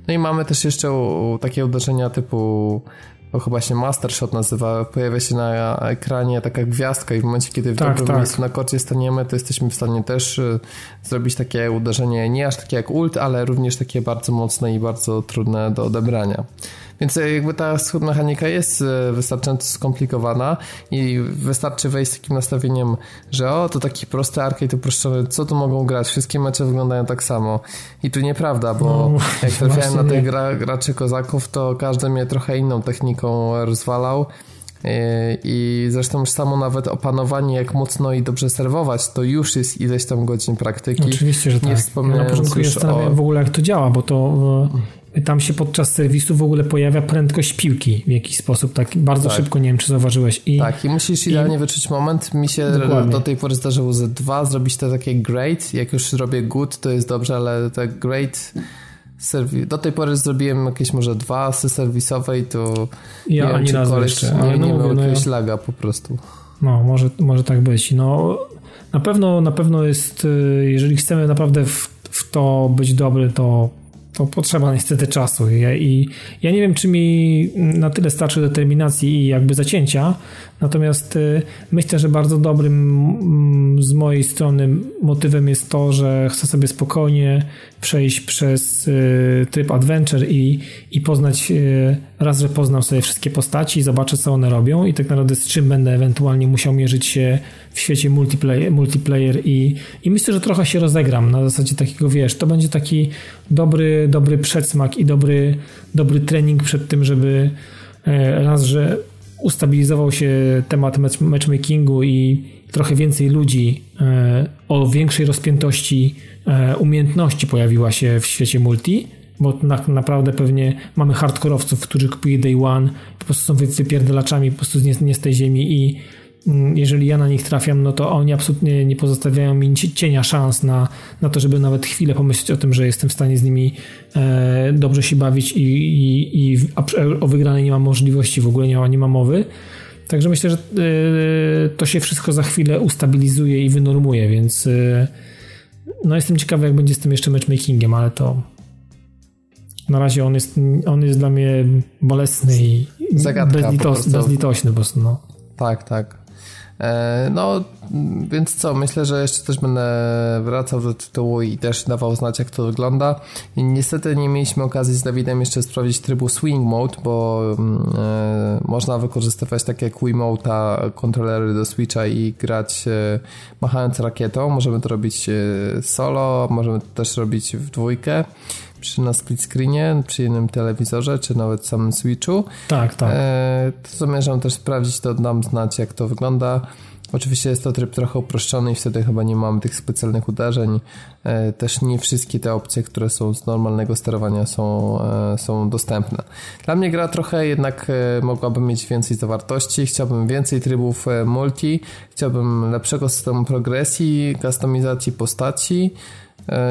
No i mamy też jeszcze takie uderzenia typu to chyba się Master Shot nazywa, pojawia się na ekranie taka gwiazdka i w momencie, kiedy w tak, dobrym tak. miejscu na korcie staniemy, to jesteśmy w stanie też y, zrobić takie uderzenie, nie aż takie jak ult, ale również takie bardzo mocne i bardzo trudne do odebrania. Więc e, jakby ta mechanika jest e, wystarczająco skomplikowana i wystarczy wejść z takim nastawieniem, że o, to taki prosty arcade uproszczony, co tu mogą grać? Wszystkie mecze wyglądają tak samo. I tu nieprawda, bo no, jak trafiałem na tych gra, graczy kozaków, to każdy mnie trochę inną techniką rozwalał. E, I zresztą już samo nawet opanowanie, jak mocno i dobrze serwować, to już jest ileś tam godzin praktyki. Oczywiście, że nie tak. Ja na początku zastanawiałem o... w ogóle, jak to działa, bo to tam się podczas serwisu w ogóle pojawia prędkość piłki w jakiś sposób, tak bardzo tak. szybko, nie wiem czy zauważyłeś. I, tak, i musisz idealnie i... wyczuć moment. Mi się Dokładnie. do tej pory zdarzyło ze dwa zrobić te takie great. Jak już robię good, to jest dobrze, ale te great serwi- do tej pory zrobiłem jakieś może dwa asy serwisowe i to ja nie ani wiem, razu jeszcze, ale nie, no, nie miał no, jakiegoś ja... laga po prostu. No, może, może tak być. No, na pewno, na pewno jest, y, jeżeli chcemy naprawdę w, w to być dobry, to to potrzeba niestety czasu. I, I, ja nie wiem, czy mi na tyle starczy determinacji i jakby zacięcia, natomiast y, myślę, że bardzo dobrym mm, z mojej strony motywem jest to, że chcę sobie spokojnie przejść przez y, tryb adventure i, i poznać, y, raz, że poznam sobie wszystkie postaci, zobaczę, co one robią i tak naprawdę z czym będę ewentualnie musiał mierzyć się w świecie multiplayer, multiplayer i, i myślę, że trochę się rozegram na zasadzie takiego, wiesz, to będzie taki dobry, dobry przedsmak i dobry, dobry trening przed tym, żeby e, raz, że ustabilizował się temat matchmakingu i trochę więcej ludzi e, o większej rozpiętości e, umiejętności pojawiła się w świecie multi, bo tak naprawdę pewnie mamy hardkorowców, którzy kupuje day one, po prostu są wypierdelaczami po prostu nie, nie z tej ziemi i jeżeli ja na nich trafiam, no to oni absolutnie nie pozostawiają mi cienia szans na, na to, żeby nawet chwilę pomyśleć o tym, że jestem w stanie z nimi e, dobrze się bawić i, i, i o wygranej nie mam możliwości, w ogóle nie ma, nie ma mowy. Także myślę, że e, to się wszystko za chwilę ustabilizuje i wynormuje, więc e, no jestem ciekawy, jak będzie z tym jeszcze matchmakingiem, ale to na razie on jest, on jest dla mnie bolesny i Zagadka bezlitos, bezlitośny po prostu. No. Tak, tak. E, no, więc co, myślę, że jeszcze też będę wracał do tytułu i też dawał znać, jak to wygląda. Niestety nie mieliśmy okazji z Dawidem jeszcze sprawdzić trybu Swing Mode, bo mm, e, można wykorzystywać takie jak Wiimote'a, kontrolery do Switcha i grać e, machając rakietą. Możemy to robić e, solo, możemy to też robić w dwójkę przy na split screenie, przy jednym telewizorze, czy nawet samym Switchu. Tak, tak. E, to zamierzam też sprawdzić, to dam znać, jak to wygląda. Oczywiście jest to tryb trochę uproszczony i wtedy chyba nie mamy tych specjalnych uderzeń. E, też nie wszystkie te opcje, które są z normalnego sterowania są, e, są dostępne. Dla mnie gra trochę jednak e, mogłaby mieć więcej zawartości. Chciałbym więcej trybów multi, chciałbym lepszego systemu progresji, kustomizacji postaci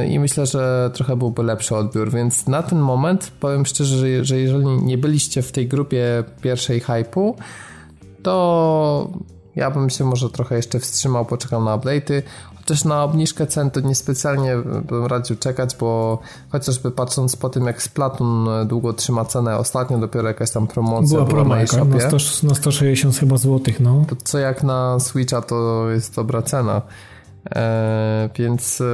i myślę, że trochę byłby lepszy odbiór, więc na ten moment powiem szczerze, że jeżeli nie byliście w tej grupie pierwszej hypu, to ja bym się może trochę jeszcze wstrzymał, poczekał na update'y. Chociaż na obniżkę cen to niespecjalnie bym radził czekać, bo chociażby patrząc po tym, jak Splatoon długo trzyma cenę, ostatnio dopiero jakaś tam promocja była, była na jakaś, na, 100, na 160 chyba złotych, no. To co jak na Switcha to jest dobra cena. E, więc, e,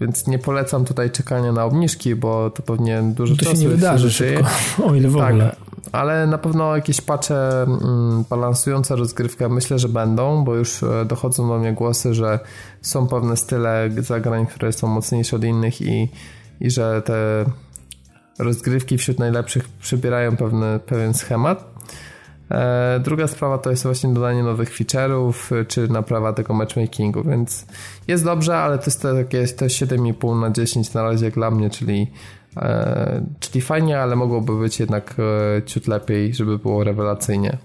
więc nie polecam tutaj czekania na obniżki, bo to pewnie dużo to czasu się nie wydarzy szybko, o ile w tak, ogóle. Ale na pewno jakieś pacze mm, balansujące rozgrywkę myślę, że będą, bo już e, dochodzą do mnie głosy, że są pewne style zagrań, które są mocniejsze od innych i, i że te rozgrywki wśród najlepszych przybierają pewny, pewien schemat. E, druga sprawa to jest właśnie dodanie nowych feature'ów, czy naprawa tego matchmakingu, więc jest dobrze, ale to jest takie to 7,5 na 10 na razie dla mnie, czyli, e, czyli fajnie, ale mogłoby być jednak e, ciut lepiej, żeby było rewelacyjnie.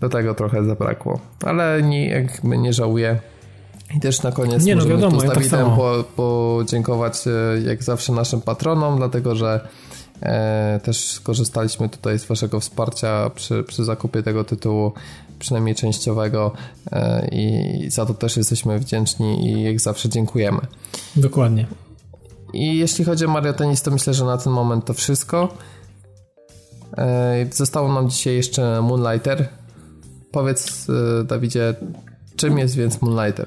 Do tego trochę zabrakło, ale nie, nie żałuję. I też na koniec nie, no wiadomo, tu z Dawidem ja tak po, podziękować jak zawsze naszym patronom, dlatego że E, też skorzystaliśmy tutaj z Waszego wsparcia przy, przy zakupie tego tytułu, przynajmniej częściowego, e, i za to też jesteśmy wdzięczni i jak zawsze dziękujemy. Dokładnie. I jeśli chodzi o Mario Tennis, to myślę, że na ten moment to wszystko. E, zostało nam dzisiaj jeszcze Moonlighter. Powiedz, Dawidzie, czym jest więc Moonlighter?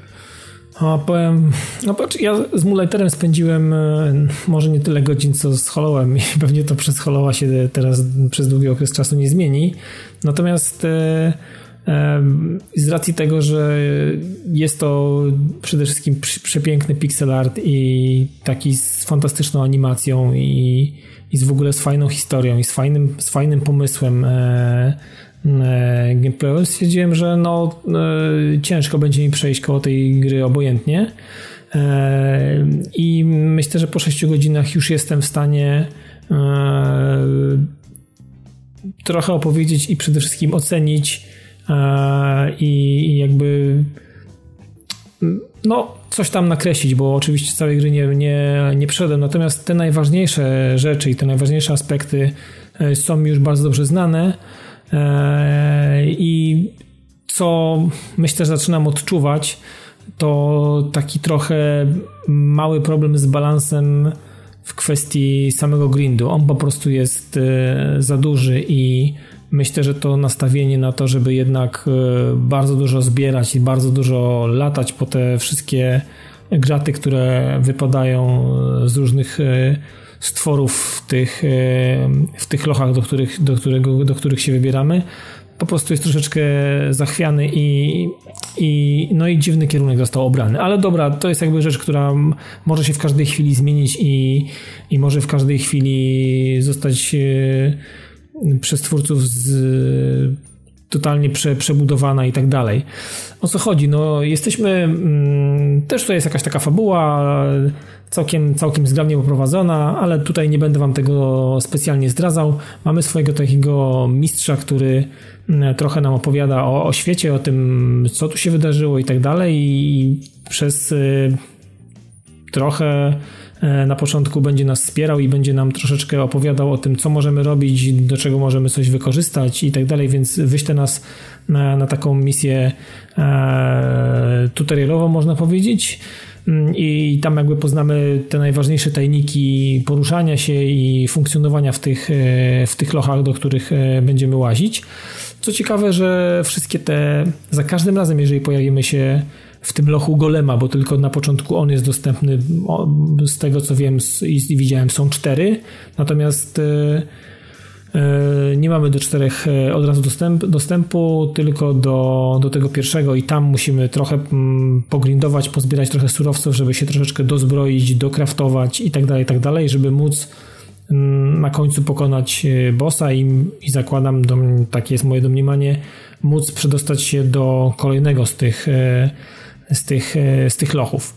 A powiem, no patrz, ja z Moonlighterem spędziłem e, może nie tyle godzin, co z Hollowem i pewnie to przez Hollowa się teraz przez długi okres czasu nie zmieni. Natomiast e, e, z racji tego, że jest to przede wszystkim przepiękny pixel art i taki z fantastyczną animacją i, i z w ogóle z fajną historią i z fajnym, z fajnym pomysłem E, gameplayu, stwierdziłem, że no, e, ciężko będzie mi przejść koło tej gry obojętnie. E, I myślę, że po 6 godzinach już jestem w stanie trochę opowiedzieć i przede wszystkim ocenić i jakby no, coś tam nakreślić, bo oczywiście całej gry nie, nie, nie przeszedłem. Natomiast te najważniejsze rzeczy i te najważniejsze aspekty są mi już bardzo dobrze znane. E, I co myślę, że zaczynam odczuwać, to taki trochę mały problem z balansem w kwestii samego grindu. On po prostu jest e, za duży i myślę, że to nastawienie na to, żeby jednak e, bardzo dużo zbierać i bardzo dużo latać po te wszystkie graty, które wypadają z różnych stworów w tych, e, w tych lochach, do których, do, którego, do których się wybieramy, po prostu jest troszeczkę zachwiany i, i, no i dziwny kierunek został obrany. Ale dobra, to jest jakby rzecz, która może się w każdej chwili zmienić i, i może w każdej chwili zostać e, przez twórców z, totalnie prze, przebudowana i tak dalej. O co chodzi? No, jesteśmy. Mm, też tutaj jest jakaś taka fabuła, całkiem, całkiem zgrabnie poprowadzona, ale tutaj nie będę Wam tego specjalnie zdradzał. Mamy swojego takiego mistrza, który mm, trochę nam opowiada o, o świecie, o tym, co tu się wydarzyło i tak dalej, i przez y, trochę na początku będzie nas wspierał i będzie nam troszeczkę opowiadał o tym, co możemy robić, do czego możemy coś wykorzystać i tak dalej, więc wyślę nas na, na taką misję e, tutorialową, można powiedzieć. mm, i tam jakby poznamy te najważniejsze tajniki poruszania się i funkcjonowania w tych, e, w tych lochach, do których e, będziemy łazić. Co ciekawe, że wszystkie te, za każdym razem, jeżeli pojawimy się w tym lochu golema, bo tylko na początku on jest dostępny, z tego co wiem i widziałem są cztery, natomiast E, nie mamy do czterech e, od razu dostęp, dostępu, tylko do, do tego pierwszego i tam musimy trochę mm, pogrindować, pozbierać trochę surowców, żeby się troszeczkę dozbroić, dokraftować i tak dalej, tak dalej, żeby móc mm, na końcu pokonać e, bossa i, i zakładam, takie jest moje domniemanie, móc przedostać się do kolejnego z tych, z tych, z tych lochów.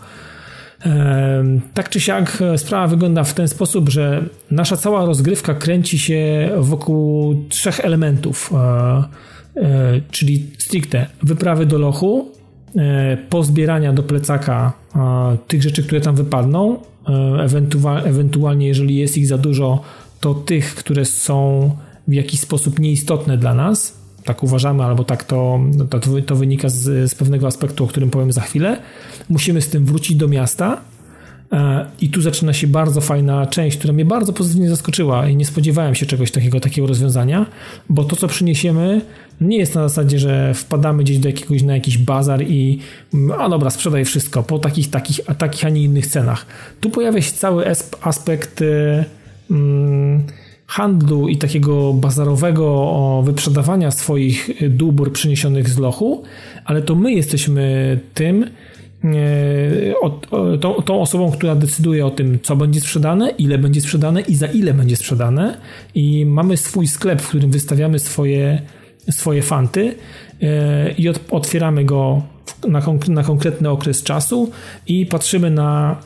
Tak czy siak e, sprawa wygląda w ten sposób, że nasza cała rozgrywka kręci się wokół trzech elementów, e, e, czyli stricte wyprawy do lochu, pozbierania do plecaka tych rzeczy, które tam wypadną, ewentualnie jeżeli jest ich za dużo, to tych, które są w jakiś sposób nieistotne dla nas, tak uważamy, albo tak to, to, to wynika z, z pewnego aspektu, o którym powiem za chwilę. Musimy z tym wrócić do miasta. E, I tu zaczyna się bardzo fajna część, która mnie bardzo pozytywnie zaskoczyła i nie spodziewałem się czegoś takiego, takiego rozwiązania, bo to, co przyniesiemy, nie jest na zasadzie, że wpadamy gdzieś do jakiegoś, na jakiś bazar i a dobra, sprzedaj wszystko po takich, takich, a takich, a nie innych cenach. Tu pojawia się cały aspekt e, mm, handlu i takiego bazarowego wyprzedawania swoich dóbr przyniesionych z lochu, ale to my jesteśmy tym, e, tą, tą osobą, która decyduje o tym, co będzie sprzedane, ile będzie sprzedane i za ile będzie sprzedane. I mamy swój sklep, w którym wystawiamy swoje, swoje fanty e, i otwieramy go na, na konkretny okres czasu i patrzymy na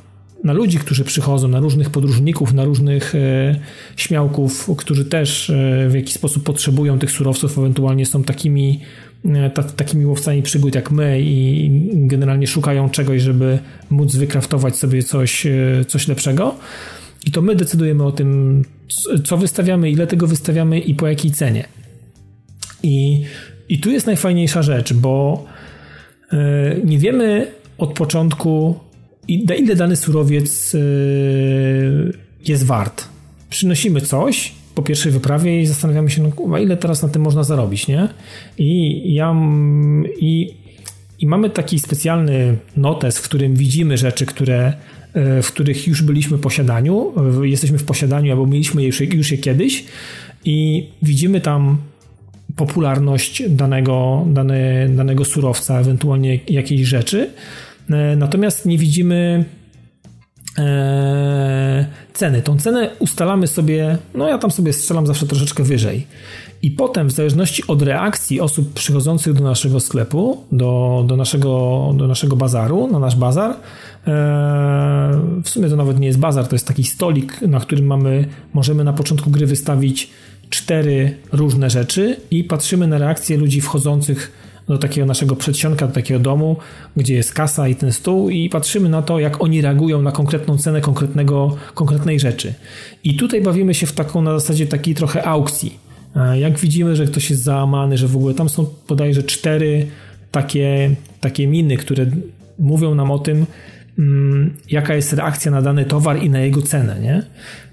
na ludzi, którzy przychodzą, na różnych podróżników, na różnych e, śmiałków, którzy też e, w jakiś sposób potrzebują tych surowców, ewentualnie są takimi, e, ta, takimi łowcami przygód jak my i generalnie szukają czegoś, żeby móc wykraftować sobie coś, coś lepszego. I to my decydujemy o tym, co wystawiamy, ile tego wystawiamy i po jakiej cenie. I, i tu jest najfajniejsza rzecz, bo nie wiemy od początku, ile dany surowiec y, jest wart. Przynosimy coś po pierwszej wyprawie i zastanawiamy się, no ile teraz na tym można zarobić, nie? I ja i, i mamy taki specjalny notes, w którym widzimy rzeczy, które y, w których już byliśmy w posiadaniu, jesteśmy w posiadaniu albo mieliśmy już, już je kiedyś i widzimy tam popularność danego, dane, danego surowca, ewentualnie jakiejś rzeczy, natomiast nie widzimy e, ceny. Tą cenę ustalamy sobie, no ja tam sobie strzelam zawsze troszeczkę wyżej. I potem, w zależności od reakcji osób przychodzących do naszego sklepu, do, do, naszego, do naszego bazaru, na nasz bazar, e, w sumie to nawet nie jest bazar, to jest taki stolik, na którym mamy, możemy na początku gry wystawić cztery różne rzeczy i patrzymy na reakcje ludzi wchodzących do takiego naszego przedsionka, do takiego domu, gdzie jest kasa i ten stół i patrzymy na to, jak oni reagują na konkretną cenę konkretnego, konkretnej rzeczy. I tutaj bawimy się w taką na zasadzie takiej trochę aukcji. Jak widzimy, że ktoś jest załamany, że w ogóle tam są bodajże cztery takie, takie miny, które mówią nam o tym, jaka jest reakcja na dany towar i na jego cenę, nie?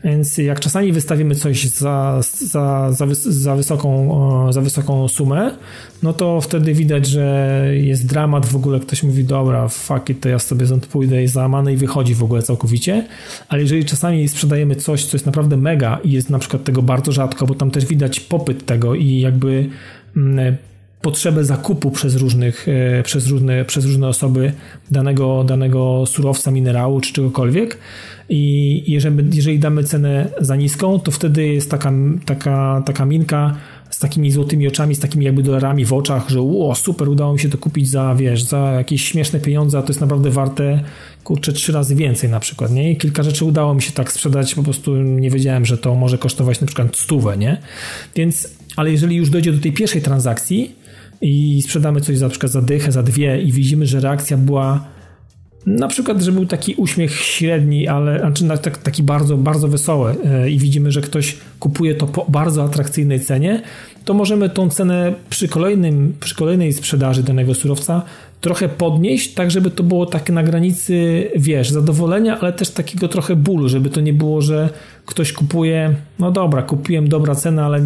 Więc jak czasami wystawimy coś za, za, za, za, wysoką, za wysoką sumę, no to wtedy widać, że jest dramat w ogóle, ktoś mówi, dobra, fuck it, to ja sobie stąd pójdę i załamany i wychodzi w ogóle całkowicie, ale jeżeli czasami sprzedajemy coś, co jest naprawdę mega i jest na przykład tego bardzo rzadko, bo tam też widać popyt tego i jakby mm, potrzebę zakupu przez, różnych, e, przez, różne, przez różne osoby danego, danego surowca, minerału czy czegokolwiek. I jeżeli, jeżeli damy cenę za niską, to wtedy jest taka, taka, taka minka z takimi złotymi oczami, z takimi jakby dolarami w oczach, że o super, udało mi się to kupić za, wiesz, za jakieś śmieszne pieniądze, a to jest naprawdę warte, kurczę, trzy razy więcej na przykład, nie? I kilka rzeczy udało mi się tak sprzedać, po prostu nie wiedziałem, że to może kosztować na przykład stówę, nie? Więc, ale jeżeli już dojdzie do tej pierwszej transakcji, i sprzedamy coś za przykład za dychę, za dwie i widzimy, że reakcja była na przykład, że był taki uśmiech średni, ale znaczy tak, taki bardzo, bardzo wesoły e, i widzimy, że ktoś kupuje to po bardzo atrakcyjnej cenie, to możemy tą cenę przy, kolejnym, przy kolejnej sprzedaży danego surowca trochę podnieść, tak żeby to było tak na granicy, wiesz, zadowolenia, ale też takiego trochę bólu, żeby to nie było, że ktoś kupuje, no dobra, kupiłem dobra cena, ale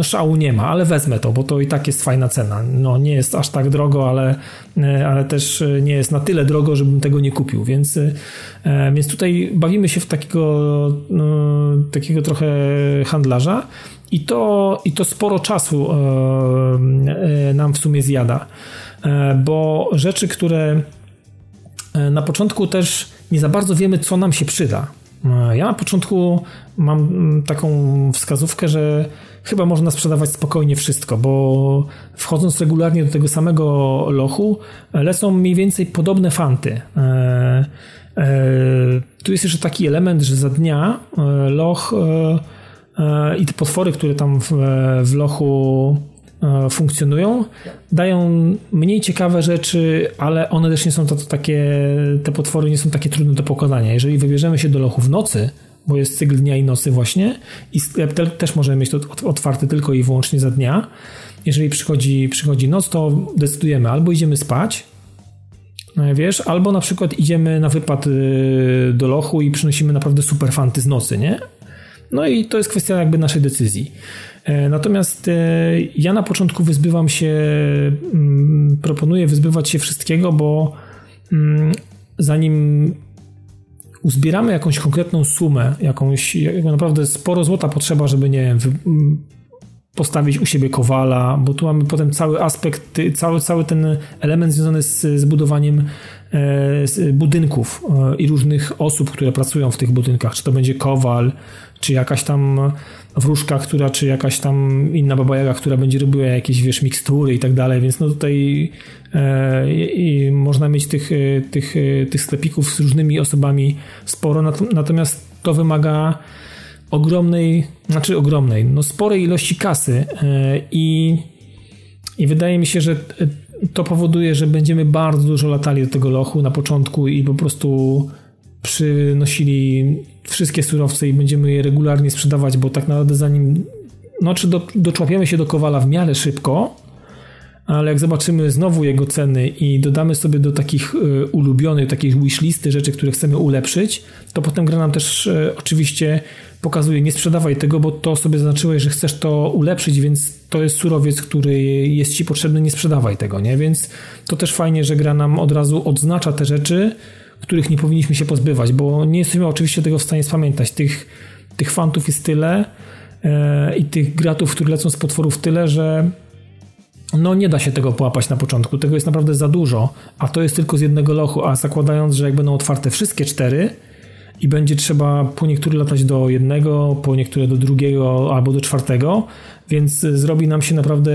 no szału nie ma, ale wezmę to, bo to i tak jest fajna cena. No nie jest aż tak drogo, ale, e, ale też nie jest na tyle drogo, żebym tego nie kupił, więc, e, więc tutaj bawimy się w takiego, no, takiego trochę handlarza i to, i to sporo czasu e, nam w sumie zjada, bo rzeczy, które na początku też nie za bardzo wiemy, co nam się przyda. Ja na początku mam mm, taką wskazówkę, że chyba można sprzedawać spokojnie wszystko, bo wchodząc regularnie do tego samego lochu, lecą mniej więcej podobne fanty. E, e, tu jest jeszcze taki element, że za dnia e, loch i te potwory, które tam w, lochu funkcjonują, dają mniej ciekawe rzeczy, ale one też nie są to takie, te potwory nie są takie trudne do pokonania. Jeżeli wybierzemy się do lochu w nocy, bo jest cykl dnia i nocy właśnie i sklep te, też możemy mieć to otwarty tylko i wyłącznie za dnia. Jeżeli przychodzi, przychodzi noc, to decydujemy albo idziemy spać, e, wiesz, albo na przykład idziemy na wypad y, do lochu i przynosimy naprawdę super fanty z nocy, nie? No i to jest kwestia jakby naszej decyzji. E, natomiast e, ja na początku wyzbywam się, mm, proponuję wyzbywać się wszystkiego, bo mm, zanim uzbieramy jakąś konkretną sumę, jakąś naprawdę sporo złota potrzeba, żeby nie wiem, postawić u siebie kowala, bo tu mamy potem cały aspekt, cały, cały ten element związany z, z budowaniem e, budynków e, i różnych osób, które pracują w tych budynkach, czy to będzie kowal, czy jakaś tam wróżka, która, czy jakaś tam inna baba Jaga, która będzie robiła jakieś, wiesz, mikstury i tak dalej, więc no tutaj i można mieć tych, e, tych, e, tych sklepików z różnymi osobami sporo, natomiast to wymaga ogromnej, znaczy ogromnej, no sporej ilości kasy e, i, i wydaje mi się, że to powoduje, że będziemy bardzo dużo latali do tego lochu na początku i po prostu przynosili wszystkie surowce i będziemy je regularnie sprzedawać, bo tak naprawdę zanim no, czy do, doczłapiemy się do Kowala w miarę szybko, ale jak zobaczymy znowu jego ceny i dodamy sobie do takich y, ulubionych, takich wishlisty rzeczy, które chcemy ulepszyć, to potem gra nam też y, oczywiście pokazuje, nie sprzedawaj tego, bo to sobie zaznaczyłeś, że chcesz to ulepszyć, więc to jest surowiec, który jest ci potrzebny, nie sprzedawaj tego, nie? Więc to też fajnie, że gra nam od razu odznacza te rzeczy, których nie powinniśmy się pozbywać, bo nie jesteśmy oczywiście tego w stanie spamiętać. Tych, tych fantów jest tyle e, i tych gratów, które lecą z potworów tyle, że no nie da się tego połapać na początku. Tego jest naprawdę za dużo, a to jest tylko z jednego lochu, a zakładając, że jak będą otwarte wszystkie cztery i będzie trzeba po niektóre latać do jednego, po niektóre do drugiego albo do czwartego, więc zrobi nam się naprawdę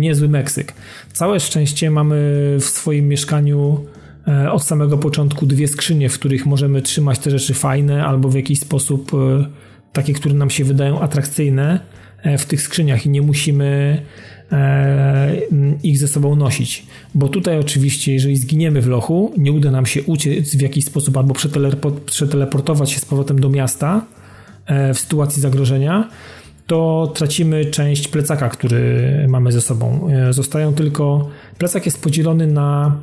niezły Meksyk. Całe szczęście mamy w swoim mieszkaniu E, od samego początku dwie skrzynie, w których możemy trzymać te rzeczy fajne albo w jakiś sposób e, takie, które nam się wydają atrakcyjne e, w tych skrzyniach i nie musimy ich ze sobą nosić. Bo tutaj oczywiście, jeżeli zginiemy w lochu, nie uda nam się uciec w jakiś sposób albo przeteleportować się z powrotem do miasta w sytuacji zagrożenia, to tracimy część plecaka, który mamy ze sobą. Zostają tylko. Plecak jest podzielony na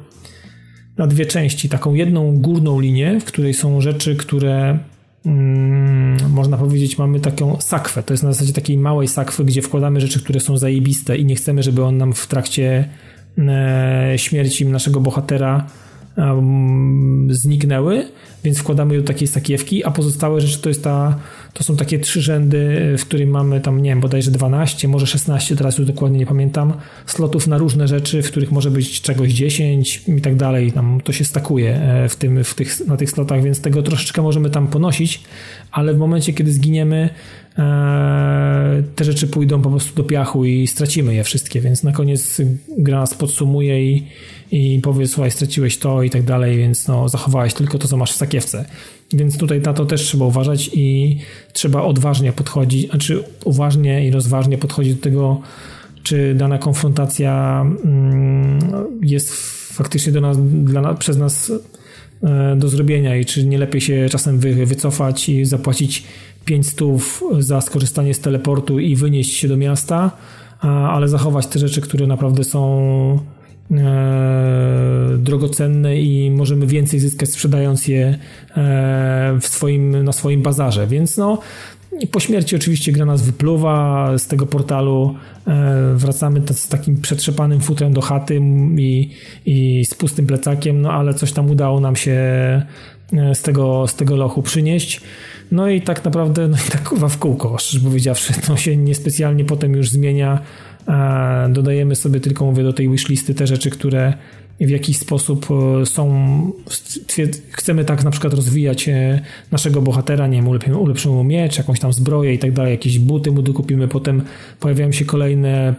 na dwie części. Taką jedną górną linię, w której są rzeczy, które mm, można powiedzieć, mamy taką sakwę. To jest na zasadzie takiej małej sakwy, gdzie wkładamy rzeczy, które są zajebiste i nie chcemy, żeby on nam w trakcie e, śmierci naszego bohatera um, zniknęły, więc wkładamy do takiej sakiewki, a pozostałe rzeczy to jest ta to są takie trzy rzędy, w którym mamy tam, nie wiem, bodajże 12, może 16, teraz już dokładnie nie pamiętam, slotów na różne rzeczy, w których może być czegoś 10 i tak dalej. Tam to się stakuje e, w tym, w tych, na tych slotach, więc tego troszeczkę możemy tam ponosić, ale w momencie, kiedy zginiemy, e, te rzeczy pójdą po prostu do piachu i stracimy je wszystkie, więc na koniec gra nas podsumuje i, i powie, słuchaj, straciłeś to i tak dalej, więc no, zachowałeś tylko to, co masz w sakiewce. Więc tutaj na to też trzeba uważać i trzeba odważnie podchodzić, znaczy uważnie i rozważnie podchodzić do tego, czy dana konfrontacja mm, jest faktycznie do nas, dla, przez nas e, do zrobienia i czy nie lepiej się czasem wy, wycofać i zapłacić 5 stów za skorzystanie z teleportu i wynieść się do miasta, ale zachować te rzeczy, które naprawdę są drogocenne i możemy więcej zyskać sprzedając je e, w swoim, na swoim bazarze. Więc no, po śmierci oczywiście gra nas wypluwa z tego portalu. E, wracamy z takim przetrzepanym futrem do chaty i, i z pustym plecakiem, no ale coś tam udało nam się z tego, z tego lochu przynieść. No i tak naprawdę, no i tak kurwa w kółko, szczerze powiedziawszy, to się niespecjalnie potem już zmienia. Dodajemy sobie tylko, mówię, do tej wishlisty te rzeczy, które w jakiś sposób e, są, chcemy tak na przykład rozwijać e, naszego bohatera, nie wiem, ulepszymy, ulepszymy mu miecz, jakąś tam zbroję i tak dalej, jakieś buty mu dokupimy, potem pojawiają się kolejne,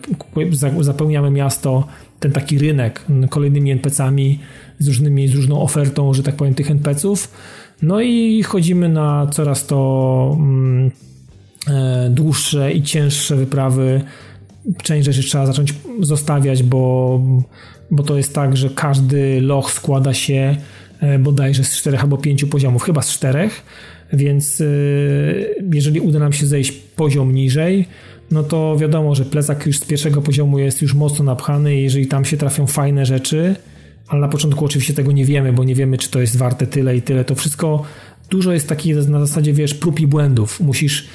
zapełniamy miasto, ten taki rynek kolejnymi NPC-ami z, z różną ofertą, że tak powiem, tych NPC-ów. No i chodzimy na coraz to mm, e, dłuższe i cięższe wyprawy. Część rzeczy trzeba zacząć zostawiać, bo, bo to jest tak, że każdy loch składa się e, bodajże z czterech albo pięciu poziomów, chyba z czterech, więc e, jeżeli uda nam się zejść poziom niżej, no to wiadomo, że plecak już z pierwszego poziomu jest już mocno napchany i jeżeli tam się trafią fajne rzeczy, ale na początku oczywiście tego nie wiemy, bo nie wiemy, czy to jest warte tyle i tyle. To wszystko dużo jest takich na zasadzie, wiesz, prób i błędów. Musisz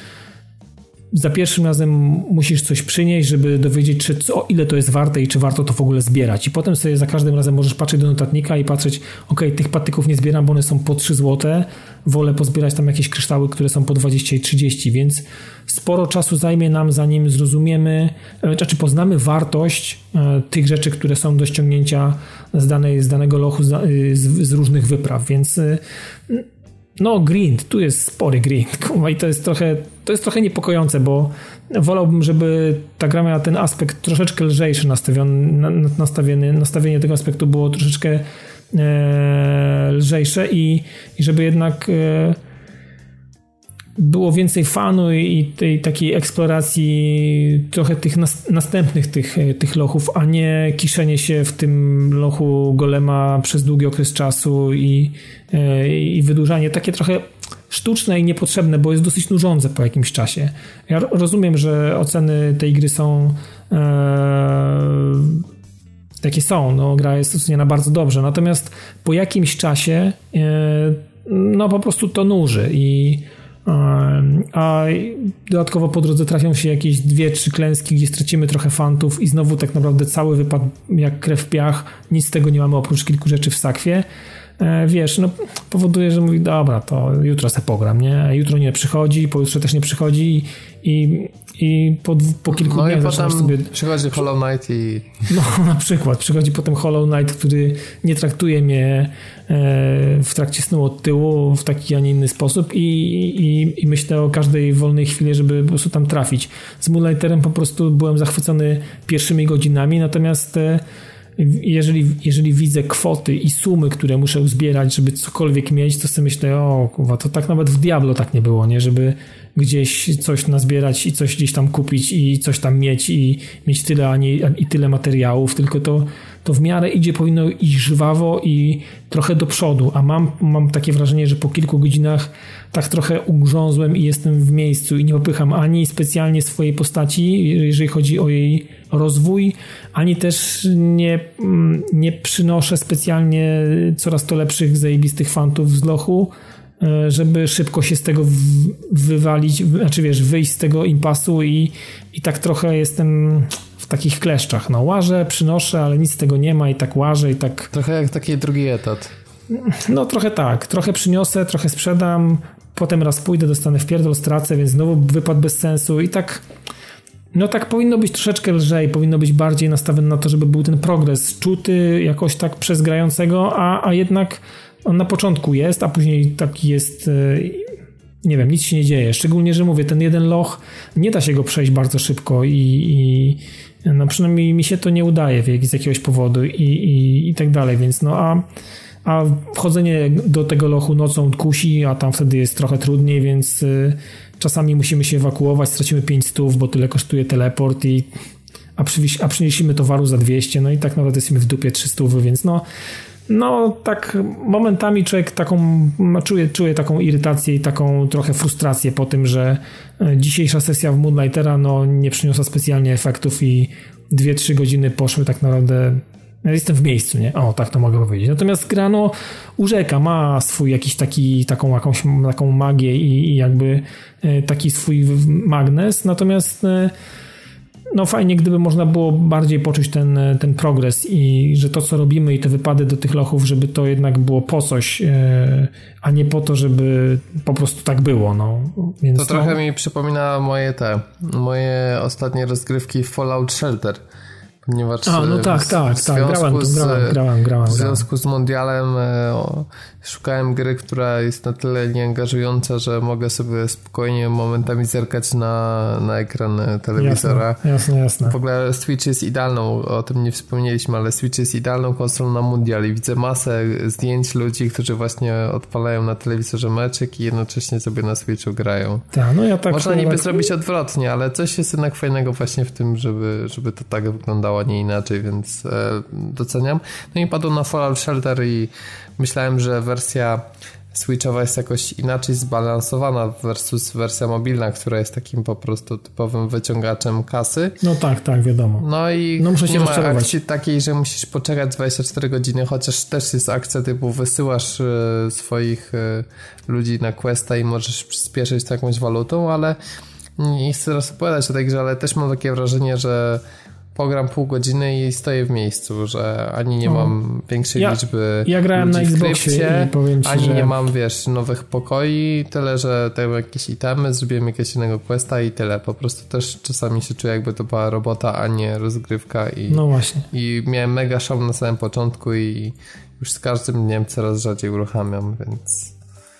za pierwszym razem musisz coś przynieść, żeby dowiedzieć, czy co, ile to jest warte i czy warto to w ogóle zbierać. I potem sobie za każdym razem możesz patrzeć do notatnika i patrzeć, ok, tych patyków nie zbieram, bo one są po 3 zł, wolę pozbierać tam jakieś kryształy, które są po 20 i 30, więc sporo czasu zajmie nam, zanim zrozumiemy, e, znaczy poznamy wartość e, tych rzeczy, które są do ściągnięcia z, danej, z danego lochu, z, z różnych wypraw, więc no, grind, tu jest spory grind, i to jest trochę, to jest trochę niepokojące, bo wolałbym, żeby ta gra miała ten aspekt troszeczkę lżejszy nastawiony, nastawienie, nastawienie tego aspektu było troszeczkę e, lżejsze i, i żeby jednak e, było więcej fanu i tej takiej eksploracji trochę tych nas, następnych tych, tych lochów, a nie kiszenie się w tym lochu golema przez długi okres czasu i, e, i wydłużanie takie trochę sztuczne i niepotrzebne, bo jest dosyć nużące po jakimś czasie. Ja rozumiem, że oceny tej gry są e, takie są, no gra jest oceniana bardzo dobrze, natomiast po jakimś czasie e, no po prostu to nuży i a dodatkowo po drodze trafią się jakieś dwie, trzy klęski, gdzie stracimy trochę fantów i znowu tak naprawdę cały wypad jak krew w piach, nic z tego nie mamy oprócz kilku rzeczy w sakwie. E, wiesz, no powoduje, że mówi, dobra, to jutro se pogram, nie? Jutro nie przychodzi, pojutrze też nie przychodzi i, i po, po kilku no dniach potem sobie... przychodzi Hollow Knight i... No na przykład, przychodzi potem Hollow Knight, który nie traktuje mnie e, w trakcie snu od tyłu w taki, a nie inny sposób i, i, i myślę o każdej wolnej chwili, żeby po prostu tam trafić. Z Moonlighterem po prostu byłem zachwycony pierwszymi godzinami, natomiast e, jeżeli, jeżeli widzę kwoty i sumy, które muszę uzbierać, żeby cokolwiek mieć, to sobie myślę, o kurwa, to tak nawet w Diablo tak nie było, nie? Żeby gdzieś coś nazbierać i coś gdzieś tam kupić i coś tam mieć i mieć tyle, a nie i tyle materiałów, tylko to, to w miarę idzie, powinno iść żwawo i trochę do przodu, a mam, mam takie wrażenie, że po kilku godzinach tak trochę ugrzązłem i jestem w miejscu i nie popycham ani specjalnie swojej postaci, jeżeli chodzi o jej rozwój, ani też nie, mm, nie przynoszę specjalnie coraz to lepszych, zajebistych fantów z lochu, e, żeby szybko się z tego wywalić, znaczy wiesz, wyjść z tego impasu i, i tak trochę jestem takich kleszczach. No łażę, przynoszę, ale nic z tego nie ma i tak łażę i tak... Trochę jak taki drugi etat. No trochę tak. Trochę przyniosę, trochę sprzedam, potem raz pójdę, dostanę w pierdol, stracę, więc znowu wypad bez sensu i tak no tak powinno być troszeczkę lżej, powinno być bardziej nastawione na to, żeby był ten progres czuty jakoś tak przez grającego, a, a jednak on na początku jest, a później taki jest e, nie wiem, nic się nie dzieje. Szczególnie, że mówię, ten jeden loch, nie da się go przejść bardzo szybko i, i no przynajmniej mi się to nie udaje z jakiegoś powodu i, i, i tak dalej, więc no a a wchodzenie do tego lochu nocą kusi, a tam wtedy jest trochę trudniej, więc y, czasami musimy się ewakuować, stracimy 5 stów, bo tyle kosztuje teleport i a, przywieś, a przynieśliśmy towaru za 200, no i tak naprawdę jesteśmy w dupie 300, więc no no tak momentami człowiek taką no, czuje, czuje taką irytację i taką trochę frustrację po tym, że y, dzisiejsza sesja w Moonlightera no nie przyniosła specjalnie efektów i 2-3 godziny poszły tak naprawdę jestem w miejscu, nie? O, tak to mogę powiedzieć. Natomiast gra, no, urzeka, ma swój jakiś taki, taką jakąś taką magię i, i jakby e, taki swój magnes, natomiast e, no fajnie, gdyby można było bardziej poczuć ten, ten progres i że to, co robimy i te wypady do tych lochów, żeby to jednak było po coś, e, a nie po to, żeby po prostu tak było. No. Więc to trochę no... mi przypomina moje te, moje ostatnie rozgrywki Fallout Shelter ponieważ A, no tak, tak, tak, grałem, z, grałem, grałem, grałem, W związku z mundialem e, szukałem gry, która jest na tyle nieangażująca, że mogę sobie spokojnie momentami zerkać na, na ekran e, telewizora. Jasne, jasne, jasne. W ogóle Switch jest idealną, o tym nie wspomnieliśmy, ale Switch jest idealną konsolą na mundial i widzę masę zdjęć ludzi, którzy właśnie odpalają na telewizorze meczek i jednocześnie sobie na Switchu grają. Tak, no ja tak Można niby tak... zrobić odwrotnie, ale coś jest jednak fajnego właśnie w tym, żeby, żeby to tak wyglądało, nie inaczej, więc e, doceniam. No i padło na Fallout Shelter i myślałem, że wersja Switchowa jest jakoś inaczej zbalansowana versus wersja mobilna, która jest takim po prostu typowym wyciągaczem kasy. No tak, tak, wiadomo. No i no muszę nie ma akcji takiej, że musisz poczekać 24 godziny, chociaż też jest akcja typu wysyłasz e, swoich e, ludzi na questa i możesz spieszyć z jakąś walutą, ale nie chcę teraz opowiadać o tej grze, ale też mam takie wrażenie, że pogram pół godziny i stoję w miejscu, że ani nie no. mam większej ja, liczby Ja grałem na Xboxie powiem ci, ani że... nie mam, wiesz, nowych pokoi, tyle, że tam jakieś itemy, zrobiłem jakiegoś innego questa i tyle. Po prostu też czasami się czuję, jakby to była robota, a nie rozgrywka i, no właśnie. i miałem mega szał na samym początku i już z każdym dniem coraz rzadziej uruchamiam, więc...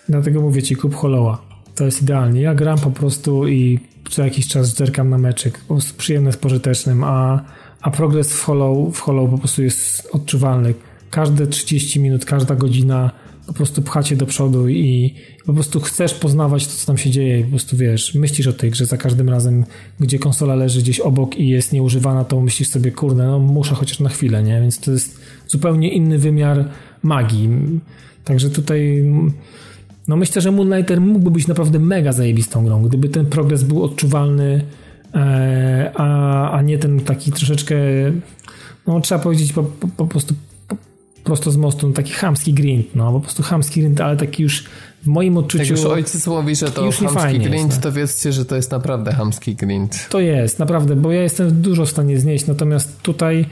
Dlatego mówię ci, kup Holoa. To jest idealnie. Ja gram po prostu i co jakiś czas zerkam na meczyk. Po prostu przyjemne z pożytecznym, a, a progres w Hollow, w Hollow po prostu jest odczuwalny. Każde 30 minut, każda godzina po prostu pchacie do przodu i po prostu chcesz poznawać to, co tam się dzieje po prostu wiesz, myślisz o tej grze za każdym razem, gdzie konsola leży gdzieś obok i jest nieużywana, to myślisz sobie, kurde, no muszę chociaż na chwilę, nie? Więc to jest zupełnie inny wymiar magii. Także tutaj no myślę, że Moonlighter mógłby być naprawdę mega zajebistą grą, gdyby ten progres był odczuwalny, e, a, a nie ten taki troszeczkę, no trzeba powiedzieć po, po, po prostu po, prosto z mostu, no, taki chamski grind, no po prostu chamski grind, ale taki już w moim odczuciu... Jak już ojciec mówi, że to chamski grind, jest, no. to wiedzcie, że to jest naprawdę chamski grind. To jest, naprawdę, bo ja jestem dużo w stanie znieść, natomiast tutaj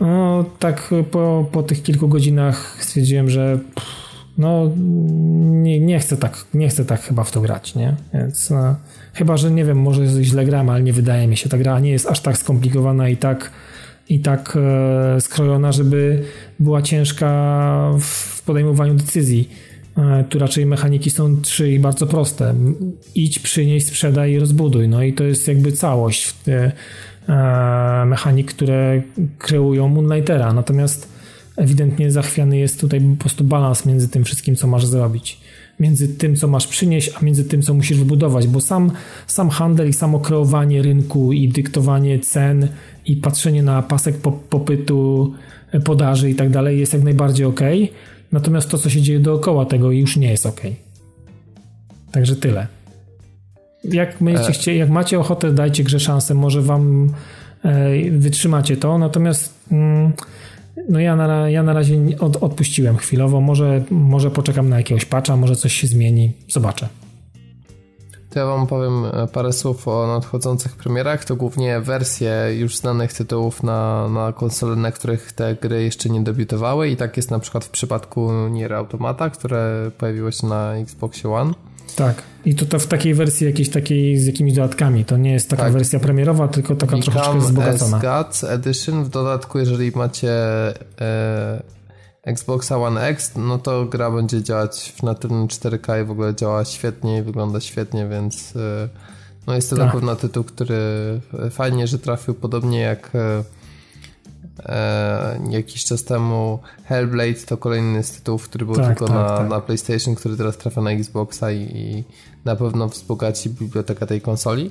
no tak po, po tych kilku godzinach stwierdziłem, że... Pff, no nie, nie chcę tak, nie chcę tak chyba w to grać, nie? Więc no, chyba, że nie wiem, może źle gram, ale nie wydaje mi się, ta gra nie jest aż tak skomplikowana i tak i tak e, skrojona, żeby była ciężka w podejmowaniu decyzji. E, tu raczej mechaniki są trzy i bardzo proste. Idź, przynieś, sprzedaj i rozbuduj. No i to jest jakby całość e, mechanik, które kreują Moonlightera. Natomiast ewidentnie zachwiany jest tutaj po prostu balans między tym wszystkim, co masz zrobić. Między tym, co masz przynieść, a między tym, co musisz wybudować, bo sam, sam handel i samo kreowanie rynku i dyktowanie cen i patrzenie na pasek popytu, podaży i tak dalej jest jak najbardziej ok. Natomiast to, co się dzieje dookoła tego, już nie jest ok. Także tyle. Jak, będziecie e. jak macie ochotę, dajcie grze szansę, może wam e, wytrzymacie to. Natomiast. Mm, no ja na, ja na razie od, odpuściłem chwilowo. Może, może poczekam na jakiegoś patcha, może coś się zmieni. Zobaczę. To ja wam powiem e, parę słów o nadchodzących premierach. To głównie wersje już znanych tytułów na, na konsole, na których te gry jeszcze nie debiutowały i tak jest na przykład w przypadku Nier Automata, które pojawiło się na Xbox One. Tak. I to, to w takiej wersji jakiejś takiej z jakimiś dodatkami. To nie jest taka tak. wersja premierowa, tylko taka Become troszeczkę wzbogacona. Gods Edition. W dodatku, jeżeli macie e, Xboxa One X, no to gra będzie działać w natywnym 4K i w ogóle działa świetnie i wygląda świetnie, więc e, no jest to tak. na pewno tytuł, który fajnie, że trafił podobnie jak e, e, jakiś czas temu Hellblade to kolejny z tytułów, który był tak, tylko tak, na, tak. na PlayStation, który teraz trafia na Xboxa i, i na pewno wzbogaci biblioteka tej konsoli.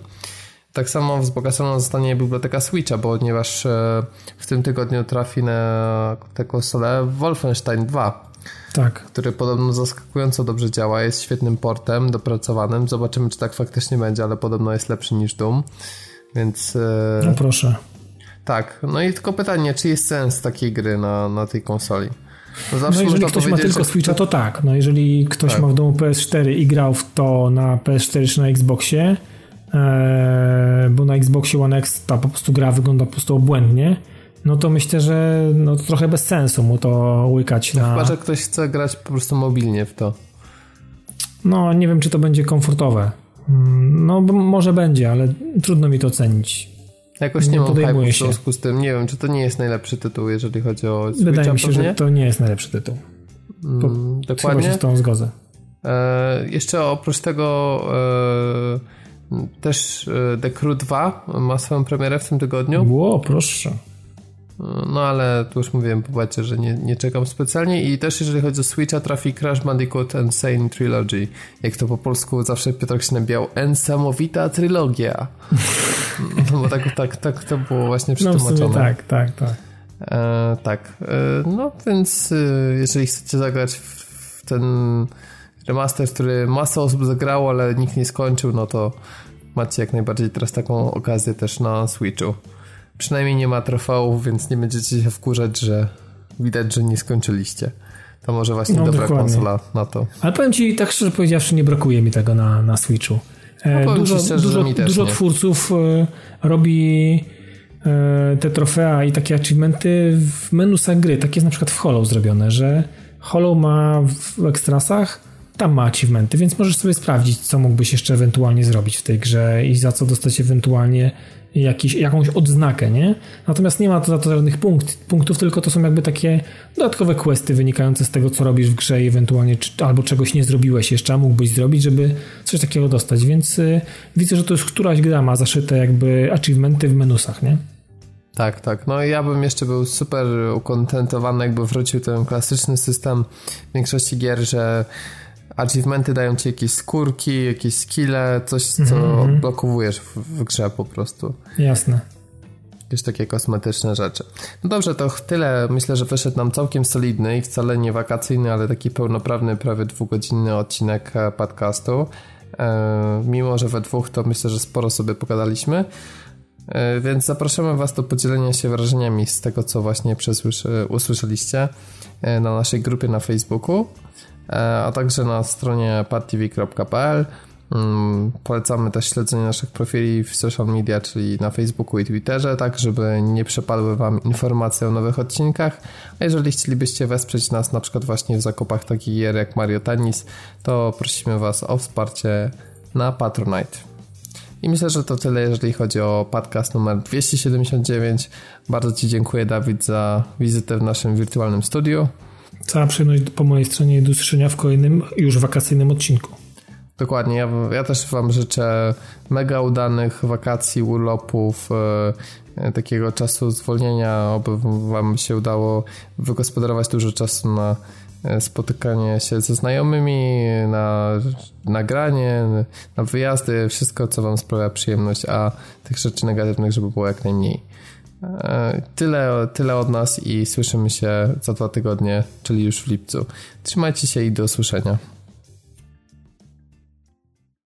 Tak samo wzbogacona zostanie biblioteka Switcha, ponieważ e, w tym tygodniu trafi na tę konsolę Wolfenstein 2. Tak. Który podobno zaskakująco dobrze działa, jest świetnym portem dopracowanym. Zobaczymy, czy tak faktycznie będzie, ale podobno jest lepszy niż Doom. Więc. E, no proszę. Tak, no i tylko pytanie, czy jest sens takiej gry na, na tej konsoli? No, no jeżeli ktoś ma tylko Switcha, to tak. No jeżeli ktoś tak. ma w domu PS4 i grał w to na PS4 czy na Xboxie, e, bo na Xboxie One X ta po prostu gra wygląda po prostu obłędnie, no to myślę, że no to trochę bez sensu mu to łykać na... Chyba, że ktoś chce grać po prostu mobilnie w to. No, nie wiem, czy to będzie komfortowe. Mm, no, może będzie, ale trudno mi to ocenić. Jakoś nie, nie mam hype w związku z tym. Nie wiem, czy to nie jest najlepszy tytuł, jeżeli chodzi o Switcha, Wydaje mi się, że to nie jest najlepszy tytuł. Mm, dokładnie. się z tą zgodzę. E, jeszcze oprócz tego e, też e, The Crew 2 ma swoją premierę w tym tygodniu. Ło, proszę. No ale tu już mówiłem, popatrzcie, że nie, nie czekam specjalnie i też jeżeli chodzi o Switcha trafi Crash Bandicoot Insane Trilogy. Jak to po polsku zawsze Piotrek się nabiał Ensamowita Trylogia. No bo tak, tak, tak to było właśnie przetłumaczone. No tak, tak, tak. E, tak, e, no więc e, jeżeli chcecie zagrać w, w ten remaster, który masa osób zagrało, ale nikt nie skończył, no to macie jak najbardziej teraz taką okazję też na Switchu. Przynajmniej nie ma trofeów, więc nie będziecie się wkurzać, że widać, że nie skończyliście. To może właśnie no, dobra dokładnie. konsola na to. Ale powiem ci, tak szczerze powiedziawszy, nie brakuje mi tego na, na Switchu. E, no, dużo szczerze, dużo, dużo twórców e, robi e, te trofea i takie achievementy w menusach gry. Tak jest na przykład w Hollow zrobione, że Hollow ma w ekstrasach tam ma achievementy, więc możesz sobie sprawdzić, co mógłbyś jeszcze ewentualnie zrobić w tej grze i za co dostać ewentualnie jakiś, jakąś odznakę, nie? Natomiast nie ma to za to żadnych punkt, punktów, tylko to są jakby takie dodatkowe questy wynikające z tego, co robisz w grze i ewentualnie czy, albo czegoś nie zrobiłeś jeszcze, a mógłbyś zrobić, żeby coś takiego dostać, więc y, widzę, że to już któraś gra ma zaszyte jakby achievementy w menusach, nie? Tak, tak. No i ja bym jeszcze był super ukontentowany, jakby wrócił ten klasyczny system większości gier, że achievementy dają ci jakieś skórki, jakieś skille, coś, co mm-hmm. odblokowujesz w, w, grze po prostu. Jasne. Jakieś takie kosmetyczne rzeczy. No dobrze, to tyle. Myślę, że wyszedł nam całkiem solidny i wcale nie wakacyjny, ale taki pełnoprawny, prawie dwugodzinny odcinek e, podcastu. E, mimo, że we dwóch, to myślę, że sporo sobie pogadaliśmy. E, więc zapraszamy Was do podzielenia się wrażeniami z tego, co właśnie usłyszeliście na naszej grupie na Facebooku. E, a także na stronie partv.pl. Mm, polecamy też śledzenie naszych profili w social media, czyli na Facebooku i Twitterze, tak żeby nie przepadły Wam informacje o nowych odcinkach. A jeżeli chcielibyście wesprzeć nas na przykład właśnie w zakupach takich gier jak Mario Tennis, to prosimy Was o wsparcie na Patronite. I myślę, że to tyle, jeżeli chodzi o podcast numer 279. Bardzo Ci dziękuję, Dawid, za wizytę w naszym wirtualnym studiu. Cała przyjemność po mojej stronie do usłyszenia w kolejnym, już wakacyjnym odcinku. Dokładnie, ja, ja też Wam życzę mega udanych wakacji, urlopów, e, takiego czasu zwolnienia, aby Wam się udało wygospodarować dużo czasu na e, spotykanie się ze znajomymi, na nagranie, na wyjazdy, wszystko co Wam sprawia przyjemność, a tych rzeczy negatywnych, żeby było jak najmniej. E, tyle, tyle od nas i słyszymy się za dwa tygodnie, czyli już w lipcu. Trzymajcie się i do usłyszenia.